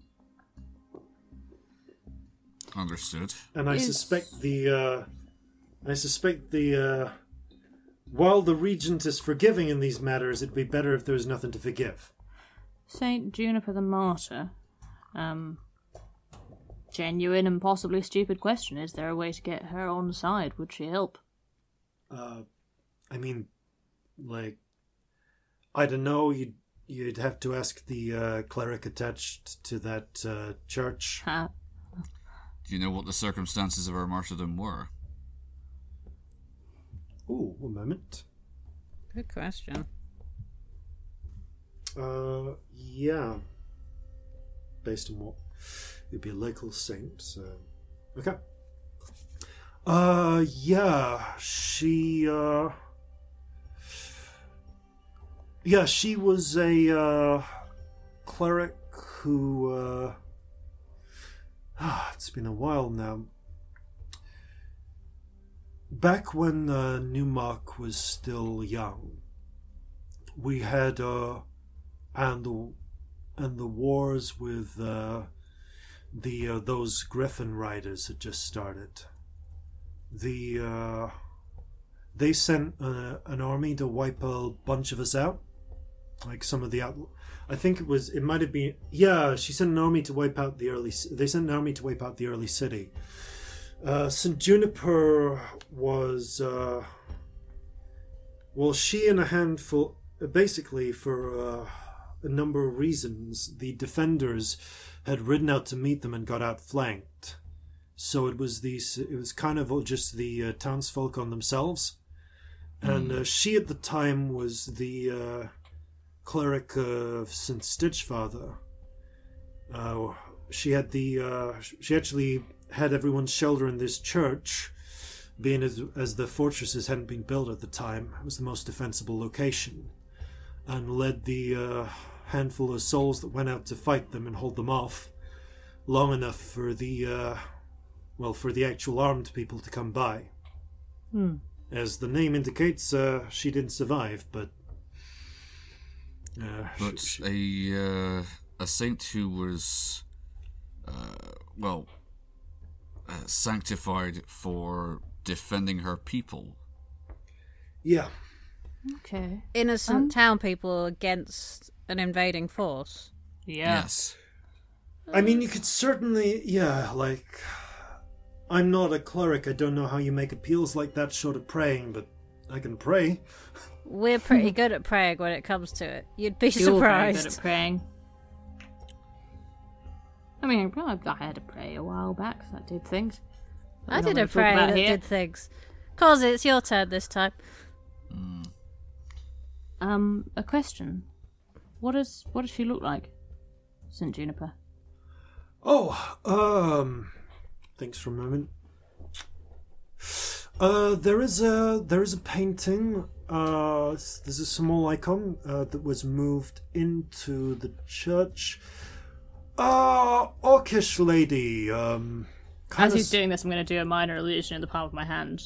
Understood. and I Is- suspect the uh, I suspect the uh, while the regent is forgiving in these matters, it'd be better if there was nothing to forgive. Saint Juniper the Martyr. Um, genuine and possibly stupid question. Is there a way to get her on side? Would she help? Uh, I mean, like, I don't know. You'd you'd have to ask the uh, cleric attached to that uh, church. Huh? Do you know what the circumstances of her martyrdom were? Ooh, one moment. Good question. Uh, yeah. Based on what? It'd be a local saint, so. Okay. Uh, yeah. She, uh. Yeah, she was a, uh. cleric who, uh. Ah, it's been a while now. Back when uh, Newmark was still young, we had, uh and the and the wars with uh, the uh, those Griffin riders had just started. The uh, they sent uh, an army to wipe a bunch of us out, like some of the out. I think it was it might have been yeah. She sent an army to wipe out the early. They sent an army to wipe out the early city. Uh, St Juniper was uh, well, she and a handful, basically for uh, a number of reasons, the defenders had ridden out to meet them and got outflanked. So it was these. It was kind of just the uh, townsfolk on themselves, and uh, she at the time was the uh, cleric of Saint Stitchfather. Uh, she had the. Uh, she actually had everyone's shelter in this church, being as as the fortresses hadn't been built at the time. It was the most defensible location and led the uh, handful of souls that went out to fight them and hold them off long enough for the uh, well for the actual armed people to come by. Hmm. As the name indicates, uh, she didn't survive, but. Uh, But she- a uh, a saint who was, uh, well, Uh, sanctified for defending her people. Yeah. Okay. Innocent um, town people against an invading force. Yeah. Yes. I mean, you could certainly, yeah, like. I'm not a cleric. I don't know how you make appeals like that short of praying, but I can pray. We're pretty good at praying when it comes to it. You'd be You're very good surprised. at praying. I mean, I I had a pray a while back so that did things. I did a gonna prayer about that here. did things. Cause it's your turn this time. Um, a question. What does what does she look like? St. Juniper. Oh, um. Thanks for a moment. Uh, there is a there is a painting. Uh, s- there's a small icon uh, that was moved into the church. Uh, orcish lady. Um, kind As of he's doing this, I'm going to do a minor illusion in the palm of my hand.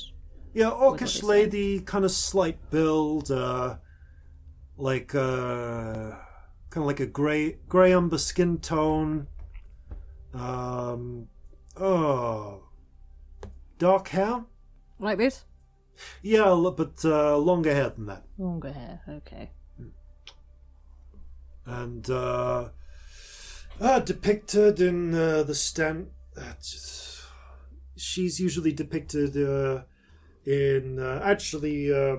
Yeah, what orcish lady, kind of slight build, uh, like uh, kind of like a grey grey umber skin tone. Um, oh, dark hair. Like this? Yeah, l- but uh, longer hair than that, Longer hair. Okay. and uh, uh, depicted in uh, the stand. Uh, just, she's usually depicted uh, in uh, actually uh,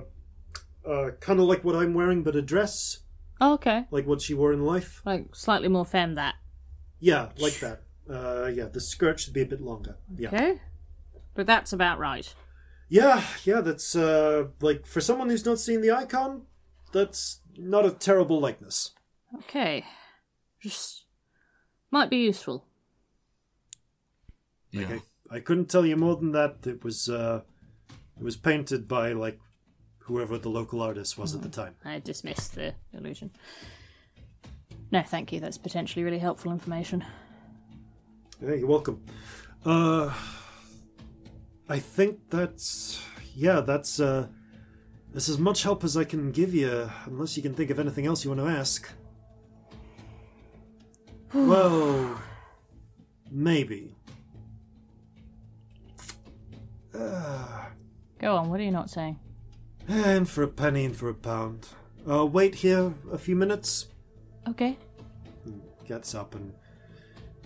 uh, kind of like what I'm wearing, but a dress. Oh, okay. like what she wore in life. Like slightly more femme that. Yeah, like that. Uh, yeah, the skirt should be a bit longer. Yeah, Okay. But that's about right. yeah, yeah. That's uh, like for someone who's not seen the icon, that's not a terrible likeness. Okay. Just might be useful. Yeah. Okay, I couldn't tell you more than that. It was uh, it was painted by like whoever the local artist was at the time. I dismissed the illusion. No, thank you. That's potentially really helpful information. Yeah, you're welcome. Uh, I think that's yeah, that's uh, that's as much help as I can give you, unless you can think of anything else you want to ask. Well, maybe. Go on. What are you not saying? And for a penny and for a pound. Uh, wait here a few minutes. Okay. Gets up and,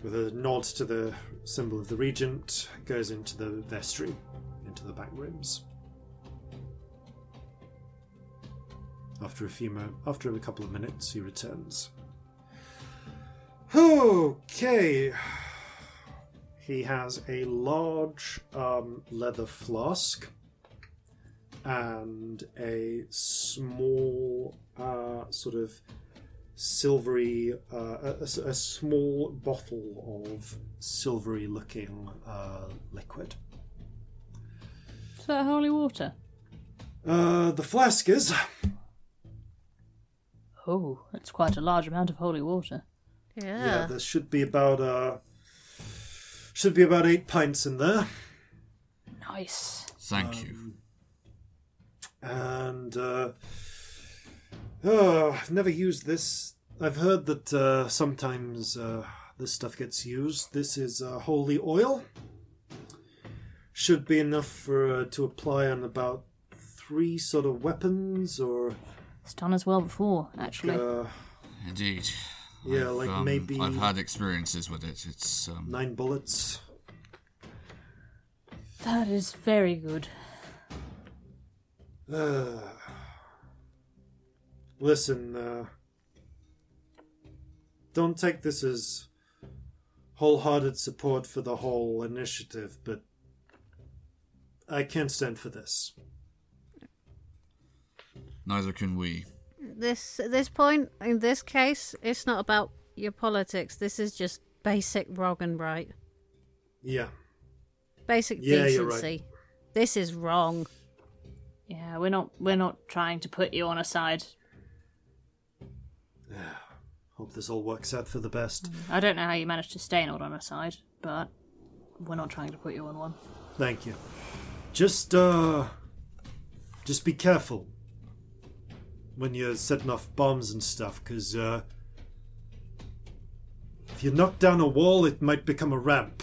with a nod to the symbol of the regent, goes into the vestry, into the back rooms. After a few mo- after a couple of minutes, he returns. Okay. He has a large um, leather flask and a small uh, sort of silvery, uh, a, a- a small bottle of silvery looking uh, liquid. Is that holy water? Uh, the flask is. Oh, that's quite a large amount of holy water. Yeah. Yeah, there should be about uh, should be about eight pints in there, Nice. Thank you. and uh, oh, I've never used this. I've heard that uh, sometimes uh, this stuff gets used. This is uh, holy oil. Should be enough for uh, to apply on about three sort of weapons or It's done as well before, actually. uh, Indeed. Yeah, I've, like um, maybe I've had experiences with it. It's um, nine bullets. that is very good. Uh, listen, uh, don't take this as wholehearted support for the whole initiative, but I can't stand for this. neither can we. This at this point in this case, it's not about your politics. This is just basic wrong and right. Yeah, Basic Yeah, you're right. decency. This is wrong. Yeah, we're not we're not trying to put you on a side. hope this all works out for the best. I don't know how you managed to stay not on a side, but we're not trying to put you on one. Thank you. Just, uh, just be careful when you're setting off bombs and stuff, because, uh, if you knock down a wall, it might become a ramp.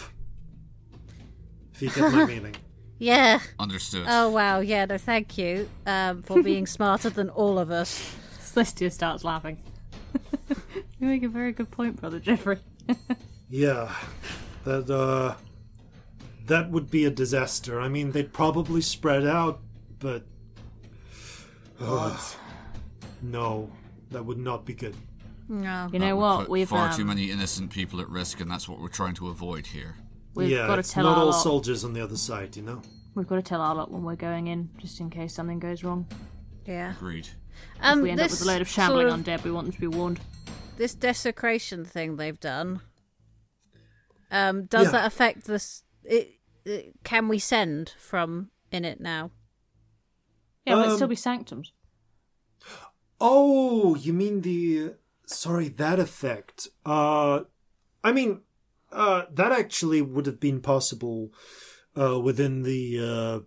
if you get my meaning. Yeah. Understood. Oh wow. Yeah. No, thank you um, for being smarter than all of us. Celestia starts laughing. you make a very good point, brother Jeffrey. Yeah, that uh, that would be a disaster. I mean, they'd probably spread out, but Ugh. No, that would not be good. No. You That know would what? put We've far um, too many innocent people at risk, and that's what we're trying to avoid here. we've yeah, got to it's tell not our all lot. soldiers on the other side, you know. We've got to tell our lot when we're going in, just in case something goes wrong. Yeah. Agreed. Um, if we end up with a load of sort shambling of- undead, we want them to be warned. this desecration thing they've done. Um, does Yeah. that affect this? It, it, can we send from in it now? Yeah, will it Um, still be sanctums? Oh, you mean the sorry that effect? Uh, I mean, uh, that actually would have been possible uh, within the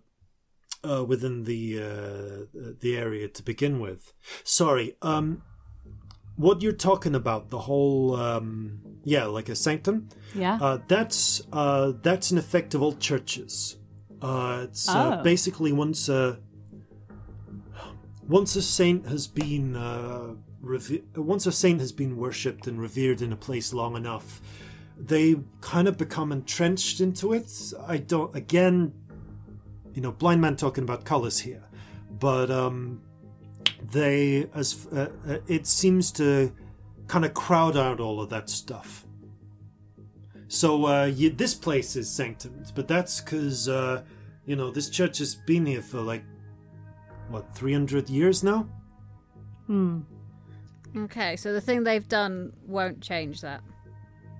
uh, uh, within the uh, the area to begin with. Sorry, um, what you're talking about the whole um, yeah, like a sanctum. Yeah. Uh, that's uh, that's an effect of all churches. Uh, it's uh, Oh. basically once a once a saint has been uh, once a saint has been worshipped and revered in a place long enough, they kind of become entrenched into it. I don't again, you know, blind man talking about colors here, but um, they as uh, uh, it seems to kind of crowd out all of that stuff. So uh, you, this place is sanctioned, but that's because uh, you know this church has been here for like what three hundred years now. Hmm. Okay, so the thing they've done won't change that.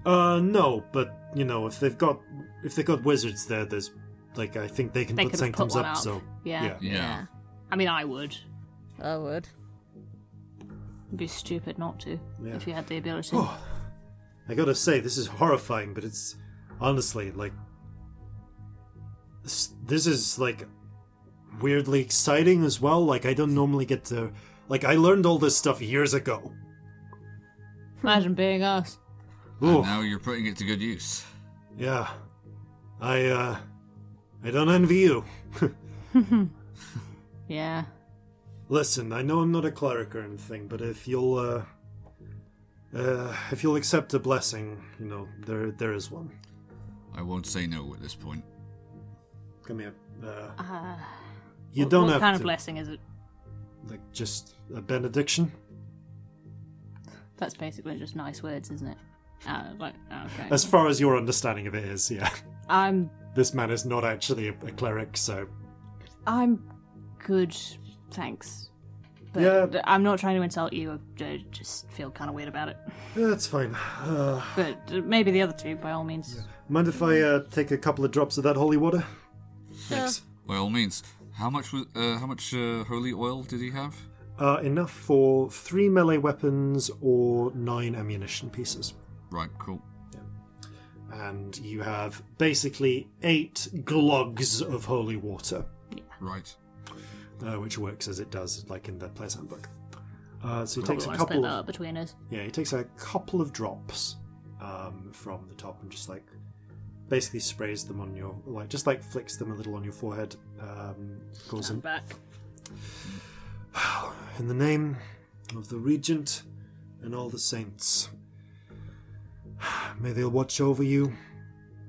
Uh, no, but you know if they've got if they've got wizards there, there's like I think they can They put could have put sanctums up. up. So Yeah. yeah. Yeah. I mean, I would. I would. It'd be stupid not to Yeah. if you had the ability. Oh, I gotta say this is horrifying, but it's honestly like this, this is like weirdly exciting as well. Like I don't normally get to like I learned all this stuff years ago. Imagine being us. Ooh. And now you're putting it to good use. Yeah. I uh I don't envy you. Yeah. Listen, I know I'm not a cleric or anything, but if you'll uh uh if you'll accept a blessing, you know, there there is one. I won't say no at this point. Come here. Uh Uh, you what, don't what have kind to of blessing is it? like just a benediction. That's basically just nice words, isn't it? Uh, like, okay. As far as your understanding of it is, yeah. I'm This man is not actually a, a cleric, so I'm good, thanks. But Yeah. I'm not trying to insult you. I just feel kind of weird about it. yeah, that's fine. Uh, But uh, maybe the other two, by all means. mind if I uh, take a couple of drops of that holy water? Thanks. By all means. How much was uh, how much uh, holy oil did he have? Uh, enough for three melee weapons or nine ammunition pieces. Right, cool. Yeah. And you have basically eight glugs of holy water, Right. uh, which works as it does, like in the player's handbook. Uh, so he Probably takes a want split couple that of up between us. Yeah, he takes a couple of drops um, from the top and just like basically sprays them on your like just like flicks them a little on your forehead. Um, goes in back. in the name of the regent and all the saints. May they watch over you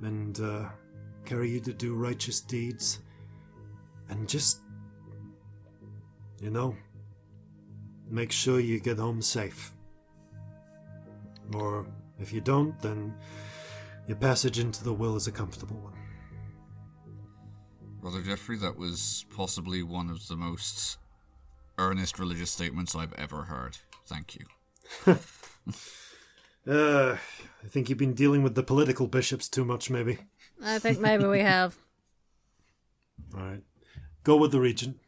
and uh, carry you to do righteous deeds, and just you know make sure you get home safe. Or if you don't, then your passage into the will is a comfortable one. Brother Jeffrey, that was possibly one of the most earnest religious statements I've ever heard. Thank you. Uh, I think you've been dealing with the political bishops too much, maybe. I think maybe we have. All right, go with the regent.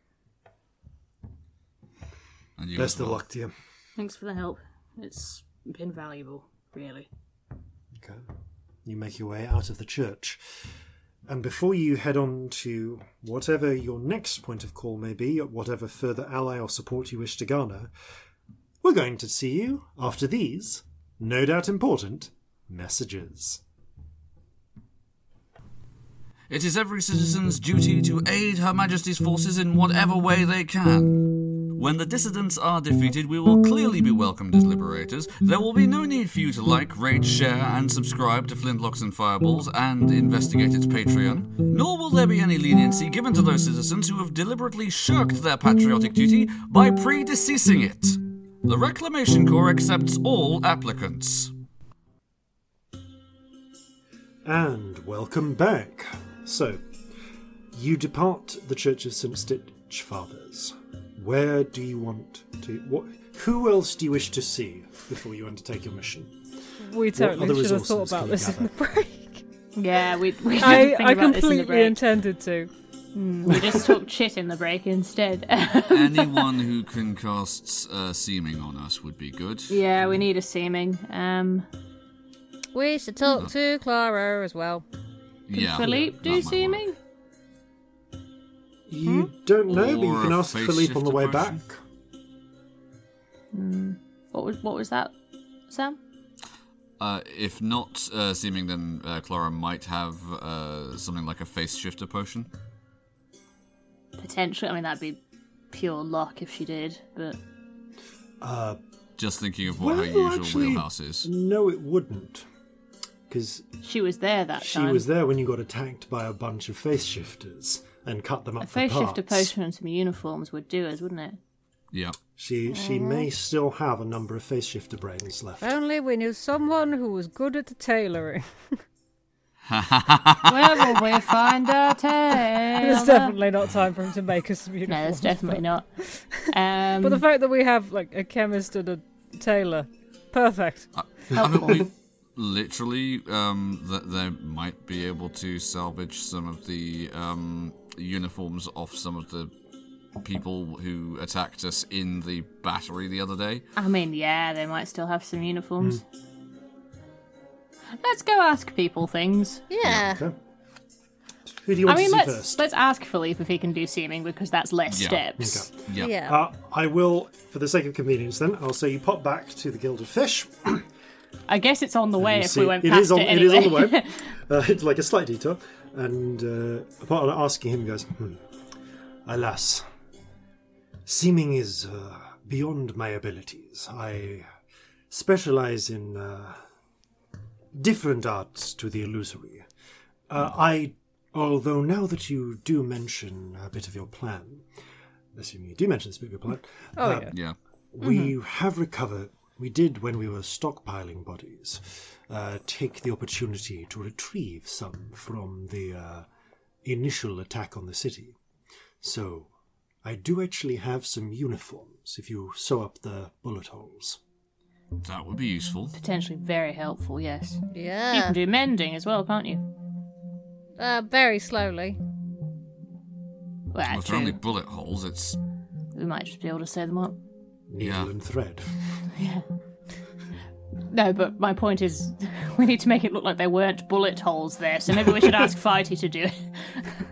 And you Best as of luck to you. Thanks for the help. It's been valuable, really. Okay. You make your way out of the church. And before you head on to whatever your next point of call may be, whatever further ally or support you wish to garner, we're going to see you after these, no doubt important, messages. It is every citizen's duty to aid Her Majesty's forces in whatever way they can. When the dissidents are defeated, we will clearly be welcomed as liberators. There will be no need for you to like, rate, share, and subscribe to Flintlocks and Fireballs and investigate its Patreon. Nor will there be any leniency given to those citizens who have deliberately shirked their patriotic duty by predeceasing it. The Reclamation Corps accepts all applicants. And welcome back. So, you depart the Church of St. Stitchfather's. Where do you want to. What, who else do you wish to see before you undertake your mission? We totally should have thought about this you in the break. Yeah, we, we didn't I, think I about this in the completely break. intended to. We just talked shit in the break instead. Anyone who can cast uh, seeming on us would be good. yeah, we need a seeming. Um, We should talk to Clara as well. Yeah. Philippe that do might work. seeming? You don't know, but you can ask face Philippe on the way potion. back. What was what was that, Sam? Uh, if not uh, seeming, then uh, Clara might have uh, something like a face shifter potion. Potentially. I mean, that'd be pure luck if she did, but Just thinking of what her usual actually, wheelhouse is. No, it wouldn't. Because she was there that she time. was there when you got attacked by a bunch of face shifters and cut them up A for face shifter parts. potion and some uniforms would do us, wouldn't it? Yeah. She she may still have a number of face shifter brains left. If only we knew someone who was good at the tailoring. Where will we find our There's tail? definitely not time for him to make us some No, uniforms. there's definitely not. Um, But the fact that we have like a chemist and a tailor, perfect. I mean, we, literally, um, that they might be able to salvage some of the um, uniforms off some of the people who attacked us in the battery the other day. I mean, yeah, they might still have some uniforms. Let's go ask people things. Yeah. Okay. Who do you I want mean, to see let's first? let's ask Philippe if he can do seeming because that's less Yeah. steps. Yeah. Yeah. Uh, I will, for the sake of convenience, then I'll say you pop back to the Gilded Fish. I guess it's on the way You if see- we went it past is on, it It anyway. is on the way. Uh, it's like a slight detour. And uh, upon asking him, he goes, hmm, Alas, seeming is uh, beyond my abilities. I specialize in uh, different arts to the illusory. Uh, I, although now that you do mention a bit of your plan, assuming you do mention this bit of your plan, Oh uh, yeah. Yeah. we have recovered. We did when we were stockpiling bodies. Uh, take the opportunity to retrieve some from the uh, initial attack on the city. So, I do actually have some uniforms. If you sew up the bullet holes. That would be useful. Potentially very helpful, yes. Yeah. You can do mending as well, can't you? Uh, very slowly. Well, Well, if they're only bullet holes, it's We might just be able to sew them up. Needle Yeah. and thread. No, but my point is, we need to make it look like there weren't bullet holes there, so maybe we should ask Fighty to do it.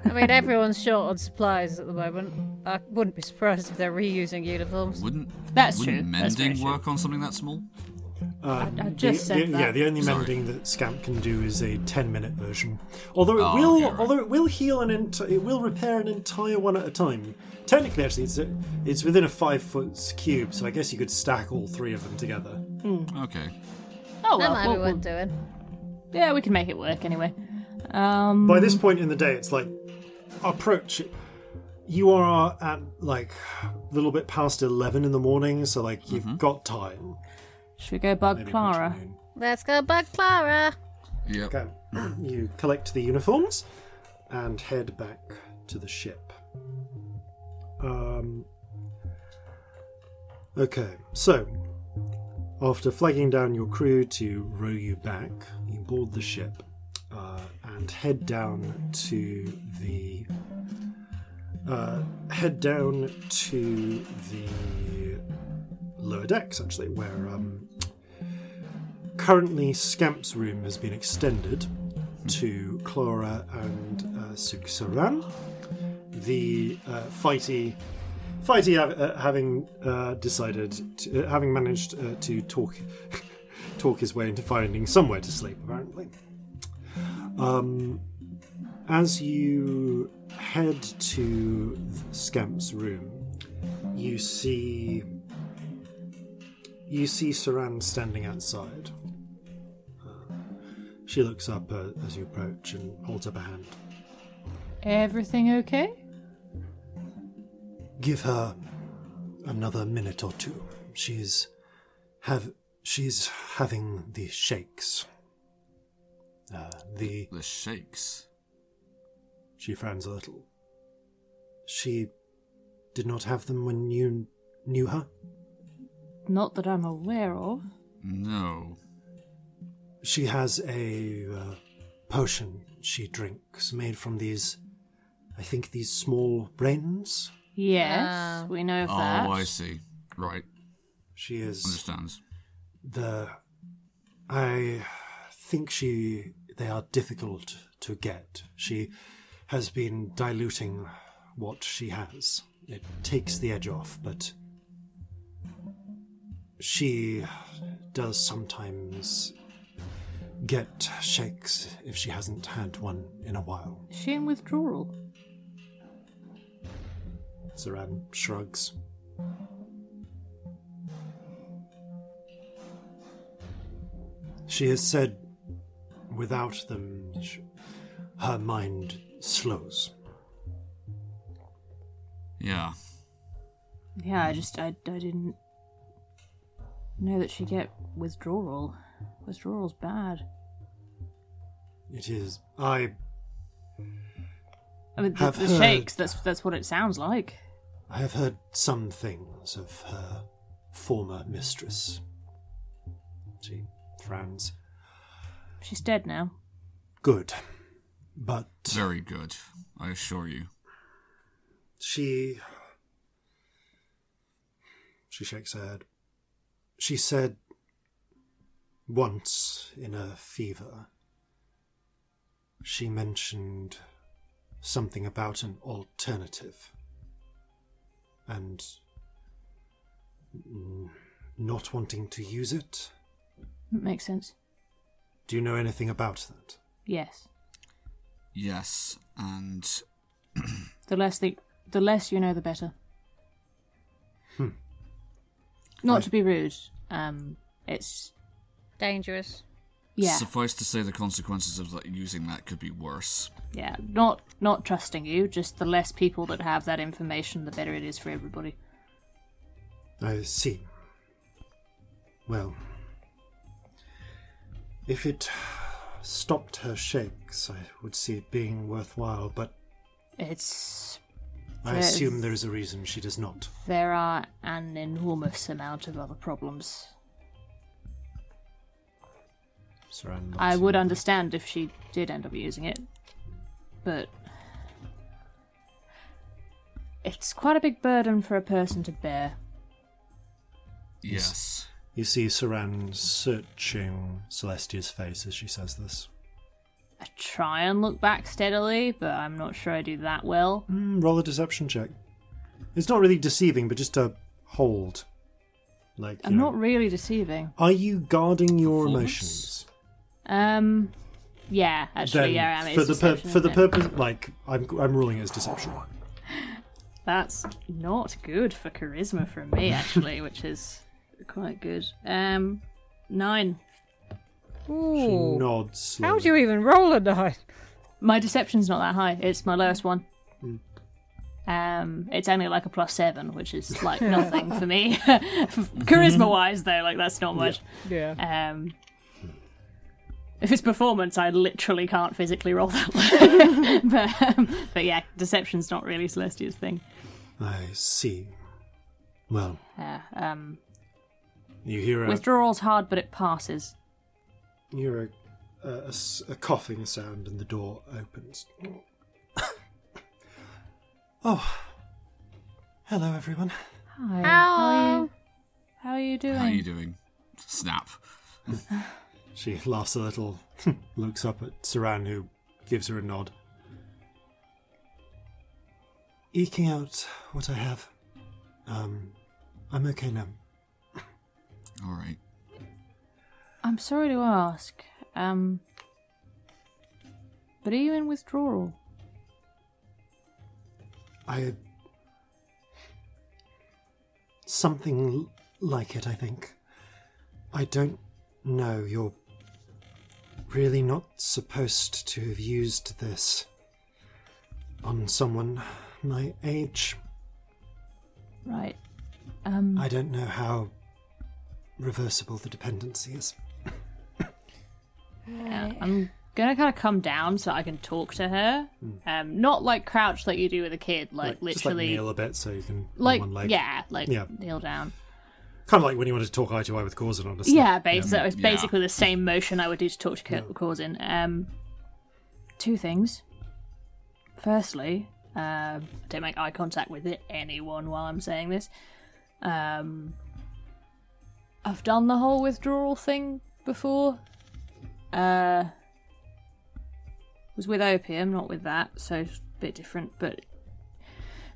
I mean, everyone's short on supplies at the moment. I wouldn't be surprised if they're reusing uniforms. wouldn't. That's wouldn't true. That's very mending true. work on something that small? Uh, I just the, said the- that. Yeah, the only Sorry. mending that Scamp can do is a ten-minute version. Although it Oh, will, okay, right. although it will heal an ent- it will repair an entire one at a time. Technically, actually, it's a, it's within a five-foot cube, so I guess you could stack all three of them together. Okay. Oh, That well, might we'll- be we'll- worth doing. yeah, we can make it work anyway. Um, By this point in the day, it's like approach. You are at like a little bit past eleven in the morning, so like you've got time. Should we go bug Maybe Clara? afternoon. Let's go bug Clara. Yep. Okay, you collect the uniforms and head back to the ship. Um. Okay, so after flagging down your crew to row you back, you board the ship uh, and head down to the uh, head down to the lower decks, actually, where um, currently Scamp's room has been extended to Clara and uh, Suksaran. The uh, fighty, fighty uh, having uh, decided, to, uh, having managed uh, to talk, talk his way into finding somewhere to sleep, apparently. Um, as you head to Scamp's room, you see you see Saran standing outside. Uh, she looks up uh, as you approach and holds up a hand. Everything okay? Give her another minute or two. She's have she's having the shakes. Uh, the The shakes. she frowns a little. She did not have them when you knew her. Not that I'm aware of. No. She has a uh, potion she drinks made from these, I think these small brains. Yes, Ah. we know of Oh, that. Oh, I see. Right. She is Understands. the. I think she. They are difficult to get. She has been diluting what she has. It takes the edge off, but. She does sometimes get shakes if she hasn't had one in a while. Is she in withdrawal? Saran shrugs. She has said without them, sh- her mind slows. Yeah. Yeah, I just I, I didn't know that she get withdrawal. Withdrawal's bad. It is. I. I mean, the, Have the heard- shakes. That's that's what it sounds like. I have heard some things of her former mistress. She frowns. She's dead now. Good. But Very good. I assure you. She. She shakes her head. She said once in a fever, she mentioned something about an alternative. And not wanting to use it. That makes sense. Do you know anything about that? Yes. Yes, and The less the the less you know, the better. Not to be rude. Um, it's Dangerous. yeah, suffice to say the consequences of that, using that could be worse. yeah. Not not trusting you. Just the less people that have that information, the better it is for everybody. I see. Well, if it stopped her shakes, I would see it being worthwhile, but It's I Yes. assume there is a reason she does not. there are an enormous amount of other problems. Saran looks I would you. understand if she did end up using it, but it's quite a big burden for a person to bear. Yes. You see Saran searching Celestia's face as she says this. I try and look back steadily, but I'm not sure I do that well. Mm, roll a deception check. It's not really deceiving, but just a hold. Like, I'm know, not really deceiving. Are you guarding your emotions? Um, yeah, actually, Then, yeah, I am. for the pur- for the it? purpose, like I'm I'm ruling it as deception. One. That's not good for charisma from me, actually, which is quite good. Um, nine. She Ooh. nods. How do you even roll a nine? My deception's not that high. It's my lowest one. Hmm. Um, it's only like a plus seven, which is like nothing for me. Charisma wise, though, like that's not much. Yeah. Um, if it's performance, I literally can't physically roll that one. but, um, but yeah, deception's not really Celestia's thing. I see. Well, Yeah. Um, you hear a withdrawal's hard, but it passes. You hear a coughing sound, and the door opens. oh, hello, everyone. Hi. How are you? How are you doing? How are you doing? Snap. She laughs a little, looks up at Saran, who gives her a nod. Eking out what I have. Um, I'm okay now. All right. I'm sorry to ask. Um, But are you in withdrawal? I. Something like it, I think. I don't know. You're really not supposed to have used this on someone my age. Right. Um, I don't know how reversible the dependency is. Yeah, I'm gonna kind of come down so I can talk to her. Um, not like crouch like you do with a kid, like, just like literally, kneel a bit so you can like, on one leg. yeah, like Yeah. kneel down. Kind of like when you wanted to talk eye to eye with Corzin, honestly. Yeah, basically, it's Yeah. basically the same motion I would do to talk to Kurt Corzin. Um, two things. Firstly, um, don't make eye contact with anyone while I'm saying this. Um, I've done the whole withdrawal thing before. Uh, was with opium, not with that, so it's a bit different. But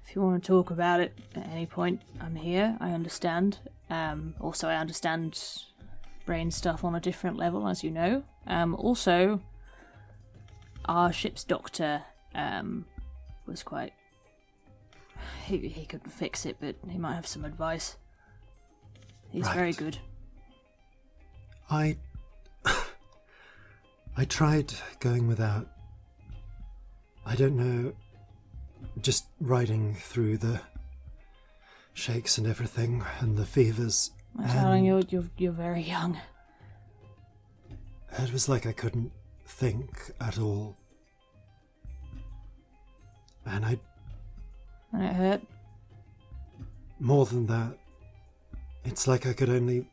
if you want to talk about it at any point, I'm here. I understand. Um, also, I understand brain stuff on a different level, as you know. Um, also, our ship's doctor um, was quite. He, he couldn't fix it, but he might have some advice. He's very good. I I tried going without. I don't know. Just riding through the shakes and everything and the fevers. I'm telling you're, you're you're very young. It was like I couldn't think at all. And I And it hurt. more than that. It's like I could only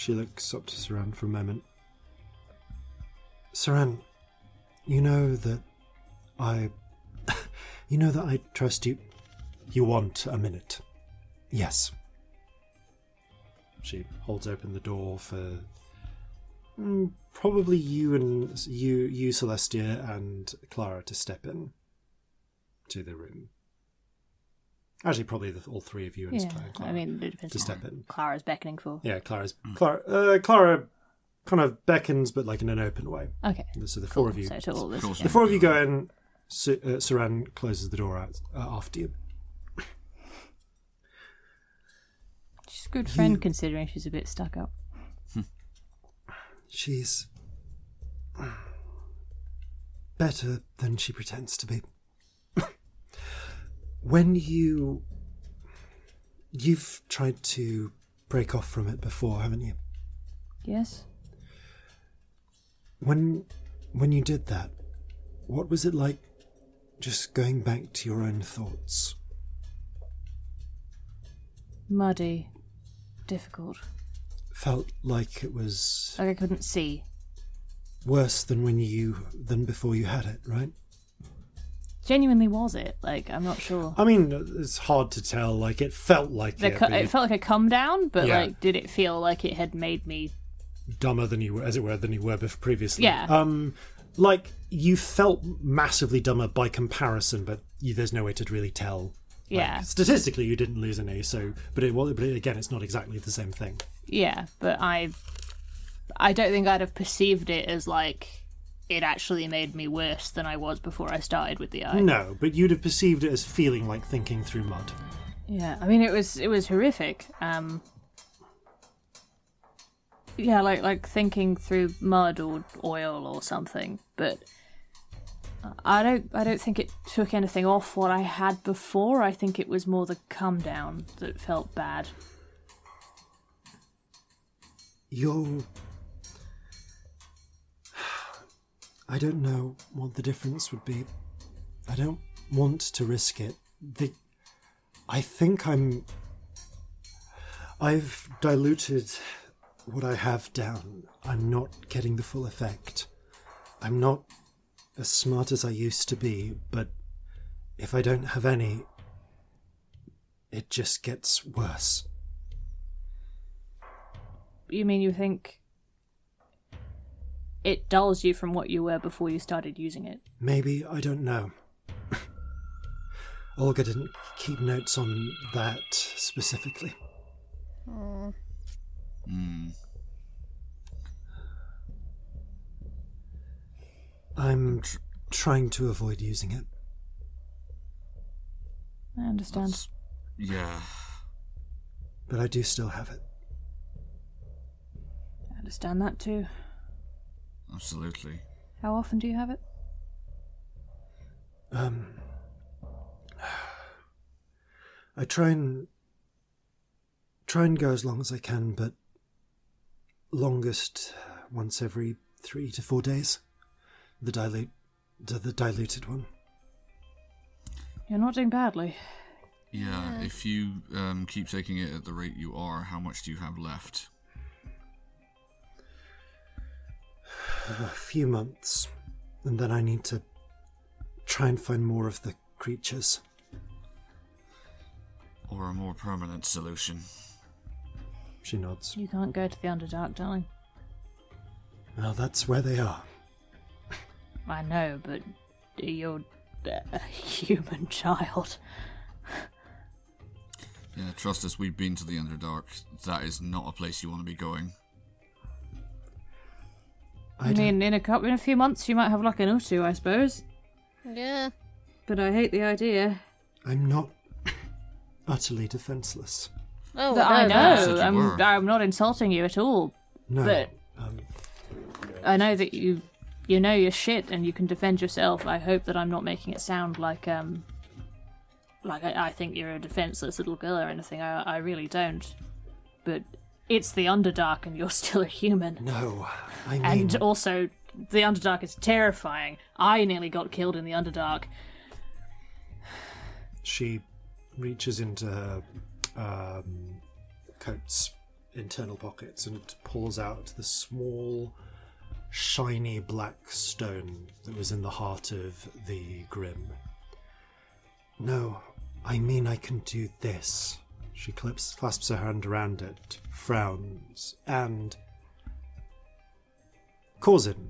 She looks up to Saran for a moment. Saran, you know that I. You know that I trust you. You want a minute. Yes. She holds open the door for. mm, Probably you and you, you Celestia and Clara to step in to the room. Actually, probably the, all three of you and Yeah, Clara I mean, it depends to on step what in. Clara's beckoning for. Yeah, Clara's Clara. Uh, Clara kind of beckons, but like in an open way. Okay. So the Cool. four of you, So to all this. Cool. yeah. the four of you go in. Su- uh, Saran closes the door out uh, after you. She's a good friend You- considering she's a bit stuck up. She's better than she pretends to be. When you you've tried to break off from it before, haven't you? Yes? When when you did that, what was it like just going back to your own thoughts? Muddy. Difficult. Felt like it was Like I couldn't see. worse than when you than before you had it, right? Genuinely was it? Like, I'm not sure. I mean, it's hard to tell. Like it felt like The it, it felt like a come down, but Yeah. like, did it feel like it had made me? dumber than you were, as it were, than you were bef- previously. Yeah. Um, like you felt massively dumber by comparison, but you, there's no way to really tell. Like, Yeah, statistically, you didn't lose any, so but it was. But again, it's not exactly the same thing. yeah, but I, I don't think I'd have perceived it as like it actually made me worse than I was before I started with the eye. No, but you'd have perceived it as feeling like thinking through mud. Yeah, I mean it was it was horrific. Um Yeah, like like thinking through mud or oil or something, but I don't I don't think it took anything off what I had before. I think it was more the come down that felt bad. You're. I don't know what the difference would be. I don't want to risk it. The. I think I'm. I've diluted what I have down. I'm not getting the full effect. I'm not as smart as I used to be, but if I don't have any, it just gets worse. You mean you think it dulls you from what you were before you started using it. Maybe, I don't know. Olga didn't keep notes on that specifically. Mm. I'm tr- trying to avoid using it. I understand. That's, yeah. But I do still have it. I understand that too. Absolutely. How often do you have it? Um, I try and try and go as long as I can, but longest once every three to four days. The dilute, the, the diluted one. You're not doing badly. Yeah, if you um, keep taking it at the rate you are, how much do you have left? A few months, and then I need to try and find more of the creatures. Or a more permanent solution? She nods. You can't go to the Underdark, darling. Well, that's where they are. I know, but you're a human child. Yeah, trust us, we've been to the Underdark. That is not a place you want to be going. I, mean, in a couple, in a few months, you might have like an Utu, I suppose. Yeah. But I hate the idea. I'm not utterly defenseless. Oh, That I no, that. Know. you I'm. I'm not insulting you at all. No. But- um, I know that you you know your shit and you can defend yourself. I hope that I'm not making it sound like um like I, I think you're a defenseless little girl or anything. I I really don't. But it's the Underdark and you're still a human. no. I mean, And also the Underdark is terrifying. I nearly got killed in the Underdark. she reaches into her um, coat's internal pockets and pulls out the small, shiny black stone that was in the heart of the Grim. No, I mean I can do this. She clips, clasps her hand around it, frowns, and. Corzin,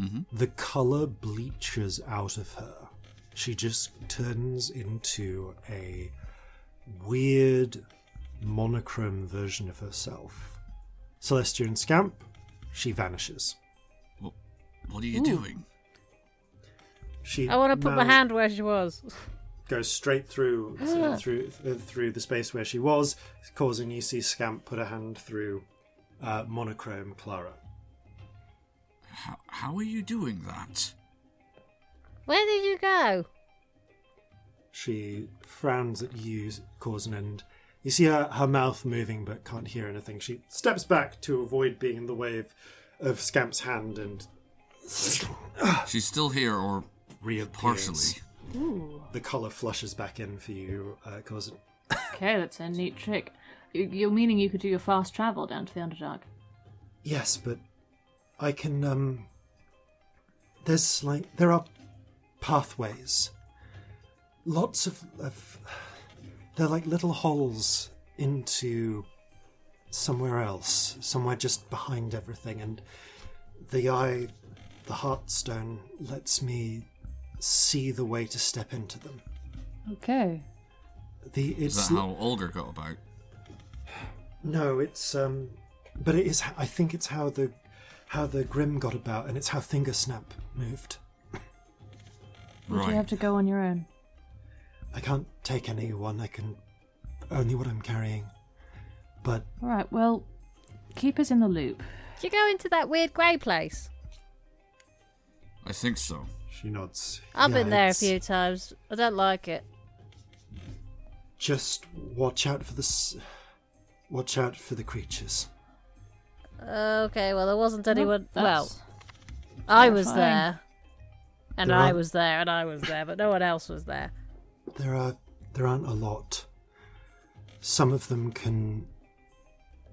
mm-hmm. the colour bleaches out of her. She just turns into a weird, monochrome version of herself. Celestian Scamp, she vanishes. What, what are you doing? She I want to put my hand where she was. goes straight through so through uh, through the space where she was, causing you see Scamp put a hand through uh, monochrome Clara. How, how are you doing that? Where did you go? She frowns at you, Corzin, and you see her, her mouth moving but can't hear anything. She steps back to avoid being in the way of, of Scamp's hand and She's still here, or reappears. partially. The colour flushes back in for you, uh, Corzin. Okay, that's a neat trick. You- You're meaning you could do your fast travel down to the Underdark? Yes, but I can, um. There's like. There are pathways. Lots of. of they're like little holes into somewhere else, somewhere just behind everything, and the eye, the Heartstone, lets me see the way to step into them. Okay. The Is it's that how Olga got about? No, it's um, but it is. I think it's how the how the Grim got about, and it's how Fingersnap moved. Would Right. you have to go on your own? I can't take anyone. I can only what I'm carrying. But All right. Well, keep us in the loop. Did you go into that weird grey place? I think so. She nods. I've Yeah, been there a it's- few times. I don't like it. Just watch out for the. s- Watch out for the creatures. Okay, well, there wasn't anyone. Well, That's- I was fine. there. And There I aren't- was there, and I was there, but no one else was there. There are there aren't a lot. Some of them can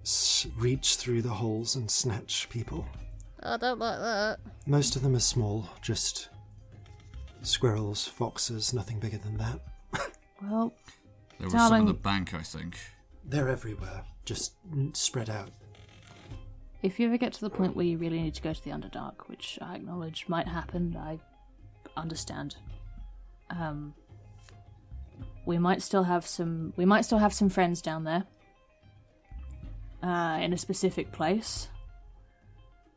s- reach through the holes and snatch people. I don't like that. Most of them are small, just squirrels, foxes, nothing bigger than that. well, There was some in the bank, I think. They're everywhere, just spread out. if you ever get to the point where you really need to go to the Underdark, which I acknowledge might happen, I understand. Um, we might still have some. We might still have some friends down there. Uh, in a specific place.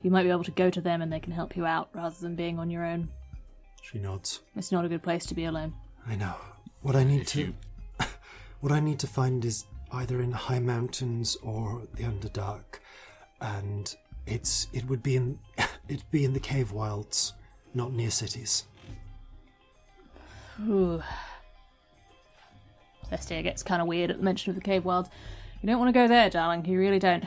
You might be able to go to them and they can help you out rather than being on your own. She nods. It's not a good place to be alone. I know. What I need If to you- what I need to find is either in high mountains or the Underdark. And it's it would be in it'd be in the cave wilds, not near cities. Ooh. Celestia gets kind of weird at the mention of the cave world. You don't want to go there, darling. You really don't.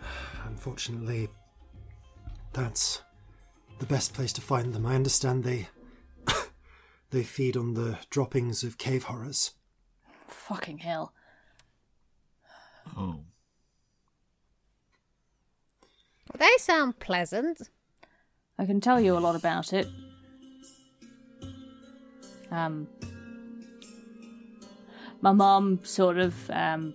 Unfortunately, that's the best place to find them. I understand they they feed on the droppings of cave horrors. Fucking hell. Oh. They sound pleasant. I can tell you a lot about it. Um, my mom sort of um,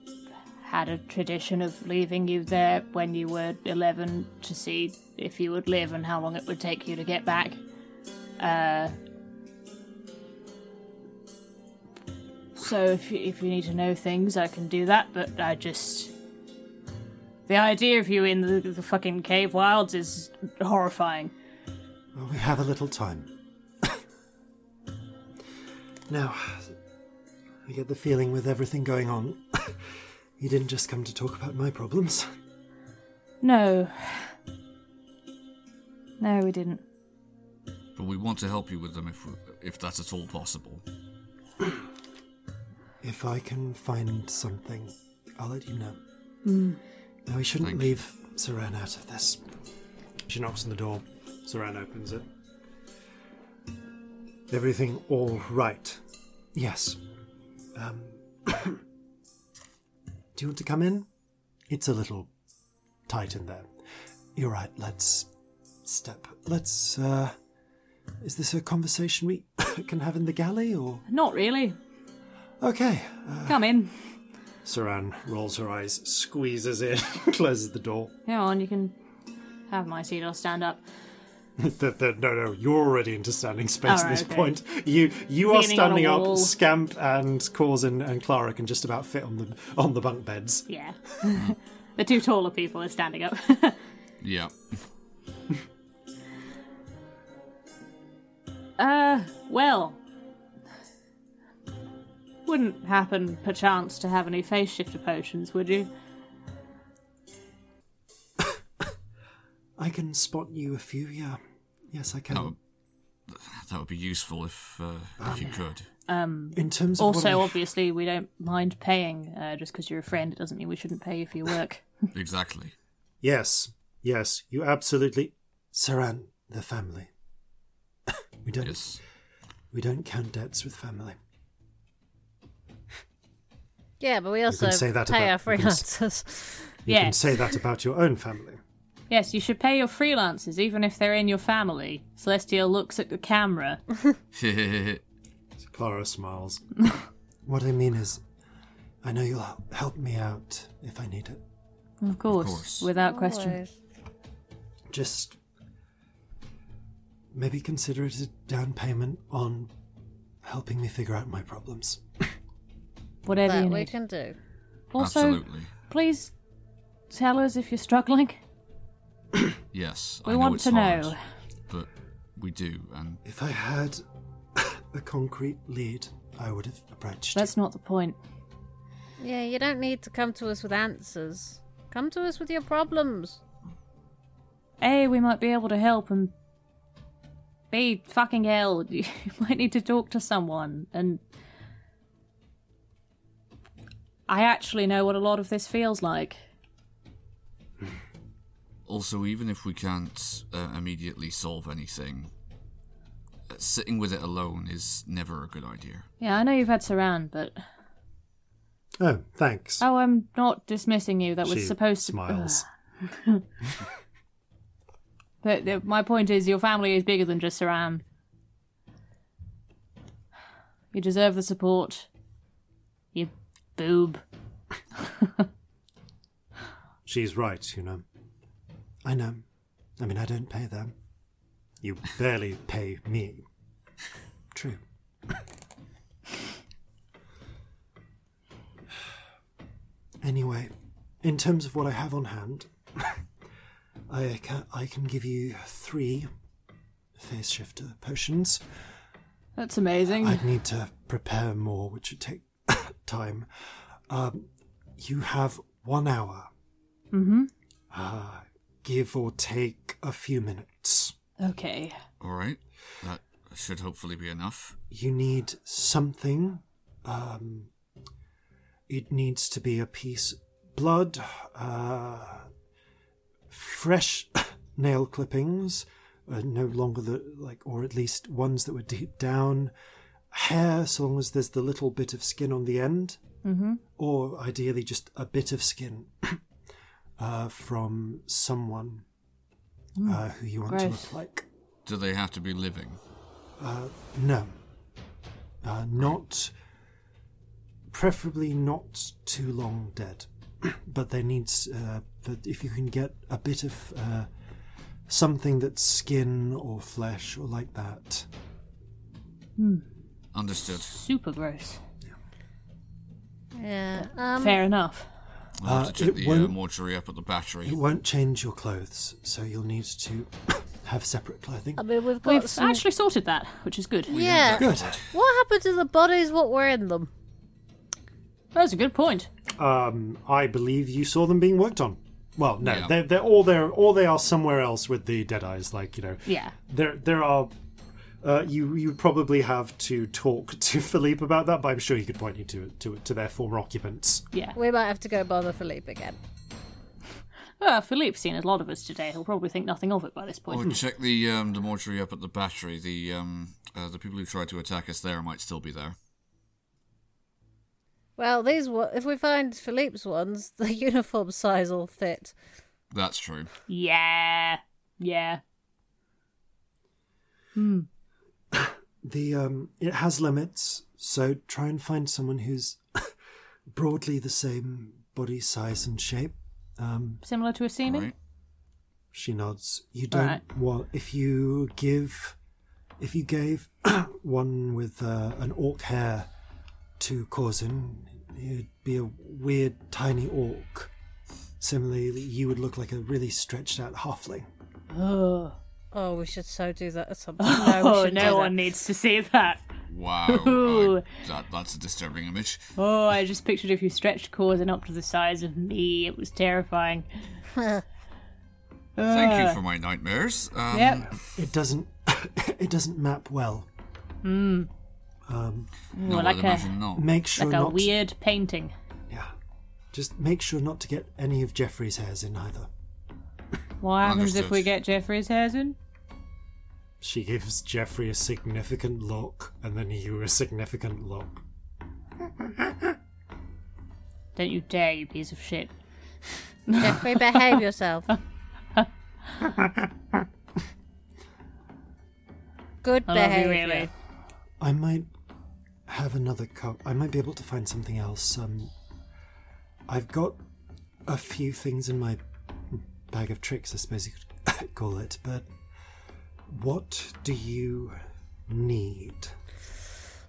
had a tradition of leaving you there when you were 11 to see if you would live and how long it would take you to get back. Uh, so if you, if you need to know things, I can do that, but I just. The idea of you in the, the fucking cave wilds is horrifying. Well, we have a little time. now, I get the feeling with everything going on, you didn't just come to talk about my problems. No. No, we didn't. But we want to help you with them if if that's at all possible. If I can find something, I'll let you know. Now, we shouldn't Thank you. leave Saran out of this. She knocks on the door. Saran opens it. Everything all right? Yes. Um, do you want to come in? It's a little tight in there. You're right. Let's step. Let's. uh... Is this a conversation we can have in the galley, or Not really. okay? Come in. Saran rolls her eyes, squeezes in, closes the door. Come on, you can have my seat or stand up. The- the- no, no, you're already into standing space at this okay. point. You you are Leaning on standing up. Scamp and Cause and, and Clara can just about fit on the on the bunk beds. Yeah. the two taller people are standing up. Yeah. uh, well. Wouldn't happen, perchance, to have any face shifter potions, would you? I can spot you a few. Yeah, yes, I can. Oh. That would be useful if uh, if you could. Um, In terms of Also, I- obviously, we don't mind paying. Uh, just because you're a friend, it doesn't mean we shouldn't pay you for your work. Exactly. yes, yes, you absolutely, Saran, the family. we don't Yes. we don't count debts with family. Yeah, but we also say that pay about- our you can s- freelancers. You can say that about your own family. Yes, you should pay your freelancers, even if they're in your family. Celestia looks at the camera. Clara smiles. what I mean is, I know you'll help me out if I need it. Of course, course. without question. Always. Just maybe consider it a down payment on helping me figure out my problems. Whatever That you we need. can do. Also, Absolutely. please tell us if you're struggling. Yes. We I know want it's to hard, know. But we do, and If I had a concrete lead, I would have approached. you. That's not the point. Yeah, you don't need to come to us with answers. Come to us with your problems. A, we might be able to help, and B, fucking hell, you might need to talk to someone. And I actually know what a lot of this feels like. Also even if we can't uh, immediately solve anything, uh, sitting with it alone is never a good idea. Yeah, I know you've had Saran, but Oh, thanks. oh, I'm not dismissing you. That was she supposed to. Be smiles. But my point is, your family is bigger than just Saran. You deserve the support. You boob. She's right, you know. I know. I mean, I don't pay them. You barely pay me. True. Anyway, in terms of what I have on hand, I can I can give you three face shifter potions. That's amazing. I'd need to prepare more, which would take time. Um, you have one hour. Mm-hmm. Uh, give or take a few minutes. Okay. All right. That should hopefully be enough. You need something. Um, it needs to be a piece blood, uh, fresh nail clippings, uh, no longer the like, or at least ones that were deep down. Hair, so long as there's the little bit of skin on the end, mm-hmm. or ideally just a bit of skin uh, from someone uh, who you want to look like. Do they have to be living? No. Uh, not. Preferably not too long dead. but there needs. Uh, but if you can get a bit of uh, something that's skin or flesh or like that. Understood. Super gross. Yeah. Um, Fair enough. I'll have Uh, to check it the uh, won't- mortuary up at the battery. It won't change your clothes, so you'll need to have separate clothing. I mean, we've got We've some. actually sorted that, which is good. yeah. Good. What happened to the bodies? What were in them? That's a good point. Um, I believe you saw them being worked on. Well, no, Yeah. they're, they're all there, or they are somewhere else with the dead eyes. Like you know, Yeah. there there are. Uh, you you probably have to talk to Philippe about that, but I'm sure he could point you to to to their former occupants. Yeah. We might have to go bother Philippe again. Well, Philippe's seen a lot of us today. He'll probably think nothing of it by this point. Or check the um, the mortuary up at the battery. The um, uh, the people who tried to attack us there might still be there. Well, these wa- if we find Philippe's ones, the uniform size will fit. That's true. Yeah. Yeah. The um, it has limits, so try and find someone who's broadly the same body size and shape. Um, Similar to a seeming? Right. She nods. You don't Right. want if you give if you gave one with uh, an orc hair to Corzin, it'd be a weird tiny orc. Similarly, you would look like a really stretched out halfling. Oh, Oh, we should so do that at some point. No, we oh no one needs to see that. Wow. Ooh. I- that, that's a disturbing image. Oh, I just pictured if you stretched Corzin up to the size of me. It was terrifying. Thank you for my nightmares. Um, Yep. It doesn't it doesn't map well. Hmm. Um, No, like I'd a- imagine not. Make sure Like a not weird painting. yeah. Just make sure not to get any of Jeffrey's hairs in either. What happens if we get Jeffrey's hairs in? She gives Jeffrey a significant look, and then you a significant look. Don't you dare, you piece of shit. Jeffrey, behave yourself. Good I love you, behavior. really. I might have another cup. I might be able to find something else. Um, I've got a few things in my bag of tricks, I suppose you could call it. But what do you need?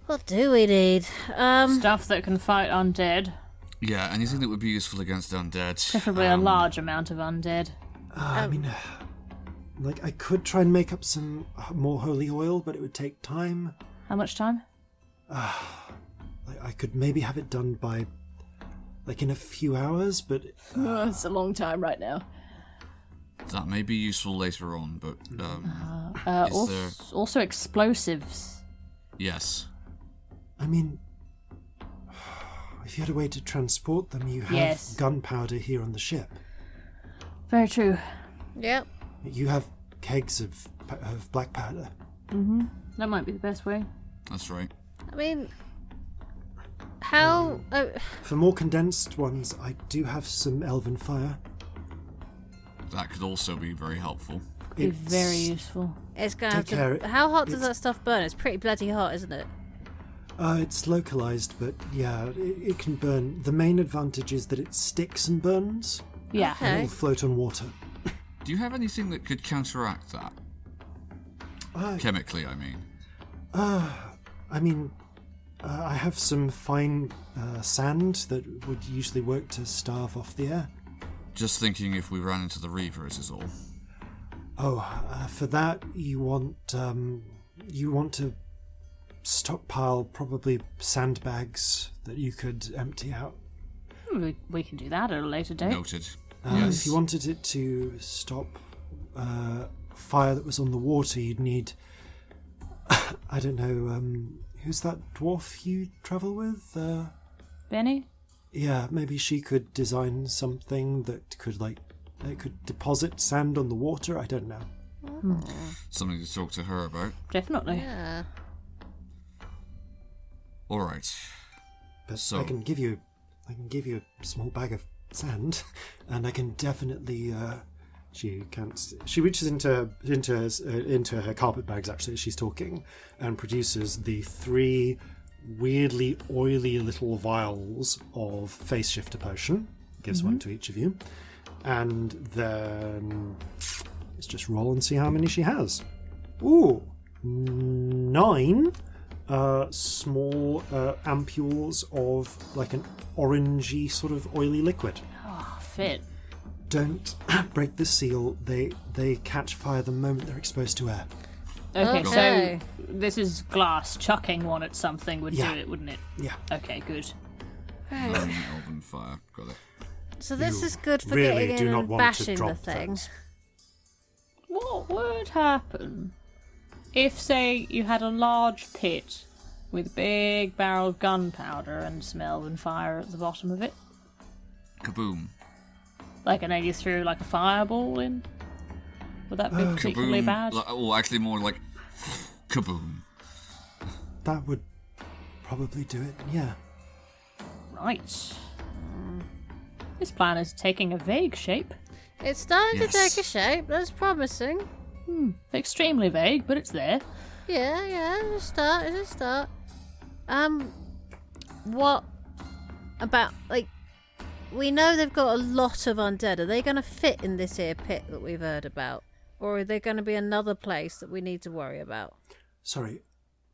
What do we need? Um, Stuff that can fight undead. Yeah, anything that would be useful against undead. Preferably Um, a large amount of undead. Uh, I mean, like I could try and make up some more holy oil, but it would take time. How much time? Like I could maybe have it done by, like in a few hours, but Oh, it's a long time right now. That may be useful later on, but um, Uh, Is also, there- also explosives. yes. I mean, if you had a way to transport them, you have Yes. gunpowder here on the ship. Very true. yep. You have kegs of of black powder. Mm-hmm. That might be the best way. That's right. I mean, how? Uh, For more condensed ones, I do have some elven fire. That could also be very helpful. Be It's- very useful. it's gonna have Take care, to. How hot does it's- that stuff burn? It's pretty bloody hot, isn't it? Uh, it's localized, but yeah, it, it can burn. The main advantage is that it sticks and burns. Yeah. and It'll float on water. Do you have anything that could counteract that? Uh, Chemically, I mean. I mean, uh, I have some fine uh, sand that would usually work to starve off the air. Just thinking if we ran into the reavers is all. Oh, uh, for that you want um, you want to stockpile probably sandbags that you could empty out. We, we can do that at a later date. Noted. Uh, yes. If you wanted it to stop uh, fire that was on the water, you'd need. I don't know. Um, who's that dwarf you travel with? Uh, Benny? Yeah, maybe she could design something that could like it could deposit sand on the water. I don't know. Something to talk to her about. Definitely. Yeah. All right. But So- I can give you, I can give you a small bag of sand, and I can definitely. Uh, she can't. She reaches into into her, uh, into her carpet bags actually as she's talking, and produces the three weirdly oily little vials of face shifter potion. Gives one to each of you, and then let's just roll and see how many she has. Ooh, nine uh, small uh, ampules of like an orangey sort of oily liquid. Oh, fit. Don't break the seal. They they catch fire the moment they're exposed to air. Okay, Okay. so this is glass. Chucking one at something would Yeah. do it, wouldn't it? Yeah. Okay, good. Right. Elven fire. Got it. So this You is good for really getting do in not and want to bashing the drop thing. things. What would happen if, say, you had a large pit with a big barrel of gunpowder and some elven fire at the bottom of it? Kaboom. Like, and then you threw like a fireball in? Would that be particularly Kaboom. bad? Li- Oh, actually, more like kaboom. That would probably do it. Yeah. Right. This plan is taking a vague shape. It's starting Yes. to take a shape. That's promising. Hmm. Extremely vague, but it's there. Yeah, yeah. It's a start. It's a start. Um, what about like? We know they've got a lot of undead. Are they going to fit in this here pit that we've heard about, or are they going to be another place that we need to worry about? Sorry.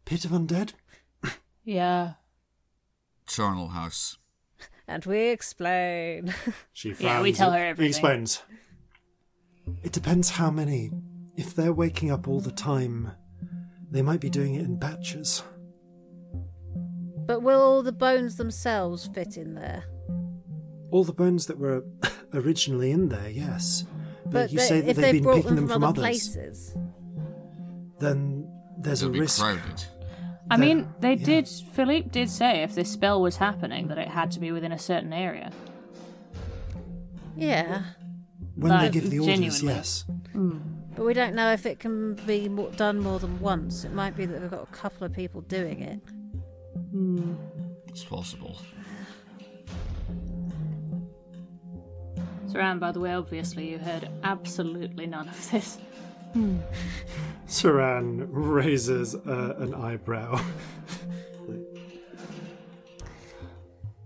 Pit of undead. Yeah. Charnel house. And we explain. She frowns. Yeah, we tell her and everything. Explains. It depends how many. If they're waking up all the time, they might be doing it in batches. but will all the bones themselves fit in there? All the bones that were originally in there, yes. But, you they- say that if they've they been picking them them from from other others, places, then there's a It'll be risk. crowded. I Then- mean, they yeah. did. Philippe did say if this spell was happening, that it had to be within a certain area. yeah. When they give the orders, genuinely. yes. Hmm. But we don't know if it can be mo- done more than once. It might be that we've got a couple of people doing it. Hmm. It's possible. Saran, by the way, obviously you heard absolutely none of this. Saran raises uh, an eyebrow.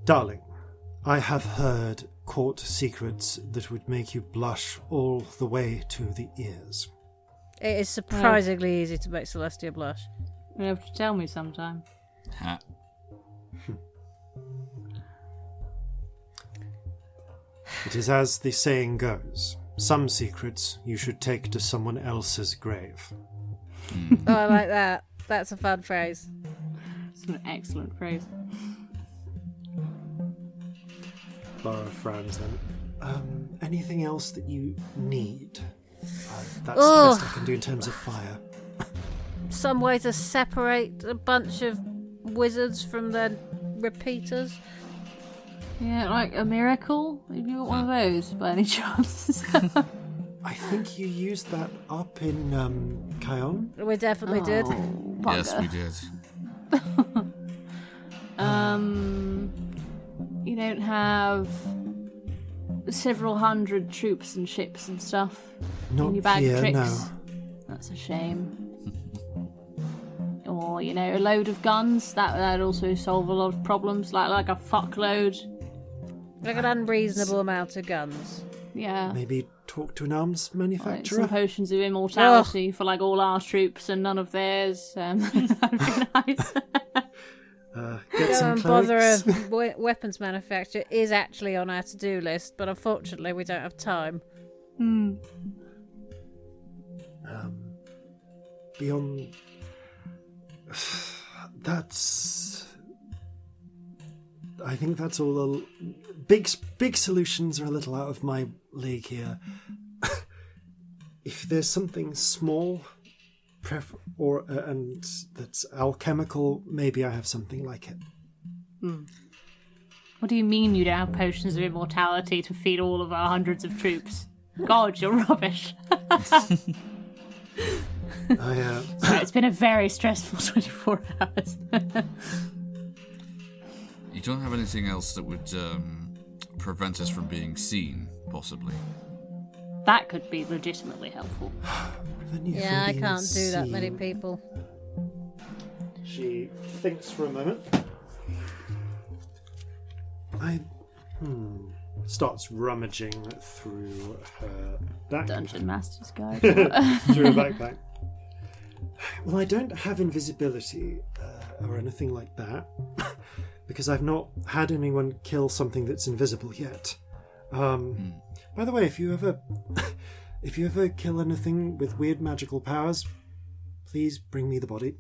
Darling, I have heard court secrets that would make you blush all the way to the ears. It is surprisingly easy to make Celestia blush. You have to tell me sometime. Ha. It is as the saying goes some secrets you should take to someone else's grave. oh, I like that. That's a fun phrase. It's an excellent phrase. Laura frowns then. Um, anything else that you need? Uh, that's Ugh. the best I can do in terms of fire. Some way to separate a bunch of wizards from their repeaters. Yeah, like a miracle. Have you got one of those by any chance? I think you used that up in um, Kion. We definitely did. Oh, Yes, we did. Um, you don't have several hundred troops and ships and stuff Not in your bag here, of tricks. no. That's a shame. or you know, a load of guns. That would also solve a lot of problems. Like like a fuckload. Like an unreasonable amount of guns. Yeah. Maybe talk to an arms Like manufacturer. some potions of immortality for like all our troops and none of theirs. Um, that'd be nice. uh, get knights go and and bother a clerics. we- weapons manufacturer is actually on our to-do list, but unfortunately we don't have time. beyond that's i think that's all a l- big big solutions are a little out of my league here if there's something small pref- or uh, and that's alchemical maybe i have something like it What do you mean you don't have potions of immortality to feed all of our hundreds of troops? God, you're rubbish. i uh, it's been a very stressful 24 hours. You don't have anything else that would um, prevent us from being seen, possibly. that could be legitimately helpful. Yeah, I can't do that many people. She thinks for a moment. I hmm, starts rummaging through her backpack. Dungeon Master's Guide. through her backpack. Well, I don't have invisibility uh, or anything like that because I've not had anyone kill something that's invisible yet. Um, By the way, if you ever if you ever kill anything with weird magical powers, please bring me the body.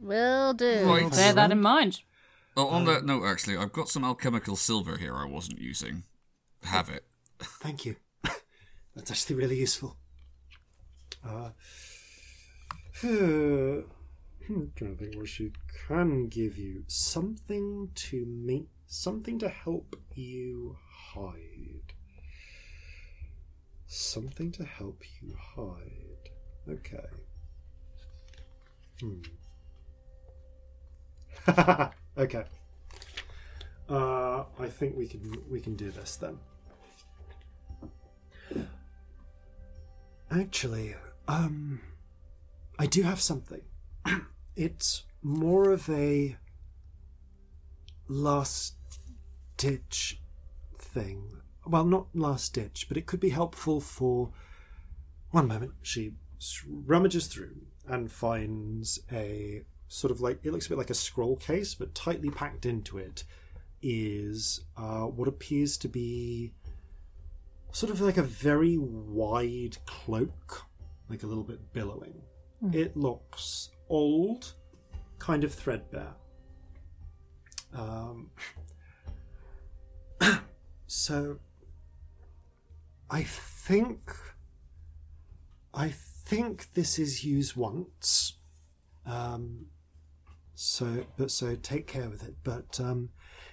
Will do. Right. Bear that in mind. Oh, on that note, actually, I've got some alchemical silver here I wasn't using. Have it. Thank you. That's actually really useful. Uh, hmm, trying to think what she can give you. Something to make, something to help you hide. Something to help you hide. Okay. Hmm. okay. Uh, I think we can we can do this then. Actually, um, I do have something. it's more of a last ditch thing. Well, not last ditch, but it could be helpful for. One moment. She rummages through and finds a sort of like. It looks a bit like a scroll case, but tightly packed into it is uh, what appears to be sort of like a very wide cloak, like a little bit billowing. It looks old, kind of threadbare. Um, so, I think, I think this is used once. Um, so, but so take care with it. But um,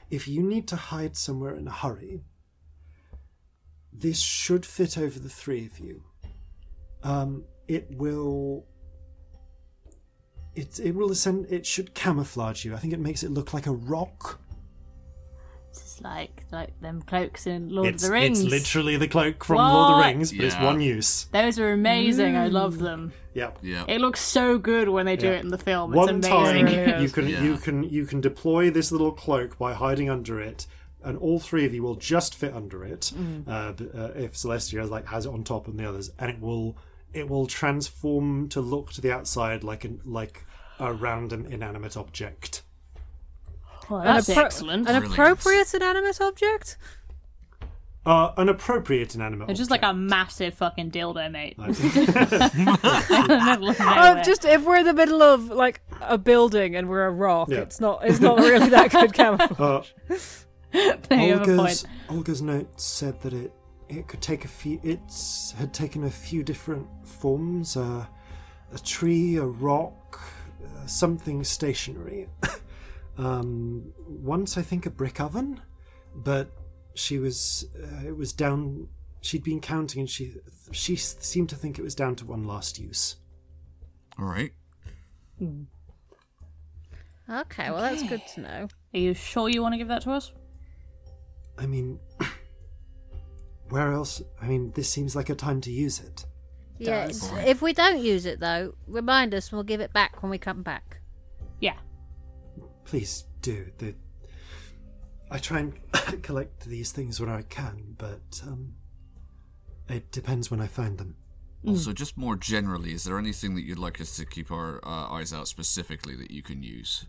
if you need to hide somewhere in a hurry, this should fit over the three of you. Um, it will. It it will ascend. It should camouflage you. I think it makes it look like a rock. It's like like them cloaks in Lord it's, of the Rings. it's literally the cloak from Lord of the Rings, but it's one use. Those are amazing. I love them. Yeah. Yeah. It looks so good when they do Yeah. it in the film. It's One amazing. time you can Yeah. you can you can deploy this little cloak by hiding under it, and all three of you will just fit under it. Uh, uh, if Celestia has like has it on top and the others, and it will it will transform to look to the outside like an like a random inanimate object. Well, that's An appro- excellent. An Brilliant. appropriate inanimate object? Uh, an appropriate inanimate. It's just like a massive fucking dildo, mate. Oh, just if we're in the middle of like a building and we're a rock, Yeah. it's not it's not really that good camouflage. Uh, you have a point. Olga's, Olga's note said that it it could take a few. It's had taken a few different forms: uh, a tree, a rock, something stationary. um, once, I think, a brick oven, but she was uh, it was down. She'd been counting, and she she seemed to think it was down to one last use. All right. Okay, well that's good to know. Are you sure you want to give that to us? I mean, where else? I mean, this seems like a time to use it. Yes. If we don't use it though, remind us and we'll give it back when we come back. Yeah. please do. The, I try and collect these things when I can, but um, it depends when I find them. Also, just more generally, is there anything that you'd like us to keep our uh, eyes out specifically that you can use?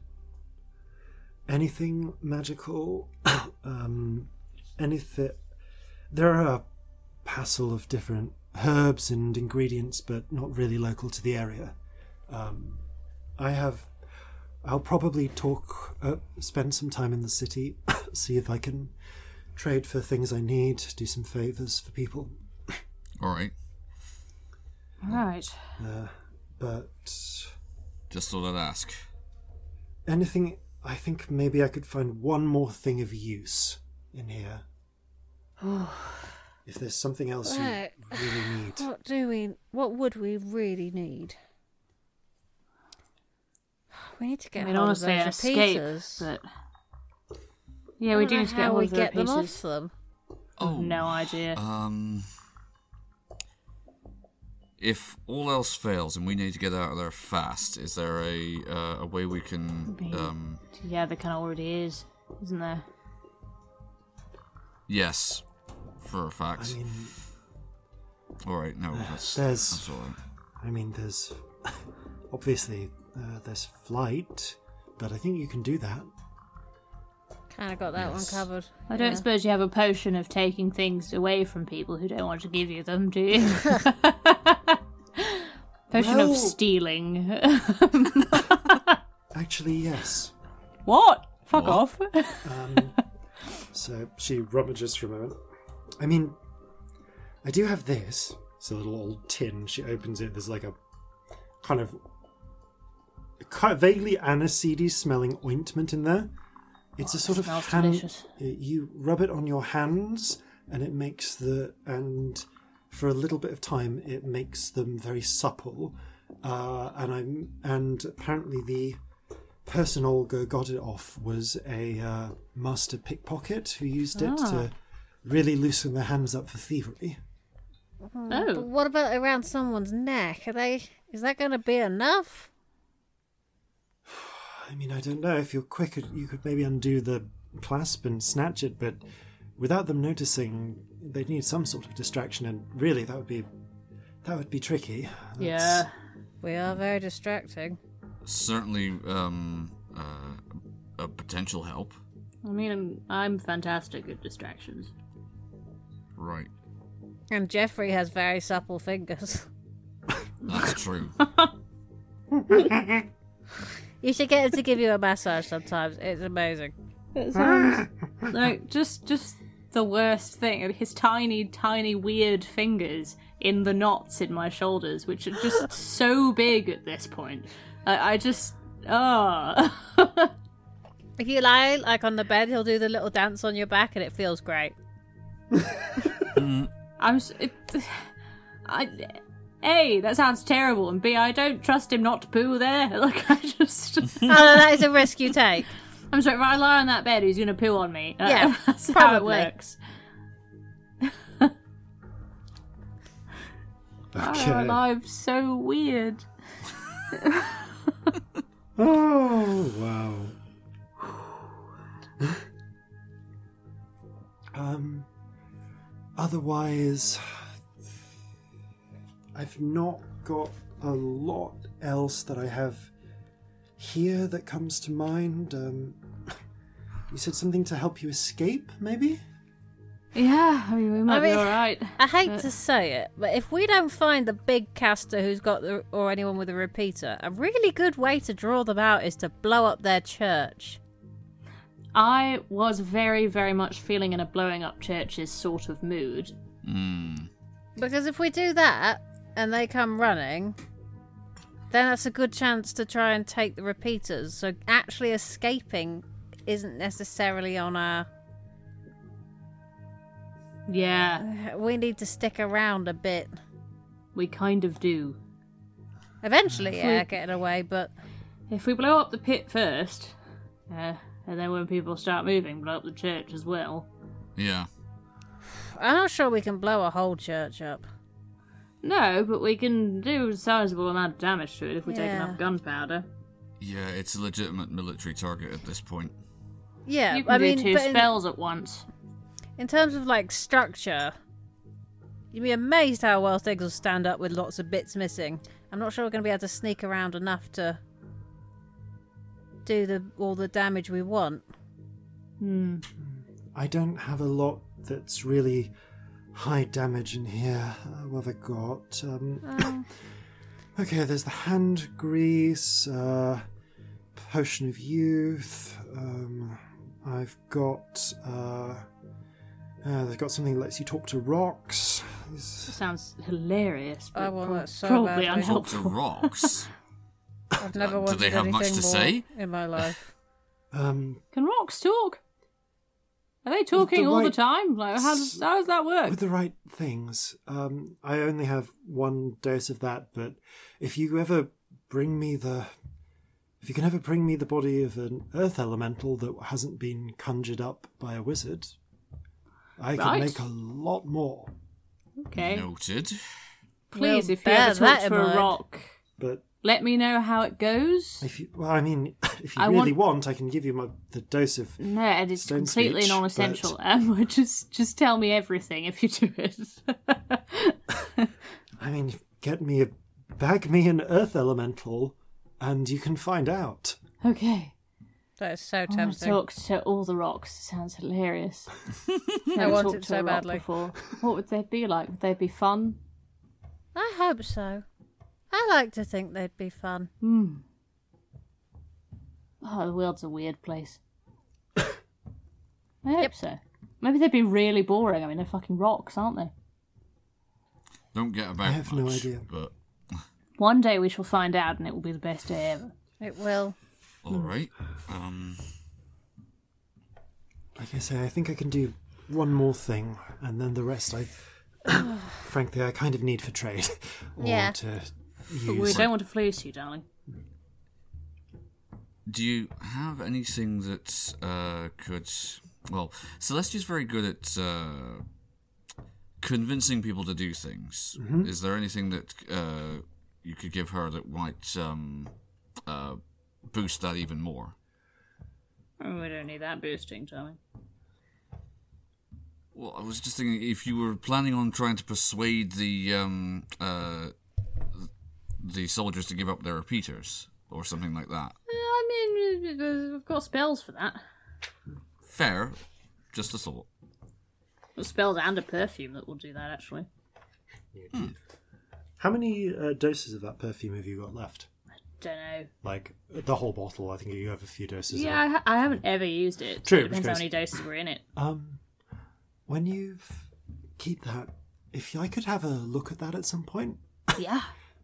anything magical, um, anything. There are a passel of different herbs and ingredients, but not really local to the area. Um, I have. I'll probably talk, uh, spend some time in the city, see if I can trade for things I need, do some favors for people. All right. Right. But Just thought I'd ask. anything, I think maybe I could find one more thing of use in here. if there's something else you really need. What do we? What would we really need? We need to I get mean, hold honestly, of those escape, repeaters. but yeah, we do need to get how we of the get them pieces. off them. Oh. No idea. Um. If all else fails and we need to get out of there fast, is there a uh, a way we can? Um. yeah, there kind of already is, isn't there? Yes, for a fact. I mean, all right. No, that's there's- that's all right. I mean, there's obviously uh, there's flight, but I think you can do that. Kind of got that Yes. one covered. I don't Yeah. suppose you have a potion of taking things away from people who don't want to give you them, do you? potion Well- of stealing. Actually, yes. what? Fuck What? off. Um, so she rummages for a moment. I mean, I do have this. It's a little old tin. She opens it. There's like a kind of vaguely aniseedy smelling ointment in there. It's a sort of hand. delicious. You rub it on your hands, and it makes the and for a little bit of time it makes them very supple. Uh, and I'm and apparently the person Olga got it off was a uh, master pickpocket who used it Ah. to really loosen their hands up for thievery. But oh, what about around someone's neck? Are they? Is that going to be enough? I mean, I don't know if you're quick, you could maybe undo the clasp and snatch it, but without them noticing, they'd need some sort of distraction, and really, that would be that would be tricky. That's- yeah. We are very distracting. Certainly, um, uh, a potential help. I mean, I'm, I'm fantastic at distractions. Right. And Jeffrey has very supple fingers. That's true. You should get him to give you a massage sometimes. It's amazing. It sounds like just just the worst thing. His tiny, tiny, weird fingers in the knots in my shoulders, which are just so big at this point. I, I just oh. If you lie like on the bed, he'll do the little dance on your back, and it feels great. I'm. s- It, I. A, that sounds terrible, and B, I don't trust him not to poo there. Like I just, oh, no, that is a risk you take. I'm sorry. If I lie on that bed, he's gonna poo on me. Uh, Yeah, that's how it probably. works. Our Okay. lives so weird. Oh wow. um. Otherwise, I've not got a lot else that I have here that comes to mind. Um, you said something to help you escape, maybe? Yeah, I mean we might I mean- be all right. I hate to say it, but if we don't find the big caster who's got the or anyone with a repeater, a really good way to draw them out is to blow up their church. I was very, very much feeling in a blowing up churches sort of mood. Hmm. Because if we do that and they come running, then that's a good chance to try and take the repeaters. So actually escaping isn't necessarily on our. Yeah, We need to stick around a bit. we kind of do. Eventually, yeah, getting away, but If we blow up the pit first, uh, and then when people start moving, blow up the church as well. Yeah. I'm not sure we can blow a whole church up. No, but we can do a sizable amount of damage to it if we take Yeah. enough gunpowder. Yeah, it's a legitimate military target at this point. Yeah, you can I do mean, two but in, spells at once. in terms of like structure, you'd be amazed how well things will stand up with lots of bits missing. I'm not sure we're going to be able to sneak around enough to do the all the damage we want. I don't have a lot that's really high damage in here. Uh, what have I got? Um, okay, there's the hand grease, uh, potion of youth. Um, I've got. Uh, uh, they've got something that lets you talk to rocks. There's- Sounds hilarious, but I want prob- so probably badly. Talk to unhelpful. rocks. I've never do they have much to more say? in my life. Um, Can rocks talk? Are they talking all the time? Like, how does, how does that work? with the right things. Um, I only have one dose of that, but if you ever bring me the. If you can ever bring me the body of an earth elemental that hasn't been conjured up by a wizard, I can Right. make a lot more. Okay. Noted. Please, We'll if you ever bear that talk in to a mind. rock, But let me know how it goes. if you, well, I mean, if you I really want- want... I can give you my the dose of. No, it is Stone completely speech, non-essential. Um, just just tell me everything if you do it. I mean, get me a, bag me an earth elemental, and you can find out. okay. That is so I want to tempting. talk to all the rocks. It sounds hilarious. I Never want talked it to so a rock badly. Before. What would they be like? Would they be fun? I hope so. I like to think they'd be fun. Hmm. Oh, the world's a weird place. I hope Yep. so. Maybe they'd be really boring. I mean, they're fucking rocks, aren't they? Don't get about I have no much, idea. But One day we shall find out, and it will be the best day ever. It will. all right. Um, Like I say, I think I can do one more thing, and then the rest I, frankly, I kind of need for trade or Yeah. to But we use. don't want to fleece you, darling. do you have anything that uh, could? Well, Celestia's very good at uh, convincing people to do things. Mm-hmm. Is there anything that uh, you could give her that might um, uh, boost that even more? Oh, we don't need that boosting, darling. Well, I was just thinking if you were planning on trying to persuade the um, uh, the soldiers to give up their repeaters or something like that. I mean, we've got spells for that. Fair, just a thought. Got spells and a perfume that will do that, actually. How many uh, doses of that perfume have you got left? I don't know. Like the whole bottle? I think you have a few doses. Yeah, I, ha- I haven't ever used it. True, So it which depends how many doses were in it. Um, when you keep that, if I could have a look at that at some point, Yeah.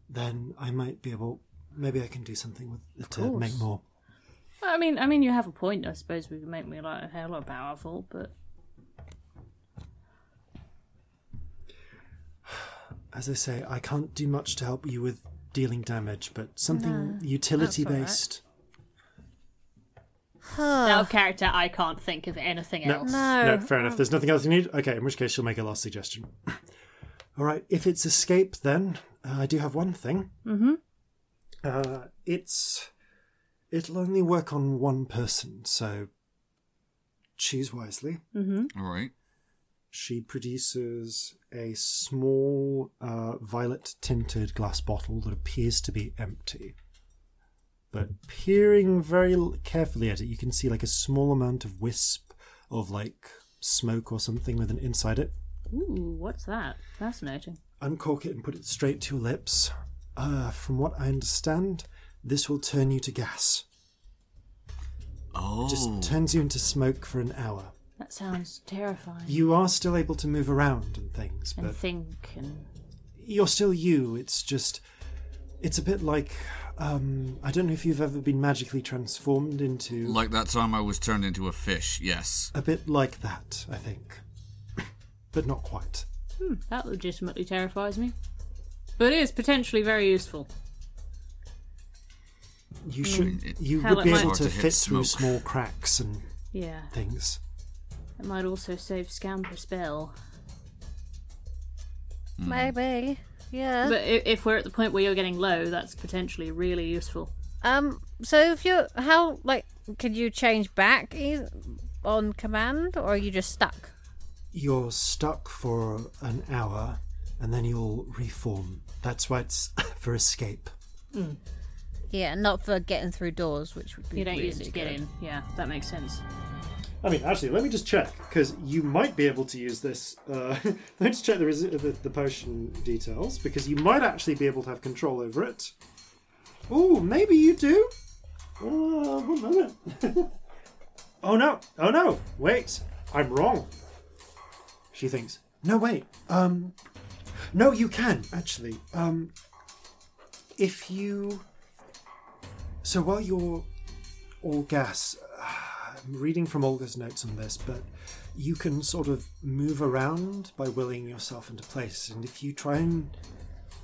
Then I might be able. Maybe I can do something with it to make more. I mean, I mean, you have a point. I suppose we could make me like a hell of powerful, but As I say, I can't do much to help you with dealing damage, but something utility based. out of character, I can't think of anything No. else. No. No, fair enough. There's nothing else you need. Okay, in which case she'll make a last suggestion. All right, if it's escape, then uh, I do have one thing. Mm-hmm. Uh, it's it'll only work on one person, so choose wisely. All right. She produces a small uh, violet tinted glass bottle that appears to be empty. But peering very carefully at it, you can see like a small amount of wisp of like smoke or something with an inside it. Ooh, what's that? Fascinating. Uncork it and put it straight to your lips. Uh, from what I understand, this will turn you to gas. Oh, Just turns you into smoke for an hour. That sounds terrifying. You are still able to move around and things, and but think and you're still you. It's just, it's a bit like, um, I don't know if you've ever been magically transformed into like that time I was turned into a fish. Yes. a bit like that. I think, but not quite. That legitimately terrifies me. But it is potentially very useful. You should, it- you How would it be might- able Hard to to hit fit through smoke. small cracks and Yeah. things. It might also save Scamp a spell. Maybe. Yeah. But i- if we're at the point where you're getting low, that's potentially really useful. um. So if you're how like could you change back e- on command, or are you just stuck? You're stuck for an hour, and then you'll reform. That's why it's for escape. Yeah, not for getting through doors, which would be You don't really use it to get in. Yeah, that makes sense. I mean, actually, let me just check because you might be able to use this. Uh, let me just check the, resi- the the potion details because you might actually be able to have control over it. Oh, maybe you do. Uh, one moment. oh no! Oh no! Wait, I'm wrong. She thinks. No, wait. Um, no, you can actually. Um, if you. So while you're all gas, I'm reading from Olga's notes on this, but you can sort of move around by willing yourself into place. And if you try and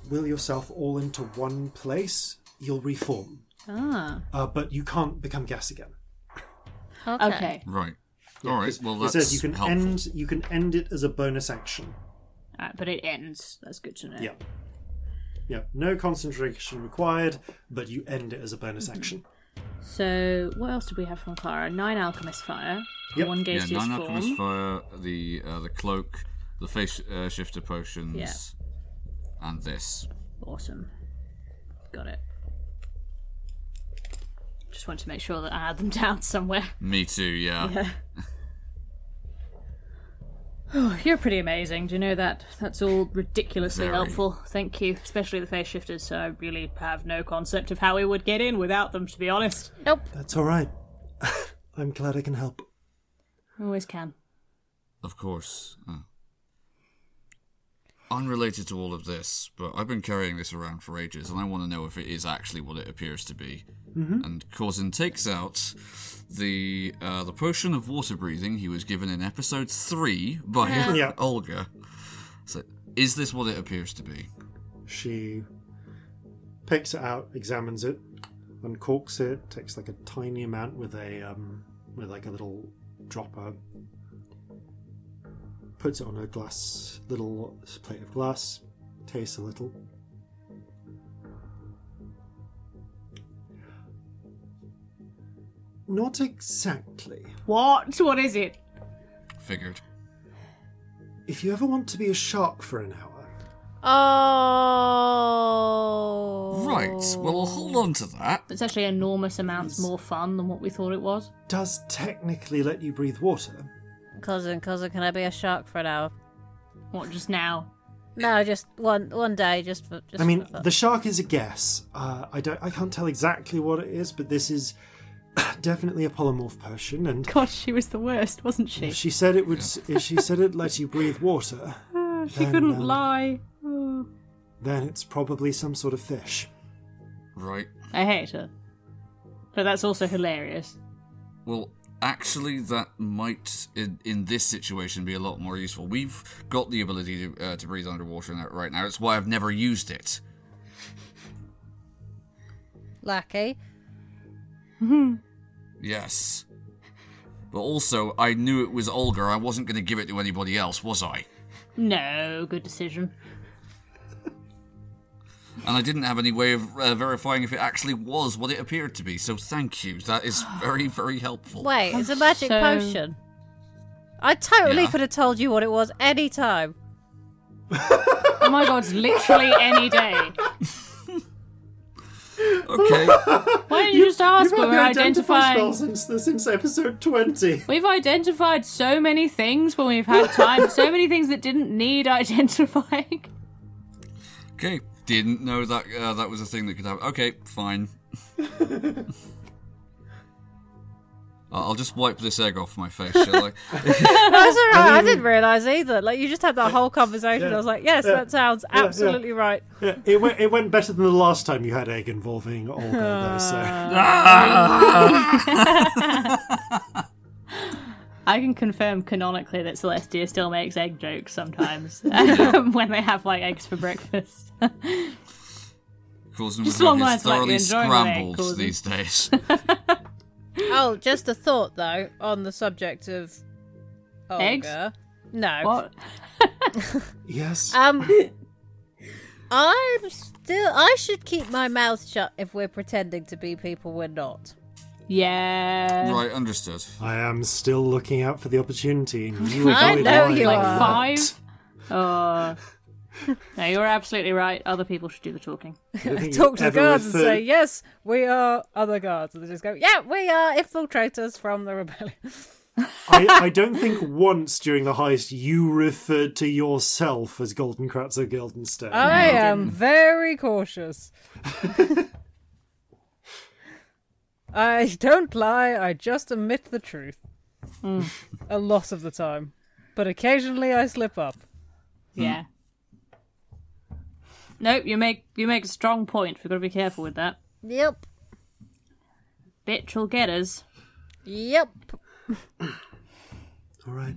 will yourself all into one place, you'll reform. Ah. Uh, but you can't become gas again. Okay. Okay. Right. All right. Well, it says you can helpful. end you can end it as a bonus action. Alright, but it ends. That's good to know. Yeah. Yeah. No concentration required, but you end it as a bonus Mm-hmm. action. So, what else did we have from Clara? Nine Alchemist Fire. Yep. One Yeah, gaseous nine form. alchemist fire, the uh, the cloak, the face uh, shifter potions, Yeah. and this. Awesome. Got it. Just want to make sure that I had them down somewhere. Me too. Yeah. Yeah. Oh, you're pretty amazing. Do you know that? That's all ridiculously Very. helpful. Thank you, especially the face shifters. So I really have no concept of how we would get in without them, to be honest. Nope. That's all right. I'm glad I can help. Always can. Of course. Uh, unrelated to all of this, but I've been carrying this around for ages, and I want to know if it is actually what it appears to be. Mm-hmm. And Corzin takes out the uh, the potion of water breathing he was given in episode three by Yeah. Olga. So, is this what it appears to be? She picks it out, examines it, uncorks it, takes like a tiny amount with a um, with like a little dropper, puts it on a glass little plate of glass, tastes a little. Not exactly. What? What is it? Figured. If you ever want to be a shark for an hour, Oh. Right. Well, I'll hold on to that. It's actually enormous amounts more fun than what we thought it was. does technically let you breathe water. Corzin, cousin, can I be a shark for an hour? What, just now? No, just one one day, just for. Just I mean, for the shark is a guess. Uh, I don't. I can't tell exactly what it is, but this is definitely a polymorph potion, and Gosh, she was the worst, wasn't she? if she said it would. If she said it let you breathe water, she then, couldn't um, lie. Oh. then it's probably some sort of fish. Right. I hate her. But that's also hilarious. Well, actually, that might, in, in this situation, be a lot more useful. We've got the ability to, uh, to breathe underwater right now. It's why I've never used it. Lucky. Yes. But also, I knew it was Olga. I wasn't going to give it to anybody else, was I? No, good decision. And I didn't have any way of uh, verifying if it actually was what it appeared to be. So thank you. That is very, very helpful. Wait, it's a magic so- potion. I totally Yeah. could have told you what it was any time. Oh my god, it's literally any day. Okay. Why didn't you just ask You've when had we're identifying? spell since since episode twenty. We've identified so many things when we've had time, so many things that didn't need identifying. okay. Didn't know that uh, that was a thing that could happen. Okay, fine. I'll just wipe this egg off my face, shall I? That's all right. I didn't realise either. Like you just had that whole conversation. Yeah. I was like, yes, Yeah. that sounds Yeah, yeah. absolutely right. Yeah, it went. It went better than the last time you had egg involving Olga, though. So I can confirm canonically that Celestia still makes egg jokes sometimes when they have like eggs for breakfast. Corzin Just him along to the have his lines like thoroughly you're the egg, scrambled these days. Oh, just a thought though on the subject of Olga. Eggs? No. what? yes, Um, I'm still. I should keep my mouth shut if we're pretending to be people we're not. Yeah. right, understood. I am still looking out for the opportunity. You I avoid know mine. you Like are. five? Oh. No, you're absolutely right. Other people should do the talking. I don't think Talk to the guards and say, yes, we are other guards. And they just go, yeah, we are infiltrators from the rebellion. I, I don't think once during the heist you referred to yourself as Golden Kratz Kratzer Guildenstern. I am very cautious. I don't lie, I just admit the truth. Hmm. A lot of the time. But occasionally I slip up. Yeah. Hmm. Nope, you make you make a strong point. We've got to be careful with that. Yep. Bitch will get us. Yep. All right.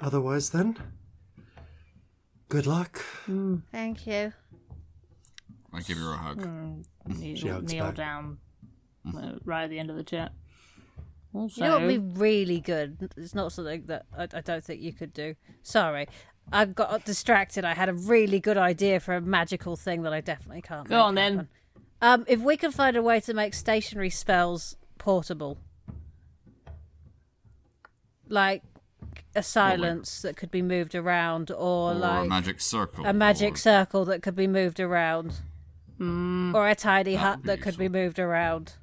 Otherwise, then, good luck. Hmm. Thank you. I give her a hug. Kneel, She hugs kneel back. down uh, right at the end of the chat. Also, You know what would be really good? It's not something that I, I don't think you could do. Sorry. I got distracted. I had a really good idea for a magical thing that I definitely can't Go on, then. Um, if we can find a way to make stationary spells portable, like a silence that could be moved around, or, Or like a magic circle. a magic or- circle that could be moved around, or a tiny That hut that could be moved around.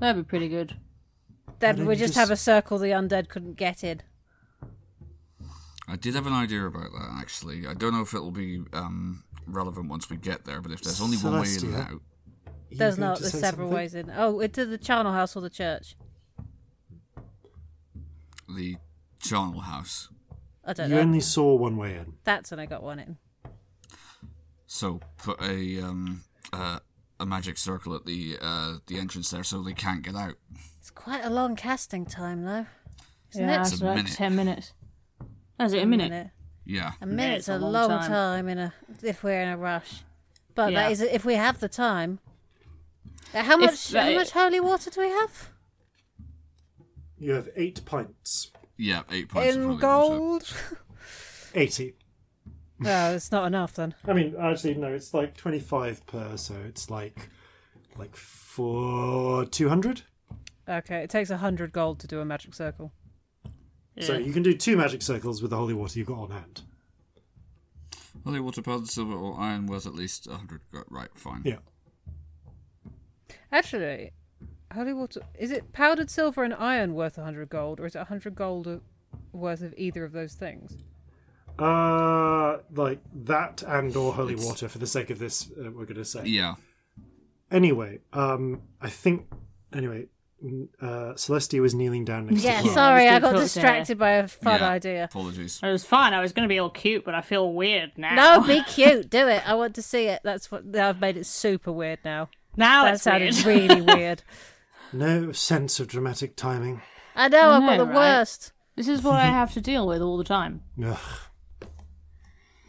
That'd be pretty good. Then don't we you just just- have a circle the undead couldn't get in. I did have an idea about that actually. I don't know if it'll be um, relevant once we get there, but if there's only one way in and Celestia. out, You There's going not. to There's say several something? ways in. Oh, into the charnel house or the church. the charnel house. I don't know. You know. only saw one way in. That's when I got one in. So put a um, uh, a magic circle at the uh, the entrance there, so they can't get out. It's quite a long casting time, though. Isn't yeah, it? it's like minute. ten minutes. Oh, is it a minute? Yeah. A minute's minute's a a long long time. time. in a if we're in a rush. But Yeah. that is if we have the time. Uh, How much? that- how much holy water do we have? You have eight pints. Yeah, eight pints of in holy water. gold. 80. No, it's not enough then. I mean, actually, no, it's like 25 per, so it's like like for 200. Okay, it takes a hundred gold to do a magic circle. So Yeah. you can do two magic circles with the holy water you've got on hand. Holy water, powdered silver, or iron worth at least 100. go- Right, fine. Yeah. Actually, holy water is it powdered silver and iron worth a hundred gold, or is it a hundred gold uh, worth of either of those things? Uh, like that and or holy It's- water for the sake of this, uh, we're going to say. Yeah. Anyway, um, I think anyway, uh, Celestia was kneeling down next Yeah, to Clara. sorry, I I got gonna talk to her. distracted by a fun Yeah. idea. Apologies. It was fine. I was going to be all cute, but I feel weird now. No, be cute. Do it. I want to see it. That's what I've made it super weird now. now That it's sounded weird. really weird. No sense of dramatic timing. I know, I I've got the right? worst. this is what I have to deal with all the time. Ugh.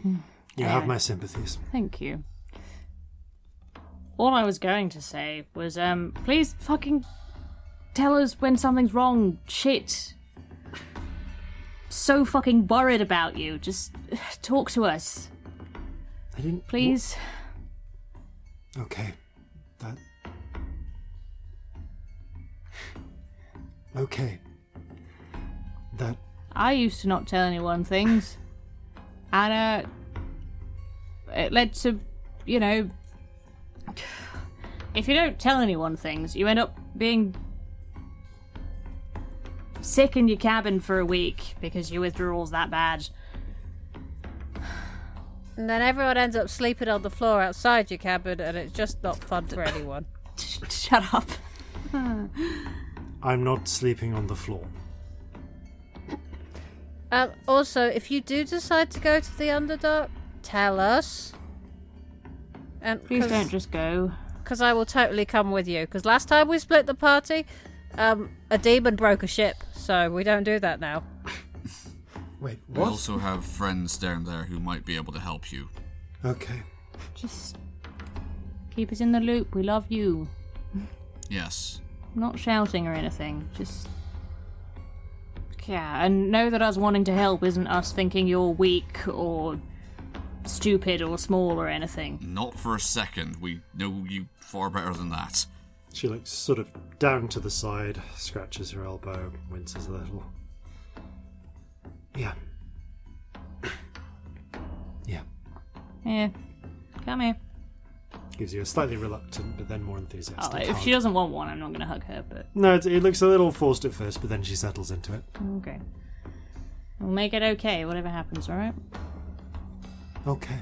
You have my sympathies. Thank you. All I was going to say was, um, please fucking tell us when something's wrong. Shit. So fucking worried about you. Just talk to us, I didn't. please. Okay. That. Okay. That. I used to not tell anyone things. And, uh, it led to, you know, if you don't tell anyone things, you end up being sick in your cabin for a week because your withdrawal's that bad. And then everyone ends up sleeping on the floor outside your cabin, and it's just not fun for anyone. Shut up. I'm not sleeping on the floor. Um, also, if you do decide to go to the Underdark, tell us. And Please don't just go. because I will totally come with you. Because last time we split the party, um, a demon broke a ship, so we don't do that now. Wait, We what? also have friends down there who might be able to help you. Okay. Just keep us in the loop. We love you. Yes. Not shouting or anything. Just. Yeah, and know that us wanting to help isn't us thinking you're weak or stupid or small or anything. Not for a second. We know you far better than that. She looks sort of down to the side, scratches her elbow, winces a little. Yeah. Yeah. Here, come here. Gives you a slightly reluctant, but then more Oh, enthusiastic. if hug. she doesn't want one, I'm not going to hug her. But No, it, it looks a little forced at first, but then she settles into it. okay, we'll make it okay. Whatever happens, all right. Okay.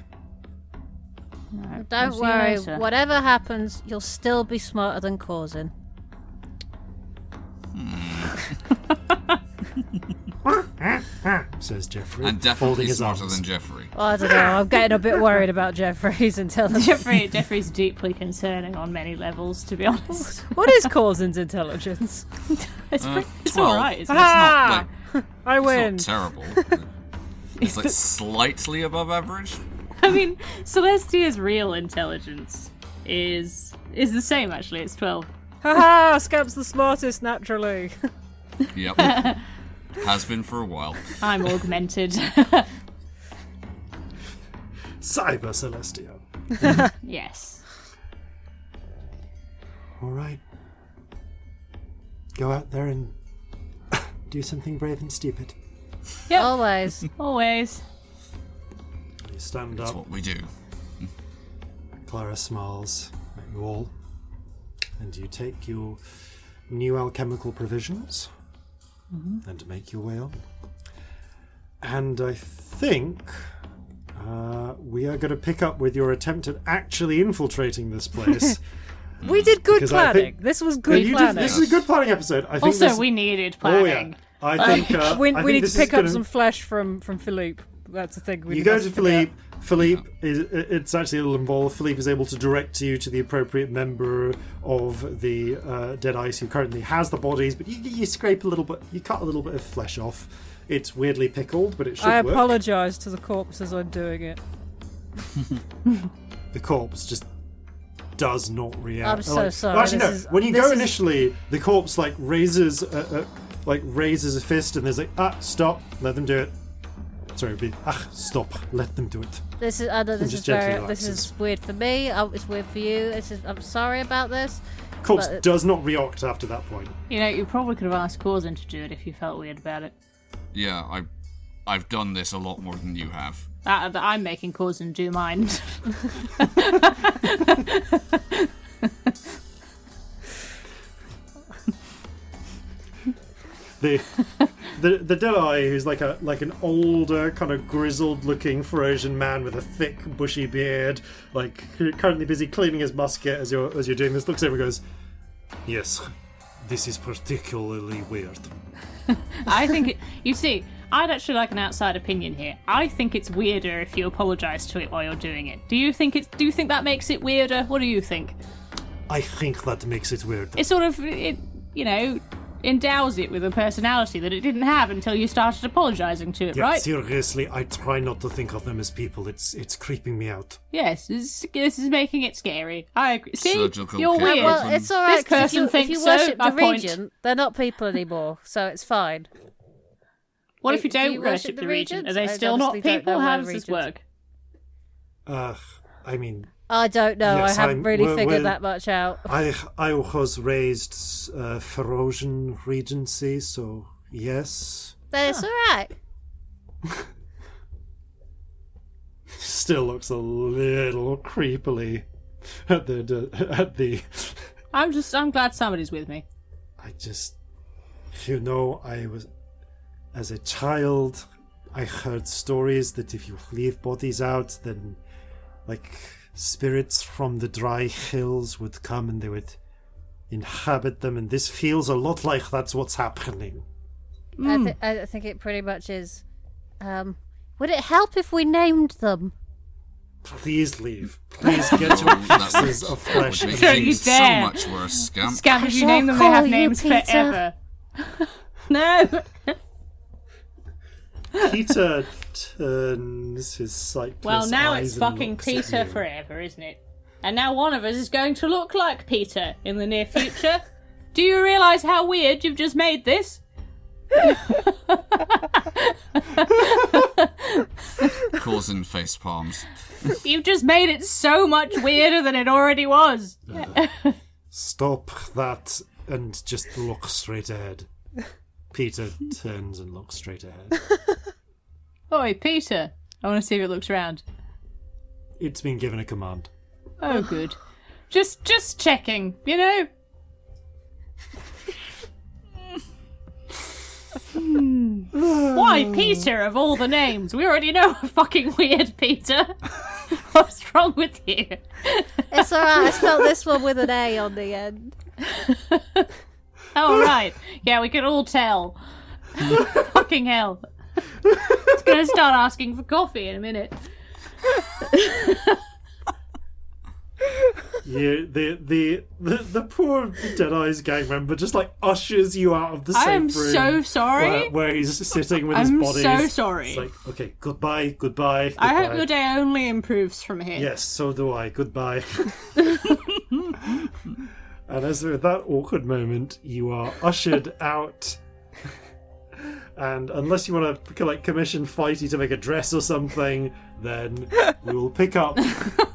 All right, Don't we'll worry. Whatever happens, you'll still be smarter than Corzin. Says Jeffrey, And folding definitely his smarter arms. than Jeffrey. I don't know. I'm getting a bit worried about Jeffrey's intelligence. Jeffrey, Jeffrey's deeply concerning on many levels, to be honest. what is Corzin's intelligence? It's, Uh, pretty, it's all right. Isn't It's? Ah! not like I win. it's not terrible. It's like slightly above average. I mean, Celestia's real intelligence is is the same. Actually, it's twelve. Haha! Scamp's the smartest naturally. Yep. Has been for a while. I'm augmented. Cyber Celestia. yes. All right. Go out there and do something brave and stupid. Yep. Always. Always. You stand That's up. what we do. Clara smiles at you all, and you take your new alchemical provisions and make your way on. And I think uh, we are going to pick up with your attempt at actually infiltrating this place. We did good Because planning. think- This was good you did, planning. this is a good planning episode. I think Also, this, we needed planning. oh yeah, I think uh, we I we think need to pick up gonna- some flesh from from Philippe. That's the thing. We You go must to forget. Philippe. Philippe is it's actually a little involved. Philippe is able to direct you to the appropriate member of the uh, Deadeyes who currently has the bodies, but you, you scrape a little bit, you cut a little bit of flesh off. It's weirdly pickled, but it should I apologise to the corpse as I'm doing it. The corpse just does not react. I'm so Like- sorry, Actually, no. is- when you go is- initially, the corpse like raises, a, a, like raises a fist, and there's like, ah, stop, let them do it. Sorry, be, ah, stop, let them do it. This is I know this just is gently very this is weird for me. Oh, it's weird for you. This is I'm sorry about this. Corpse But- does not react after that point. You know, you probably could have asked Corzin to do it if you felt weird about it. Yeah, I, I've done this a lot more than you have. Uh, that I'm making Corzin do mine. the the the Delay, who's like a like an older, kind of grizzled-looking Ferosian man with a thick, bushy beard, like currently busy cleaning his musket as you're as you're doing this, looks over and goes, "Yes, this is particularly weird." I think it, you see, I'd actually like an outside opinion here. I think it's weirder if you apologise to it while you're doing it. Do you think it's? Do you think that makes it weirder? What do you think? I think that makes it weird. It sort of, it, you know, endows it with a personality that it didn't have until you started apologising to it, yeah, right? seriously, I try not to think of them as people. It's it's creeping me out. Yes, this, this is making it scary. I agree. See, Surgical you're weird. Well, Open. it's all right. This 'cause if person you, if you worship my the point. Regent, they're not people anymore, so it's fine. what if you do don't you worship, worship the the Regent? Are they I still not people? How does this work? Ugh, I mean, I don't know. Yes, I haven't I'm- really well- figured well- that much out. I I was raised uh, Ferosian Regency, so yes. That's it's all right. Still looks a little creepily at the at the. I'm just, I'm glad somebody's with me. I just, you know, I was as a child. I heard stories that if you leave bodies out, then like spirits from the dry hills would come and they would inhabit them, and this feels a lot like that's what's happening. I, th- I think it pretty much is. Um, would it help if we named them? Please leave. Please get your that pieces would- of that flesh. would make Don't things you so much worse, Scamp. Scamp, if you name them, they have names Peter. forever. no. Peter turns his sightless Well, now eyes it's fucking Peter forever, isn't it? And now one of us is going to look like Peter in the near future. Do you realise how weird you've just made this? Corzin face palms. You've just made it so much weirder than it already was. Stop that and just look straight ahead. Peter turns and looks straight ahead. Oi, Peter. I want to see if it looks round. it's been given a command. Oh, good. Just, just checking. You know. Why Peter of all the names? We already know a fucking weird Peter. What's wrong with you? It's alright. I spelled this one with an A on the end. Oh right, yeah, we can all tell. fucking hell. It's gonna start asking for coffee in a minute. You, the, the the the poor Deadeye's gang member just like ushers you out of the I am room. so sorry. Where, where he's sitting with I'm his body. so sorry. It's like, okay, goodbye, goodbye. I hope your day only improves from here. Yes, so do I. Goodbye. and as with that awkward moment, you are ushered out. And unless you want to like commission Fighty to make a dress or something, then we will pick up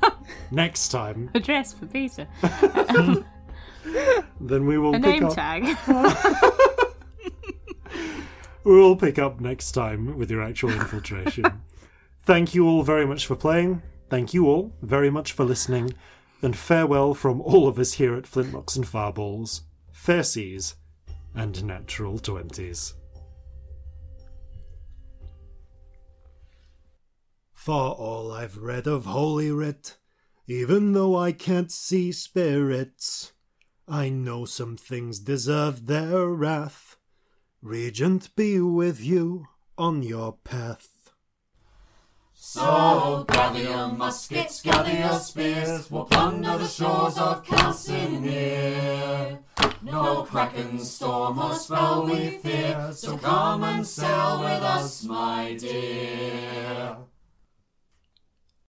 next time. A dress for Peter. Then we will A pick name up. tag. We will pick up next time with your actual infiltration. Thank you all very much for playing. Thank you all very much for listening. And farewell from all of us here at Flintlocks and Fireballs, Fair Seas, and Natural Twenties. For all I've read of Holy Writ, even though I can't see spirits, I know some things deserve their wrath. Regent be with you on your path. So gather your muskets, gather your spears, we'll plunder the shores of Calcinear. No kraken, storm, or spell we fear, so come and sail with us, my dear.